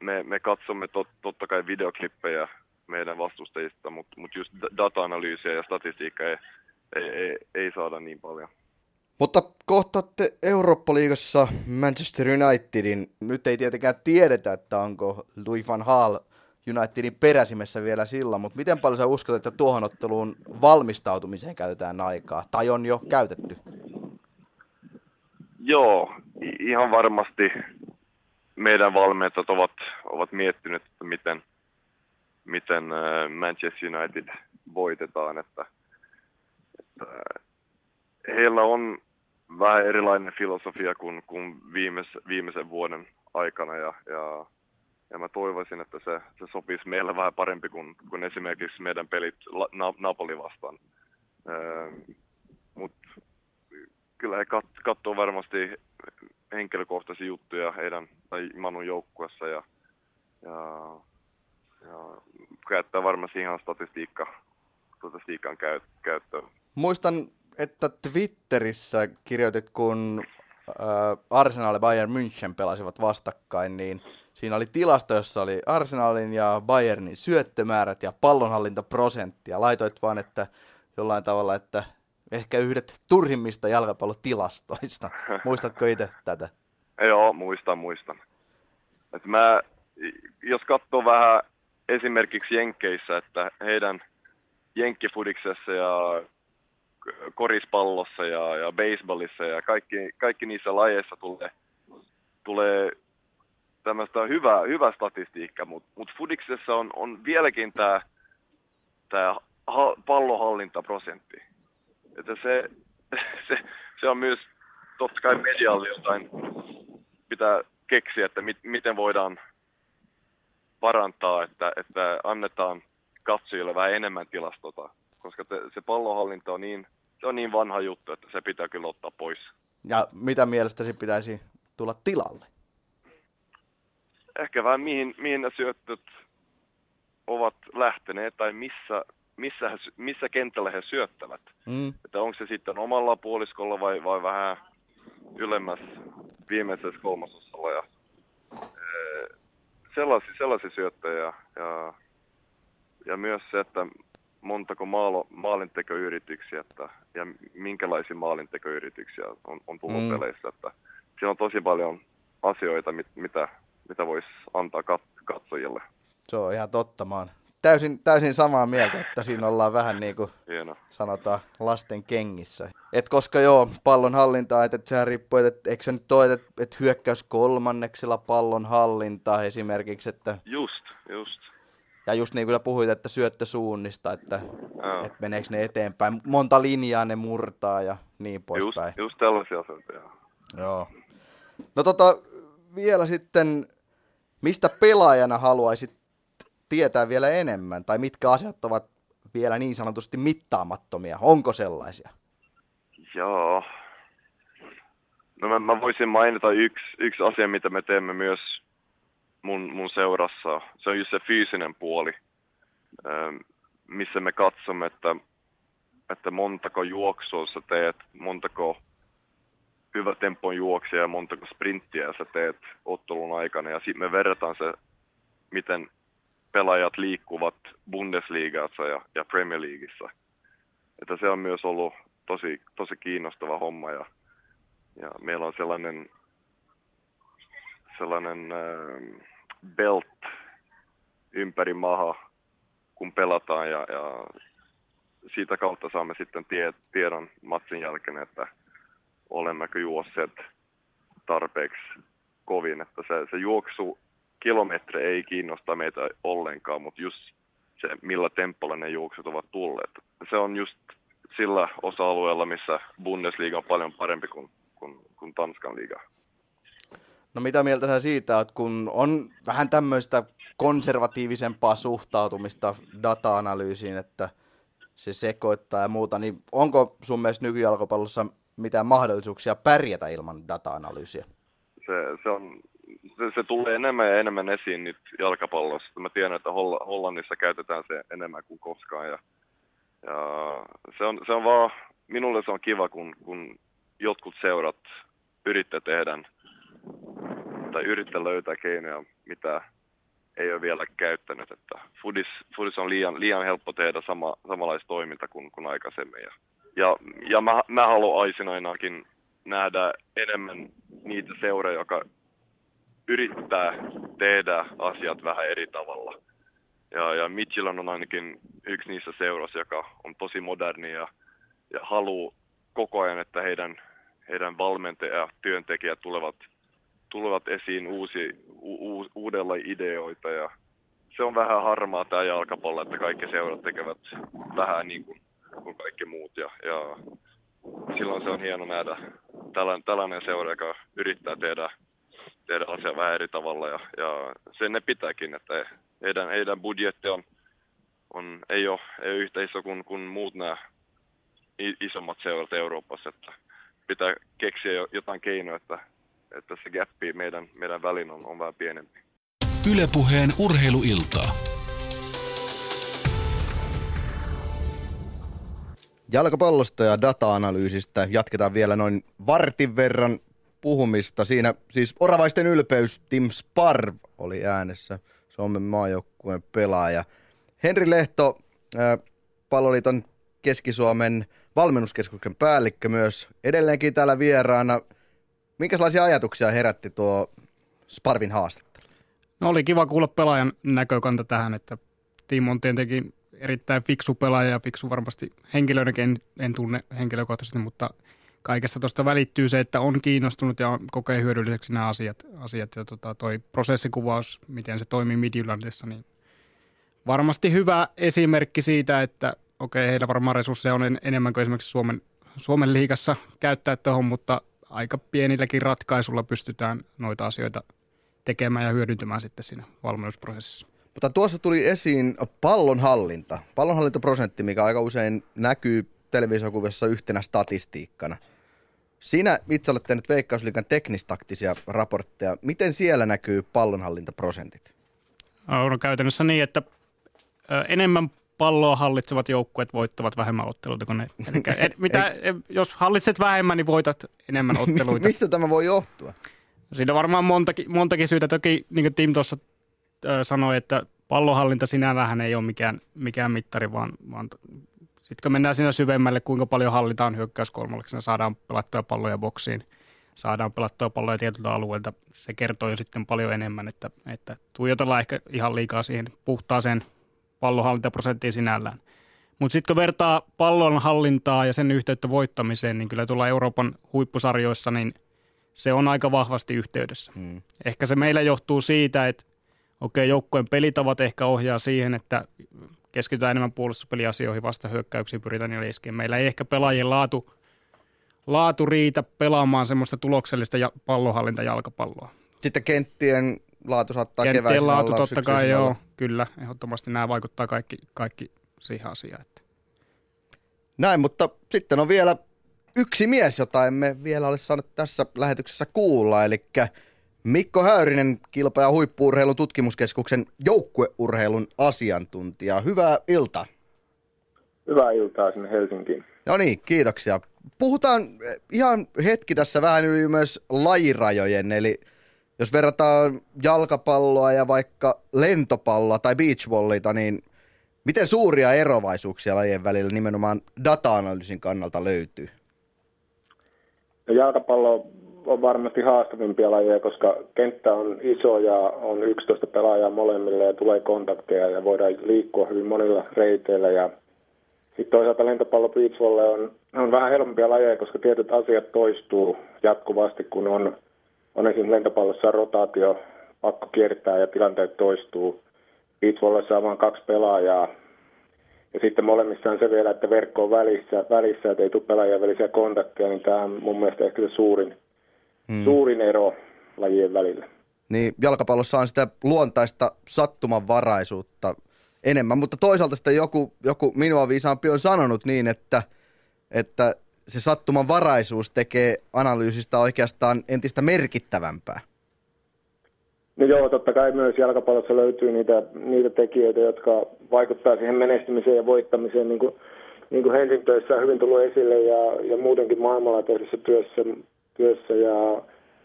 me, me katsomme tot, totta kai videoklippejä meidän vastustajista, mutta mut just data-analyysiä ja statistiikkaa ei, ei, ei, ei saada niin paljon. Mutta kohtaatte Eurooppa-liigassa Manchester Unitedin. Nyt ei tietenkään tiedetä, että onko Louis van Gaal Unitedin peräsimessä vielä silloin, mutta miten paljon sä uskot, että tuohon otteluun valmistautumiseen käytetään aikaa, tai on jo käytetty? Joo, ihan varmasti meidän valmentajat ovat, ovat miettineet, että miten, miten Manchester United voitetaan. Että, että heillä on vähän erilainen filosofia kuin, kuin viimeis, viimeisen vuoden aikana ja, ja, ja mä toivoisin, että se, se sopisi meille vähän parempi kuin, kuin esimerkiksi meidän pelit La, Napoli vastaan. Äh, Mutta kyllä he kat, katsoo varmasti henkilökohtaisia juttuja heidän tai Manun joukkuessa ja, ja, ja käyttää varmasti ihan statistiikka, statistiikan käy, käyttöön. Muistan, että Twitterissä kirjoitit, kun äh, Arsenal ja Bayern München pelasivat vastakkain, niin siinä oli tilasto, jossa oli Arsenalin ja Bayernin syöttömäärät ja pallonhallintaprosenttia. Laitoit vaan, että jollain tavalla, että ehkä yhdet turhimmista jalkapallotilastoista. Muistatko itse tätä? Joo, muistan, muistan. Et mä, jos katsoo vähän esimerkiksi Jenkkeissä, että heidän Jenkkifudiksessa ja korispallossa ja, ja baseballissa ja kaikki, kaikki niissä lajeissa tulee, tulee tämmöistä hyvää, hyvä statistiikka, mutta mut Fudiksessa on, on vieläkin tämä tää pallohallintaprosentti että se, se, se on myös totta kai medialle jotain pitää keksiä, että mit, miten voidaan parantaa, että, että annetaan katsojille vähän enemmän tilastota, koska te, se pallonhallinta on niin, se on niin vanha juttu, että se pitää kyllä ottaa pois. Ja mitä mielestäsi pitäisi tulla tilalle? Ehkä vähän mihin, mihin ne syöttöt ovat lähteneet tai missä, missä, he, missä kentällä he syöttävät. Mm. Että onko se sitten omalla puoliskolla vai, vai vähän ylemmäs viimeisessä kolmasosalla. Ja, sellaisia, sellaisia syöttäjiä ja, ja myös se, että montako maalo, maalintekoyrityksiä että, ja minkälaisia maalintekoyrityksiä on, on tullut mm. peleissä. Että siellä on tosi paljon asioita, mit, mitä, mitä voisi antaa kat, katsojille. Se on ihan totta, mä oon täysin, täysin samaa mieltä, että siinä ollaan vähän niin kuin Hieno. sanotaan lasten kengissä. Et koska joo, pallon hallintaa, että et sehän riippuu, että et, eikö se nyt ole, että et hyökkäys kolmanneksella pallon hallintaa esimerkiksi, että Just, just. ja just niin kuin sä puhuit, että syöttösuunnista, että et meneekö ne eteenpäin, monta linjaa ne murtaa ja niin Just, poispäin. just tällaisia asioita. Joo. No tota, vielä sitten, mistä pelaajana haluaisit tietää vielä enemmän, tai mitkä asiat ovat vielä niin sanotusti mittaamattomia? Onko sellaisia? Joo. No mä, mä voisin mainita yksi, yksi asia, mitä me teemme myös mun, mun seurassa. Se on just se fyysinen puoli, ähm, missä me katsomme, että, että montako juoksua sä teet, montako hyvä tempon juoksia ja montako sprinttiä sä teet ottelun aikana. Ja sitten me verrataan se, miten pelaajat liikkuvat Bundesliigassa ja, ja Premier Leagueissa. Että se on myös ollut tosi, tosi kiinnostava homma ja, ja meillä on sellainen, sellainen äh, belt ympäri maha, kun pelataan ja, ja siitä kautta saamme sitten tie, tiedon matsin jälkeen, että olemmeko juosseet tarpeeksi kovin, että se, se juoksu kilometri ei kiinnosta meitä ollenkaan, mutta just se, millä tempolla ne juokset ovat tulleet. Se on just sillä osa-alueella, missä Bundesliga on paljon parempi kuin, kuin, kuin Tanskan liiga. No mitä mieltä sä siitä oot, kun on vähän tämmöistä konservatiivisempaa suhtautumista data-analyysiin, että se sekoittaa ja muuta, niin onko sun mielestä nykyjalkapallossa mitään mahdollisuuksia pärjätä ilman data-analyysiä? Se, se, on, se, se tulee enemmän ja enemmän esiin nyt jalkapallossa. Mä tiedän, että Holl- Hollannissa käytetään se enemmän kuin koskaan. Ja, ja se, on, se on vaan, minulle se on kiva, kun, kun jotkut seurat yrittää tehdä tai yrittää löytää keinoja, mitä ei ole vielä käyttänyt. Että foodis, foodis on liian, liian helppo tehdä sama, samanlaista toiminta kuin, kuin aikaisemmin. Ja, ja, ja mä, mä haluan aisinainakin nähdä enemmän niitä seuroja, jotka yrittää tehdä asiat vähän eri tavalla. Ja, ja Midtjylland on ainakin yksi niissä seuroissa, joka on tosi moderni ja, ja haluaa koko ajan, että heidän, heidän valmentajat ja työntekijät tulevat, tulevat esiin uusi, u, u, uudella ideoita. Ja se on vähän harmaa tämä jalkapallo, että kaikki seurat tekevät vähän niin kuin, kuin kaikki muut. Ja, ja silloin se on hieno nähdä tällainen, tällainen seura, joka yrittää tehdä, tehdä asiaa vähän eri tavalla. Ja, ja sen ne pitääkin, että heidän, heidän budjetti on, on, ei, ole, ei ole yhtä iso kuin, kuin muut nämä isommat seurat Euroopassa. Että pitää keksiä jotain keinoa, että, että se gappi meidän, meidän välin on, on vähän pienempi. Ylepuheen urheiluiltaa. Jalkapallosta ja data-analyysistä jatketaan vielä noin vartin verran puhumista. Siinä siis oravaisten ylpeys Tim Sparv oli äänessä, Suomen maajoukkueen pelaaja. Henri Lehto, äh, Palloliiton Keski-Suomen valmennuskeskuksen päällikkö myös, edelleenkin täällä vieraana. Minkälaisia ajatuksia herätti tuo Sparvin haastattelu? No oli kiva kuulla pelaajan näkökanta tähän, että Tim on tietenkin erittäin fiksu pelaaja ja fiksu varmasti henkilöidenkin en, en tunne henkilökohtaisesti, mutta kaikesta tuosta välittyy se, että on kiinnostunut ja on, kokee hyödylliseksi nämä asiat. asiat ja tota, toi prosessikuvaus, miten se toimii Midjyllandissa, niin varmasti hyvä esimerkki siitä, että okei, heillä varmaan resursseja on en, enemmän kuin esimerkiksi Suomen, Suomen liigassa käyttää tuohon, mutta aika pienilläkin ratkaisulla pystytään noita asioita tekemään ja hyödyntämään sitten siinä valmennusprosessissa. Mutta tuossa tuli esiin pallonhallinta, pallonhallintoprosentti, mikä aika usein näkyy televisiokuvassa yhtenä statistiikkana. Sinä itse olet tehnyt Veikkausliikan teknistaktisia raportteja. Miten siellä näkyy pallonhallintaprosentit? On käytännössä niin, että enemmän palloa hallitsevat joukkueet voittavat vähemmän otteluita kuin ne. Eli, mitä, jos hallitset vähemmän, niin voitat enemmän otteluita. Mistä tämä voi johtua? Siinä on varmaan montakin, montakin syytä. Toki niin kuin Tim tuossa sanoi, että pallohallinta sinällään ei ole mikään, mikään mittari, vaan, vaan sitten kun mennään siinä syvemmälle, kuinka paljon hallitaan hyökkäyskolmolle, saadaan pelattua palloja boksiin, saadaan pelattua palloja tietyltä alueelta, se kertoo jo sitten paljon enemmän, että, että tuijotellaan ehkä ihan liikaa siihen puhtaaseen pallonhallintaprosenttiin sinällään. Mutta sitten kun vertaa pallon hallintaa ja sen yhteyttä voittamiseen, niin kyllä tuolla Euroopan huippusarjoissa, niin se on aika vahvasti yhteydessä. Hmm. Ehkä se meillä johtuu siitä, että okei, joukkojen pelitavat ehkä ohjaa siihen, että keskitytään enemmän puolustuspeliasioihin, vasta hyökkäyksiin pyritään niillä iskeä. Meillä ei ehkä pelaajien laatu, laatu riitä pelaamaan semmoista tuloksellista ja jalkapalloa. Sitten kenttien laatu saattaa Kenttien laatu olla totta kai joo, kyllä. Ehdottomasti nämä vaikuttaa kaikki, kaikki siihen asiaan. Että. Näin, mutta sitten on vielä yksi mies, jota emme vielä ole saanut tässä lähetyksessä kuulla, eli Mikko Häyrinen, kilpa- ja huippuurheilun tutkimuskeskuksen joukkueurheilun asiantuntija. Hyvää iltaa. Hyvää iltaa sinne Helsinkiin. No niin, kiitoksia. Puhutaan ihan hetki tässä vähän yli myös lajirajojen, eli jos verrataan jalkapalloa ja vaikka lentopalloa tai beachvolleyta, niin miten suuria erovaisuuksia lajien välillä nimenomaan data-analyysin kannalta löytyy? No jalkapallo on varmasti haastavimpia lajeja, koska kenttä on iso ja on 11 pelaajaa molemmille ja tulee kontakteja ja voidaan liikkua hyvin monilla reiteillä. Ja sitten toisaalta lentopallo beachvolle on, on vähän helpompia lajeja, koska tietyt asiat toistuu jatkuvasti, kun on, on esimerkiksi lentopallossa rotaatio, pakko kiertää ja tilanteet toistuu. Beachvollessa on vain kaksi pelaajaa, ja sitten molemmissa on se vielä, että verkko on välissä, välissä että ei tule pelaajien välisiä kontakteja, niin tämä on mun mielestä ehkä se suurin, hmm. suurin ero lajien välillä. Niin, jalkapallossa on sitä luontaista sattumanvaraisuutta enemmän, mutta toisaalta sitten joku, joku minua viisaampi on sanonut niin, että, että se sattumanvaraisuus tekee analyysistä oikeastaan entistä merkittävämpää. No joo, totta kai myös jalkapallossa löytyy niitä, niitä tekijöitä, jotka vaikuttaa siihen menestymiseen ja voittamiseen, niin kuin, niin kuin Helsingin töissä on hyvin tullut esille ja, ja muutenkin maailmalla tehdyssä työssä, työssä ja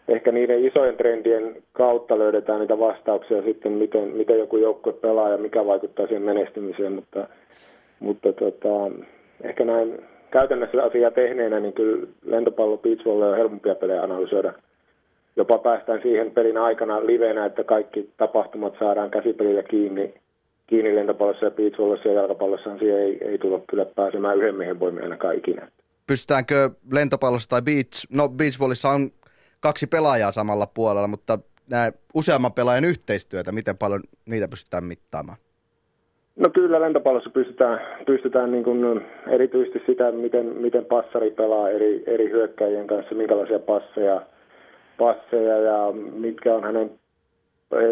ehkä niiden isojen trendien kautta löydetään niitä vastauksia sitten, miten, miten joku joukkue pelaa ja mikä vaikuttaa siihen menestymiseen, mutta, mutta tota, ehkä näin käytännössä asiaa tehneenä, niin kyllä lentopallo, beachvolley on helpompia pelejä analysoida – jopa päästään siihen pelin aikana livenä, että kaikki tapahtumat saadaan käsipelillä kiinni, kiinni lentopallossa ja beachvolleyssa ja jalkapallossa, niin siihen ei, ei tulla kyllä pääsemään yhden miehen voimia ainakaan ikinä. Pystytäänkö lentopallossa tai beach, no beachvolleyssa on kaksi pelaajaa samalla puolella, mutta nämä useamman pelaajan yhteistyötä, miten paljon niitä pystytään mittaamaan? No kyllä lentopallossa pystytään, pystytään niin kuin erityisesti sitä, miten, miten passari pelaa eri, eri hyökkäjien kanssa, minkälaisia passeja passeja ja mitkä on hänen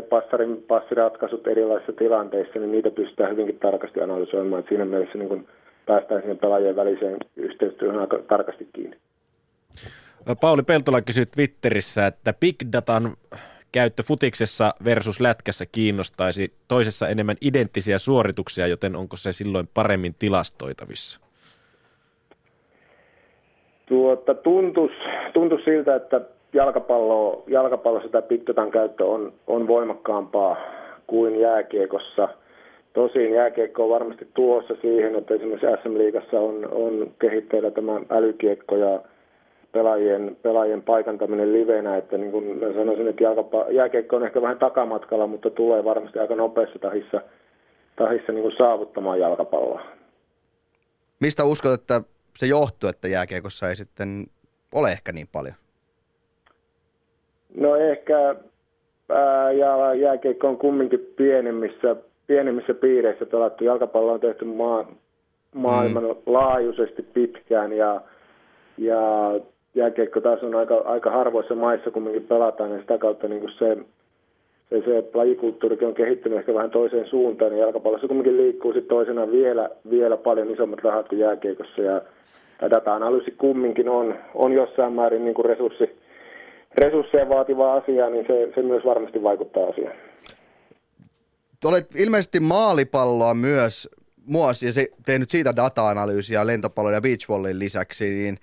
passarin, passiratkaisut erilaisissa tilanteissa, niin niitä pystytään hyvinkin tarkasti analysoimaan. Siinä mielessä niin kun päästään siihen pelaajien väliseen yhteistyöhön aika tarkasti kiinni. Pauli Peltola kysyi Twitterissä, että Big Datan käyttö futiksessa versus lätkässä kiinnostaisi toisessa enemmän identtisiä suorituksia, joten onko se silloin paremmin tilastoitavissa? Tuota, tuntus, tuntus siltä, että jalkapallo, jalkapallossa tämä pittotan käyttö on, on voimakkaampaa kuin jääkiekossa. Tosin jääkiekko on varmasti tuossa siihen, että esimerkiksi SM-liigassa on, on kehitteillä tämä älykiekko ja pelaajien, pelaajien paikantaminen livenä, että niin kuin sanoisin, että jalkapa- jääkiekko on ehkä vähän takamatkalla, mutta tulee varmasti aika nopeassa tahissa, tahissa niin kuin saavuttamaan jalkapalloa. Mistä uskot, että se johtuu, että jääkiekossa ei sitten ole ehkä niin paljon? No ehkä ää, ja jääkeikko on kumminkin pienemmissä, pienemmissä piireissä pelattu. Jalkapallo on tehty maa, maailmanlaajuisesti pitkään ja, ja jääkeikko taas on aika, aika harvoissa maissa kumminkin pelataan ja sitä kautta niin kuin se, se, se lajikulttuurikin on kehittynyt ehkä vähän toiseen suuntaan, niin jalkapallossa kuitenkin liikkuu sitten toisena vielä, vielä paljon isommat rahat kuin jääkiekossa. Ja tämä data-analyysi kumminkin on, on jossain määrin niin kuin resurssi, resursseja vaativa asia, niin se, se myös varmasti vaikuttaa asiaan. Olet ilmeisesti maalipalloa myös muosi ja se, tehnyt siitä data-analyysiä lentopallon ja beachvollin lisäksi, niin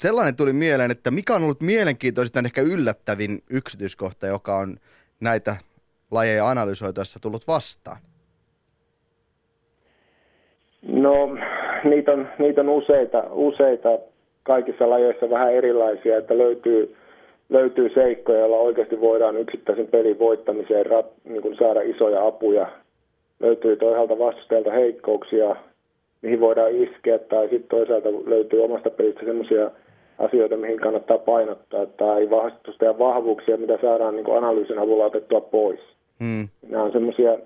sellainen tuli mieleen, että mikä on ollut mielenkiintoista ehkä yllättävin yksityiskohta, joka on näitä lajeja analysoituessa tullut vastaan? No, niitä on, niitä on useita, useita kaikissa lajeissa vähän erilaisia, että löytyy, löytyy seikkoja, joilla oikeasti voidaan yksittäisen pelin voittamiseen rat, niin kuin saada isoja apuja. Löytyy toisaalta vastustajalta heikkouksia, mihin voidaan iskeä, tai sitten toisaalta löytyy omasta pelistä semmoisia asioita, mihin kannattaa painottaa, tai vastusta ja vahvuuksia, mitä saadaan niin kuin analyysin avulla otettua pois. Hmm. Nämä on semmoisia,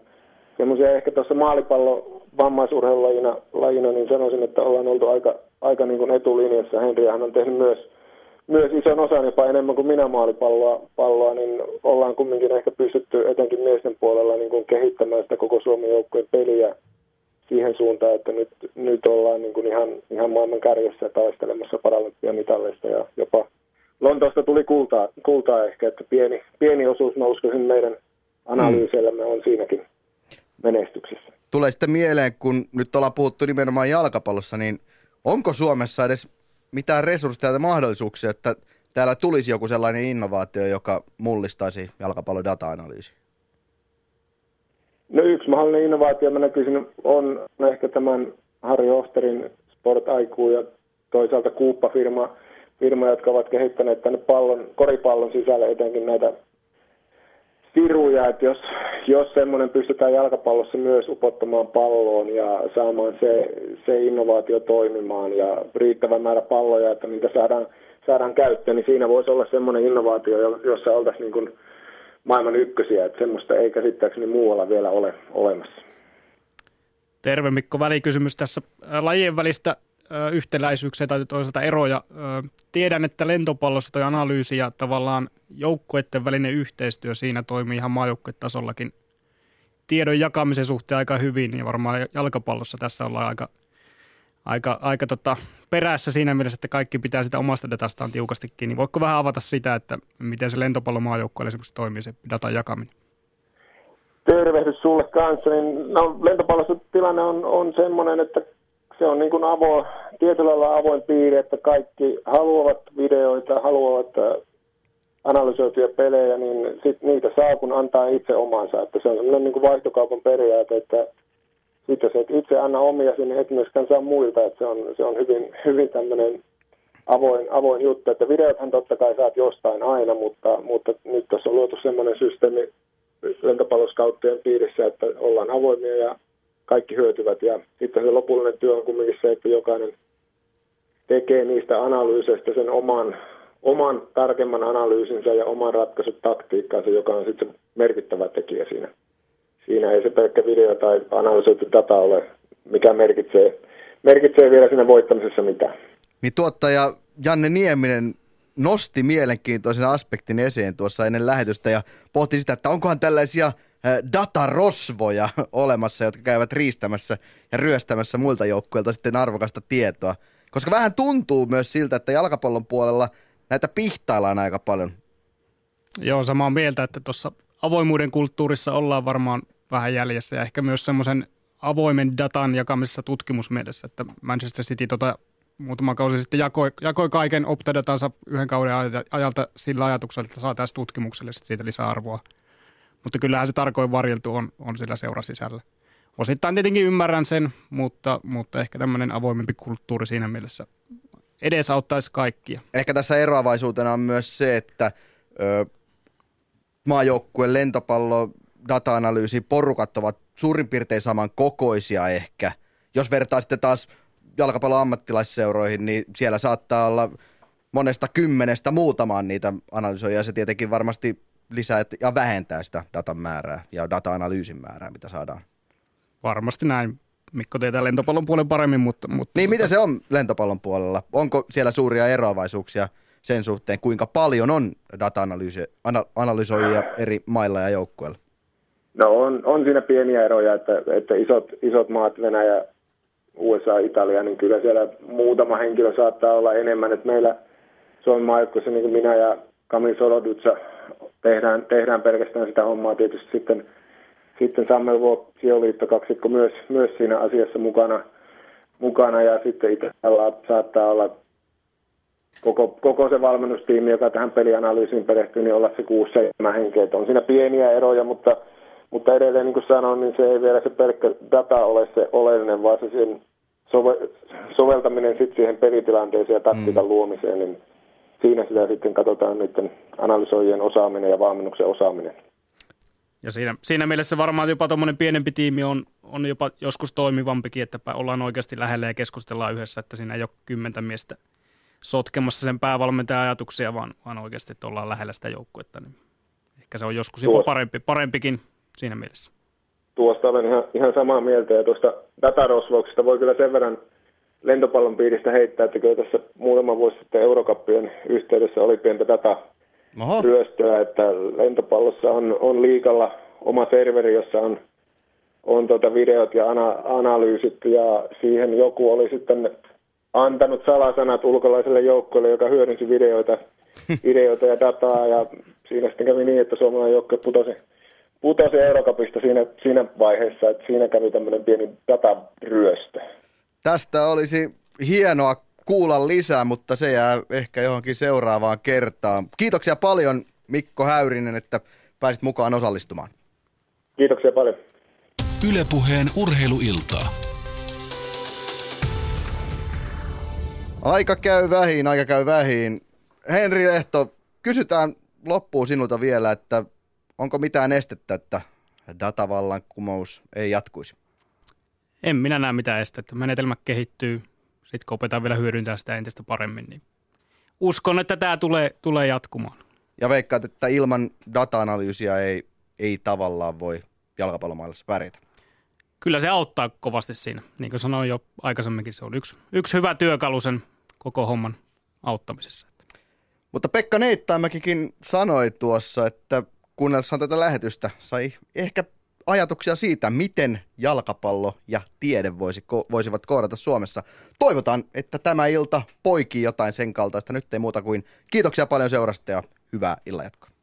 semmoisia ehkä tuossa maalipallo vammaisurheilulajina lajina, niin sanoisin, että ollaan oltu aika, aika niin kuin etulinjassa. Henriähän on tehnyt myös, myös ison osan, jopa enemmän kuin minä maalipalloa, palloa, niin ollaan kumminkin ehkä pystytty etenkin miesten puolella niin kuin kehittämään sitä koko Suomen joukkueen peliä siihen suuntaan, että nyt, nyt ollaan niin kuin ihan, ihan maailman kärjessä taistelemassa paralympiamitalleista ja jopa Lontoosta tuli kultaa, kultaa ehkä, että pieni, pieni osuus mä uskoisin meidän analyyseillämme on siinäkin menestyksessä. Tulee sitten mieleen, kun nyt ollaan puhuttu nimenomaan jalkapallossa, niin onko Suomessa edes mitään resursseja tai mahdollisuuksia, että täällä tulisi joku sellainen innovaatio, joka mullistaisi jalkapallon data-analyysi? No yksi mahdollinen innovaatio mä näkisin on ehkä tämän Harri Osterin Sport IQ ja toisaalta Kuuppa-firma, firma, jotka ovat kehittäneet tänne pallon, koripallon sisälle etenkin näitä siruja, että jos, jos semmoinen pystytään jalkapallossa myös upottamaan palloon ja saamaan se, se innovaatio toimimaan ja riittävä määrä palloja, että niitä saadaan, saadaan käyttöön, niin siinä voisi olla semmoinen innovaatio, jossa oltaisiin niin kuin maailman ykkösiä, että semmoista ei käsittääkseni muualla vielä ole olemassa. Terve Mikko, välikysymys tässä lajien välistä yhtäläisyyksiä tai toisaalta eroja. Tiedän, että lentopallossa toi analyysi ja tavallaan joukkueiden välinen yhteistyö siinä toimii ihan maajoukkuetasollakin tiedon jakamisen suhteen aika hyvin ja varmaan jalkapallossa tässä ollaan aika, aika, aika tota perässä siinä mielessä, että kaikki pitää sitä omasta datastaan tiukasti kiinni. Voitko vähän avata sitä, että miten se lentopallomaajoukkueelle esimerkiksi toimii se datan jakaminen? Tervehdys sulle kanssa. Niin, no, lentopallossa tilanne on, on semmoinen, että se on niin kuin avoin, tietyllä lailla avoin piiri, että kaikki haluavat videoita, haluavat äh, analysoituja pelejä, niin sit niitä saa, kun antaa itse omansa. Että se on semmoinen niin kuin vaihtokaupan periaate, että sitten jos et itse anna omia, niin et myöskään saa muilta. Että se on, se on hyvin, hyvin tämmöinen avoin, avoin juttu, että videothan totta kai saat jostain aina, mutta, mutta nyt tässä on luotu semmoinen systeemi lentopalloskauttojen piirissä, että ollaan avoimia ja kaikki hyötyvät. Ja sitten se lopullinen työ on kuitenkin se, että jokainen tekee niistä analyyseistä sen oman, oman tarkemman analyysinsä ja oman ratkaisutaktiikkaansa, joka on sitten merkittävä tekijä siinä. Siinä ei se pelkkä video tai analysoitu data ole, mikä merkitsee, merkitsee vielä siinä voittamisessa mitään. Niin tuottaja Janne Nieminen nosti mielenkiintoisen aspektin esiin tuossa ennen lähetystä ja pohti sitä, että onkohan tällaisia – datarosvoja olemassa, jotka käyvät riistämässä ja ryöstämässä muilta joukkueilta sitten arvokasta tietoa. Koska vähän tuntuu myös siltä, että jalkapallon puolella näitä pihtaillaan aika paljon. Joo, samaa mieltä, että tuossa avoimuuden kulttuurissa ollaan varmaan vähän jäljessä ja ehkä myös semmoisen avoimen datan jakamisessa tutkimusmielessä, että Manchester City tota muutama kausi sitten jakoi, jakoi kaiken optadatansa yhden kauden ajalta sillä ajatuksella, että saa tässä tutkimukselle siitä lisäarvoa mutta kyllähän se tarkoin varjeltu on, on sillä seurasisällä. Osittain tietenkin ymmärrän sen, mutta, mutta ehkä tämmöinen avoimempi kulttuuri siinä mielessä edesauttaisi kaikkia. Ehkä tässä eroavaisuutena on myös se, että ö, maajoukkueen lentopallo, data-analyysi, porukat ovat suurin piirtein saman kokoisia ehkä. Jos vertaa sitten taas jalkapallon ammattilaisseuroihin, niin siellä saattaa olla monesta kymmenestä muutamaan niitä analysoijia. Se tietenkin varmasti lisää ja vähentää sitä datan määrää ja data-analyysin määrää, mitä saadaan. Varmasti näin. Mikko tietää lentopallon puolen paremmin, mutta... mutta niin, mutta... miten se on lentopallon puolella? Onko siellä suuria eroavaisuuksia sen suhteen, kuinka paljon on data-analysoijia eri mailla ja joukkueilla? No on, on siinä pieniä eroja, että, että isot, isot maat, Venäjä, USA, Italia, niin kyllä siellä muutama henkilö saattaa olla enemmän. Että meillä Suomen maajoukkueessa, niin kuin minä ja Kamil Solodutsa, tehdään, tehdään pelkästään sitä hommaa. Tietysti sitten, sitten Samuel Vuok, kaksikko myös, myös siinä asiassa mukana, mukana ja sitten Italialla saattaa olla koko, koko se valmennustiimi, joka tähän pelianalyysiin perehtyy, niin olla se 6-7 henkeä. On siinä pieniä eroja, mutta, mutta edelleen niin kuin sanoin, niin se ei vielä se pelkkä data ole se oleellinen, vaan se sen sove, soveltaminen sitten siihen pelitilanteeseen ja taktiikan mm. luomiseen, niin siinä sitä sitten katsotaan niiden analysoijien osaaminen ja valmennuksen osaaminen. Ja siinä, siinä mielessä varmaan jopa tuommoinen pienempi tiimi on, on jopa joskus toimivampikin, että ollaan oikeasti lähellä ja keskustellaan yhdessä, että siinä ei ole kymmentä miestä sotkemassa sen päävalmentajan ajatuksia, vaan, vaan oikeasti, että ollaan lähellä sitä joukkuetta. Niin ehkä se on joskus jopa parempi, parempikin siinä mielessä. Tuosta olen ihan, ihan samaa mieltä ja tuosta datarosvauksesta voi kyllä sen verran lentopallon piiristä heittää, että kyllä tässä muutama vuosi sitten Eurokappien yhteydessä oli pientä data ryöstöä, että lentopallossa on, on liikalla oma serveri, jossa on, on tuota videot ja ana, analyysit ja siihen joku oli sitten antanut salasanat ulkolaiselle joukkueelle, joka hyödynsi videoita, videoita ja dataa ja siinä sitten kävi niin, että suomalainen joukkue putosi, putosi Eurokapista siinä, siinä vaiheessa, että siinä kävi tämmöinen pieni dataryöstö. Tästä olisi hienoa kuulla lisää, mutta se jää ehkä johonkin seuraavaan kertaan. Kiitoksia paljon Mikko Häyrinen, että pääsit mukaan osallistumaan. Kiitoksia paljon. Ylepuheen urheiluiltaa. Aika käy vähin, aika käy vähin. Henri Lehto, kysytään loppuun sinulta vielä, että onko mitään estettä, että datavallan kumous ei jatkuisi? En minä näe mitään estettä. Menetelmä kehittyy, sitten kun opetaan vielä hyödyntää sitä entistä paremmin, niin uskon, että tämä tulee, tulee jatkumaan. Ja veikkaat, että ilman data-analyysiä ei, ei tavallaan voi jalkapallomaailmassa pärjätä. Kyllä se auttaa kovasti siinä. Niin kuin sanoin jo aikaisemminkin, se on yksi, yksi hyvä työkalu sen koko homman auttamisessa. Mutta Pekka Neittaimäkikin sanoi tuossa, että kuunnellessaan tätä lähetystä sai ehkä ajatuksia siitä, miten jalkapallo ja tiede voisi, voisivat kohdata Suomessa. Toivotaan, että tämä ilta poikii jotain sen kaltaista. Nyt ei muuta kuin kiitoksia paljon seurasta ja hyvää illanjatkoa.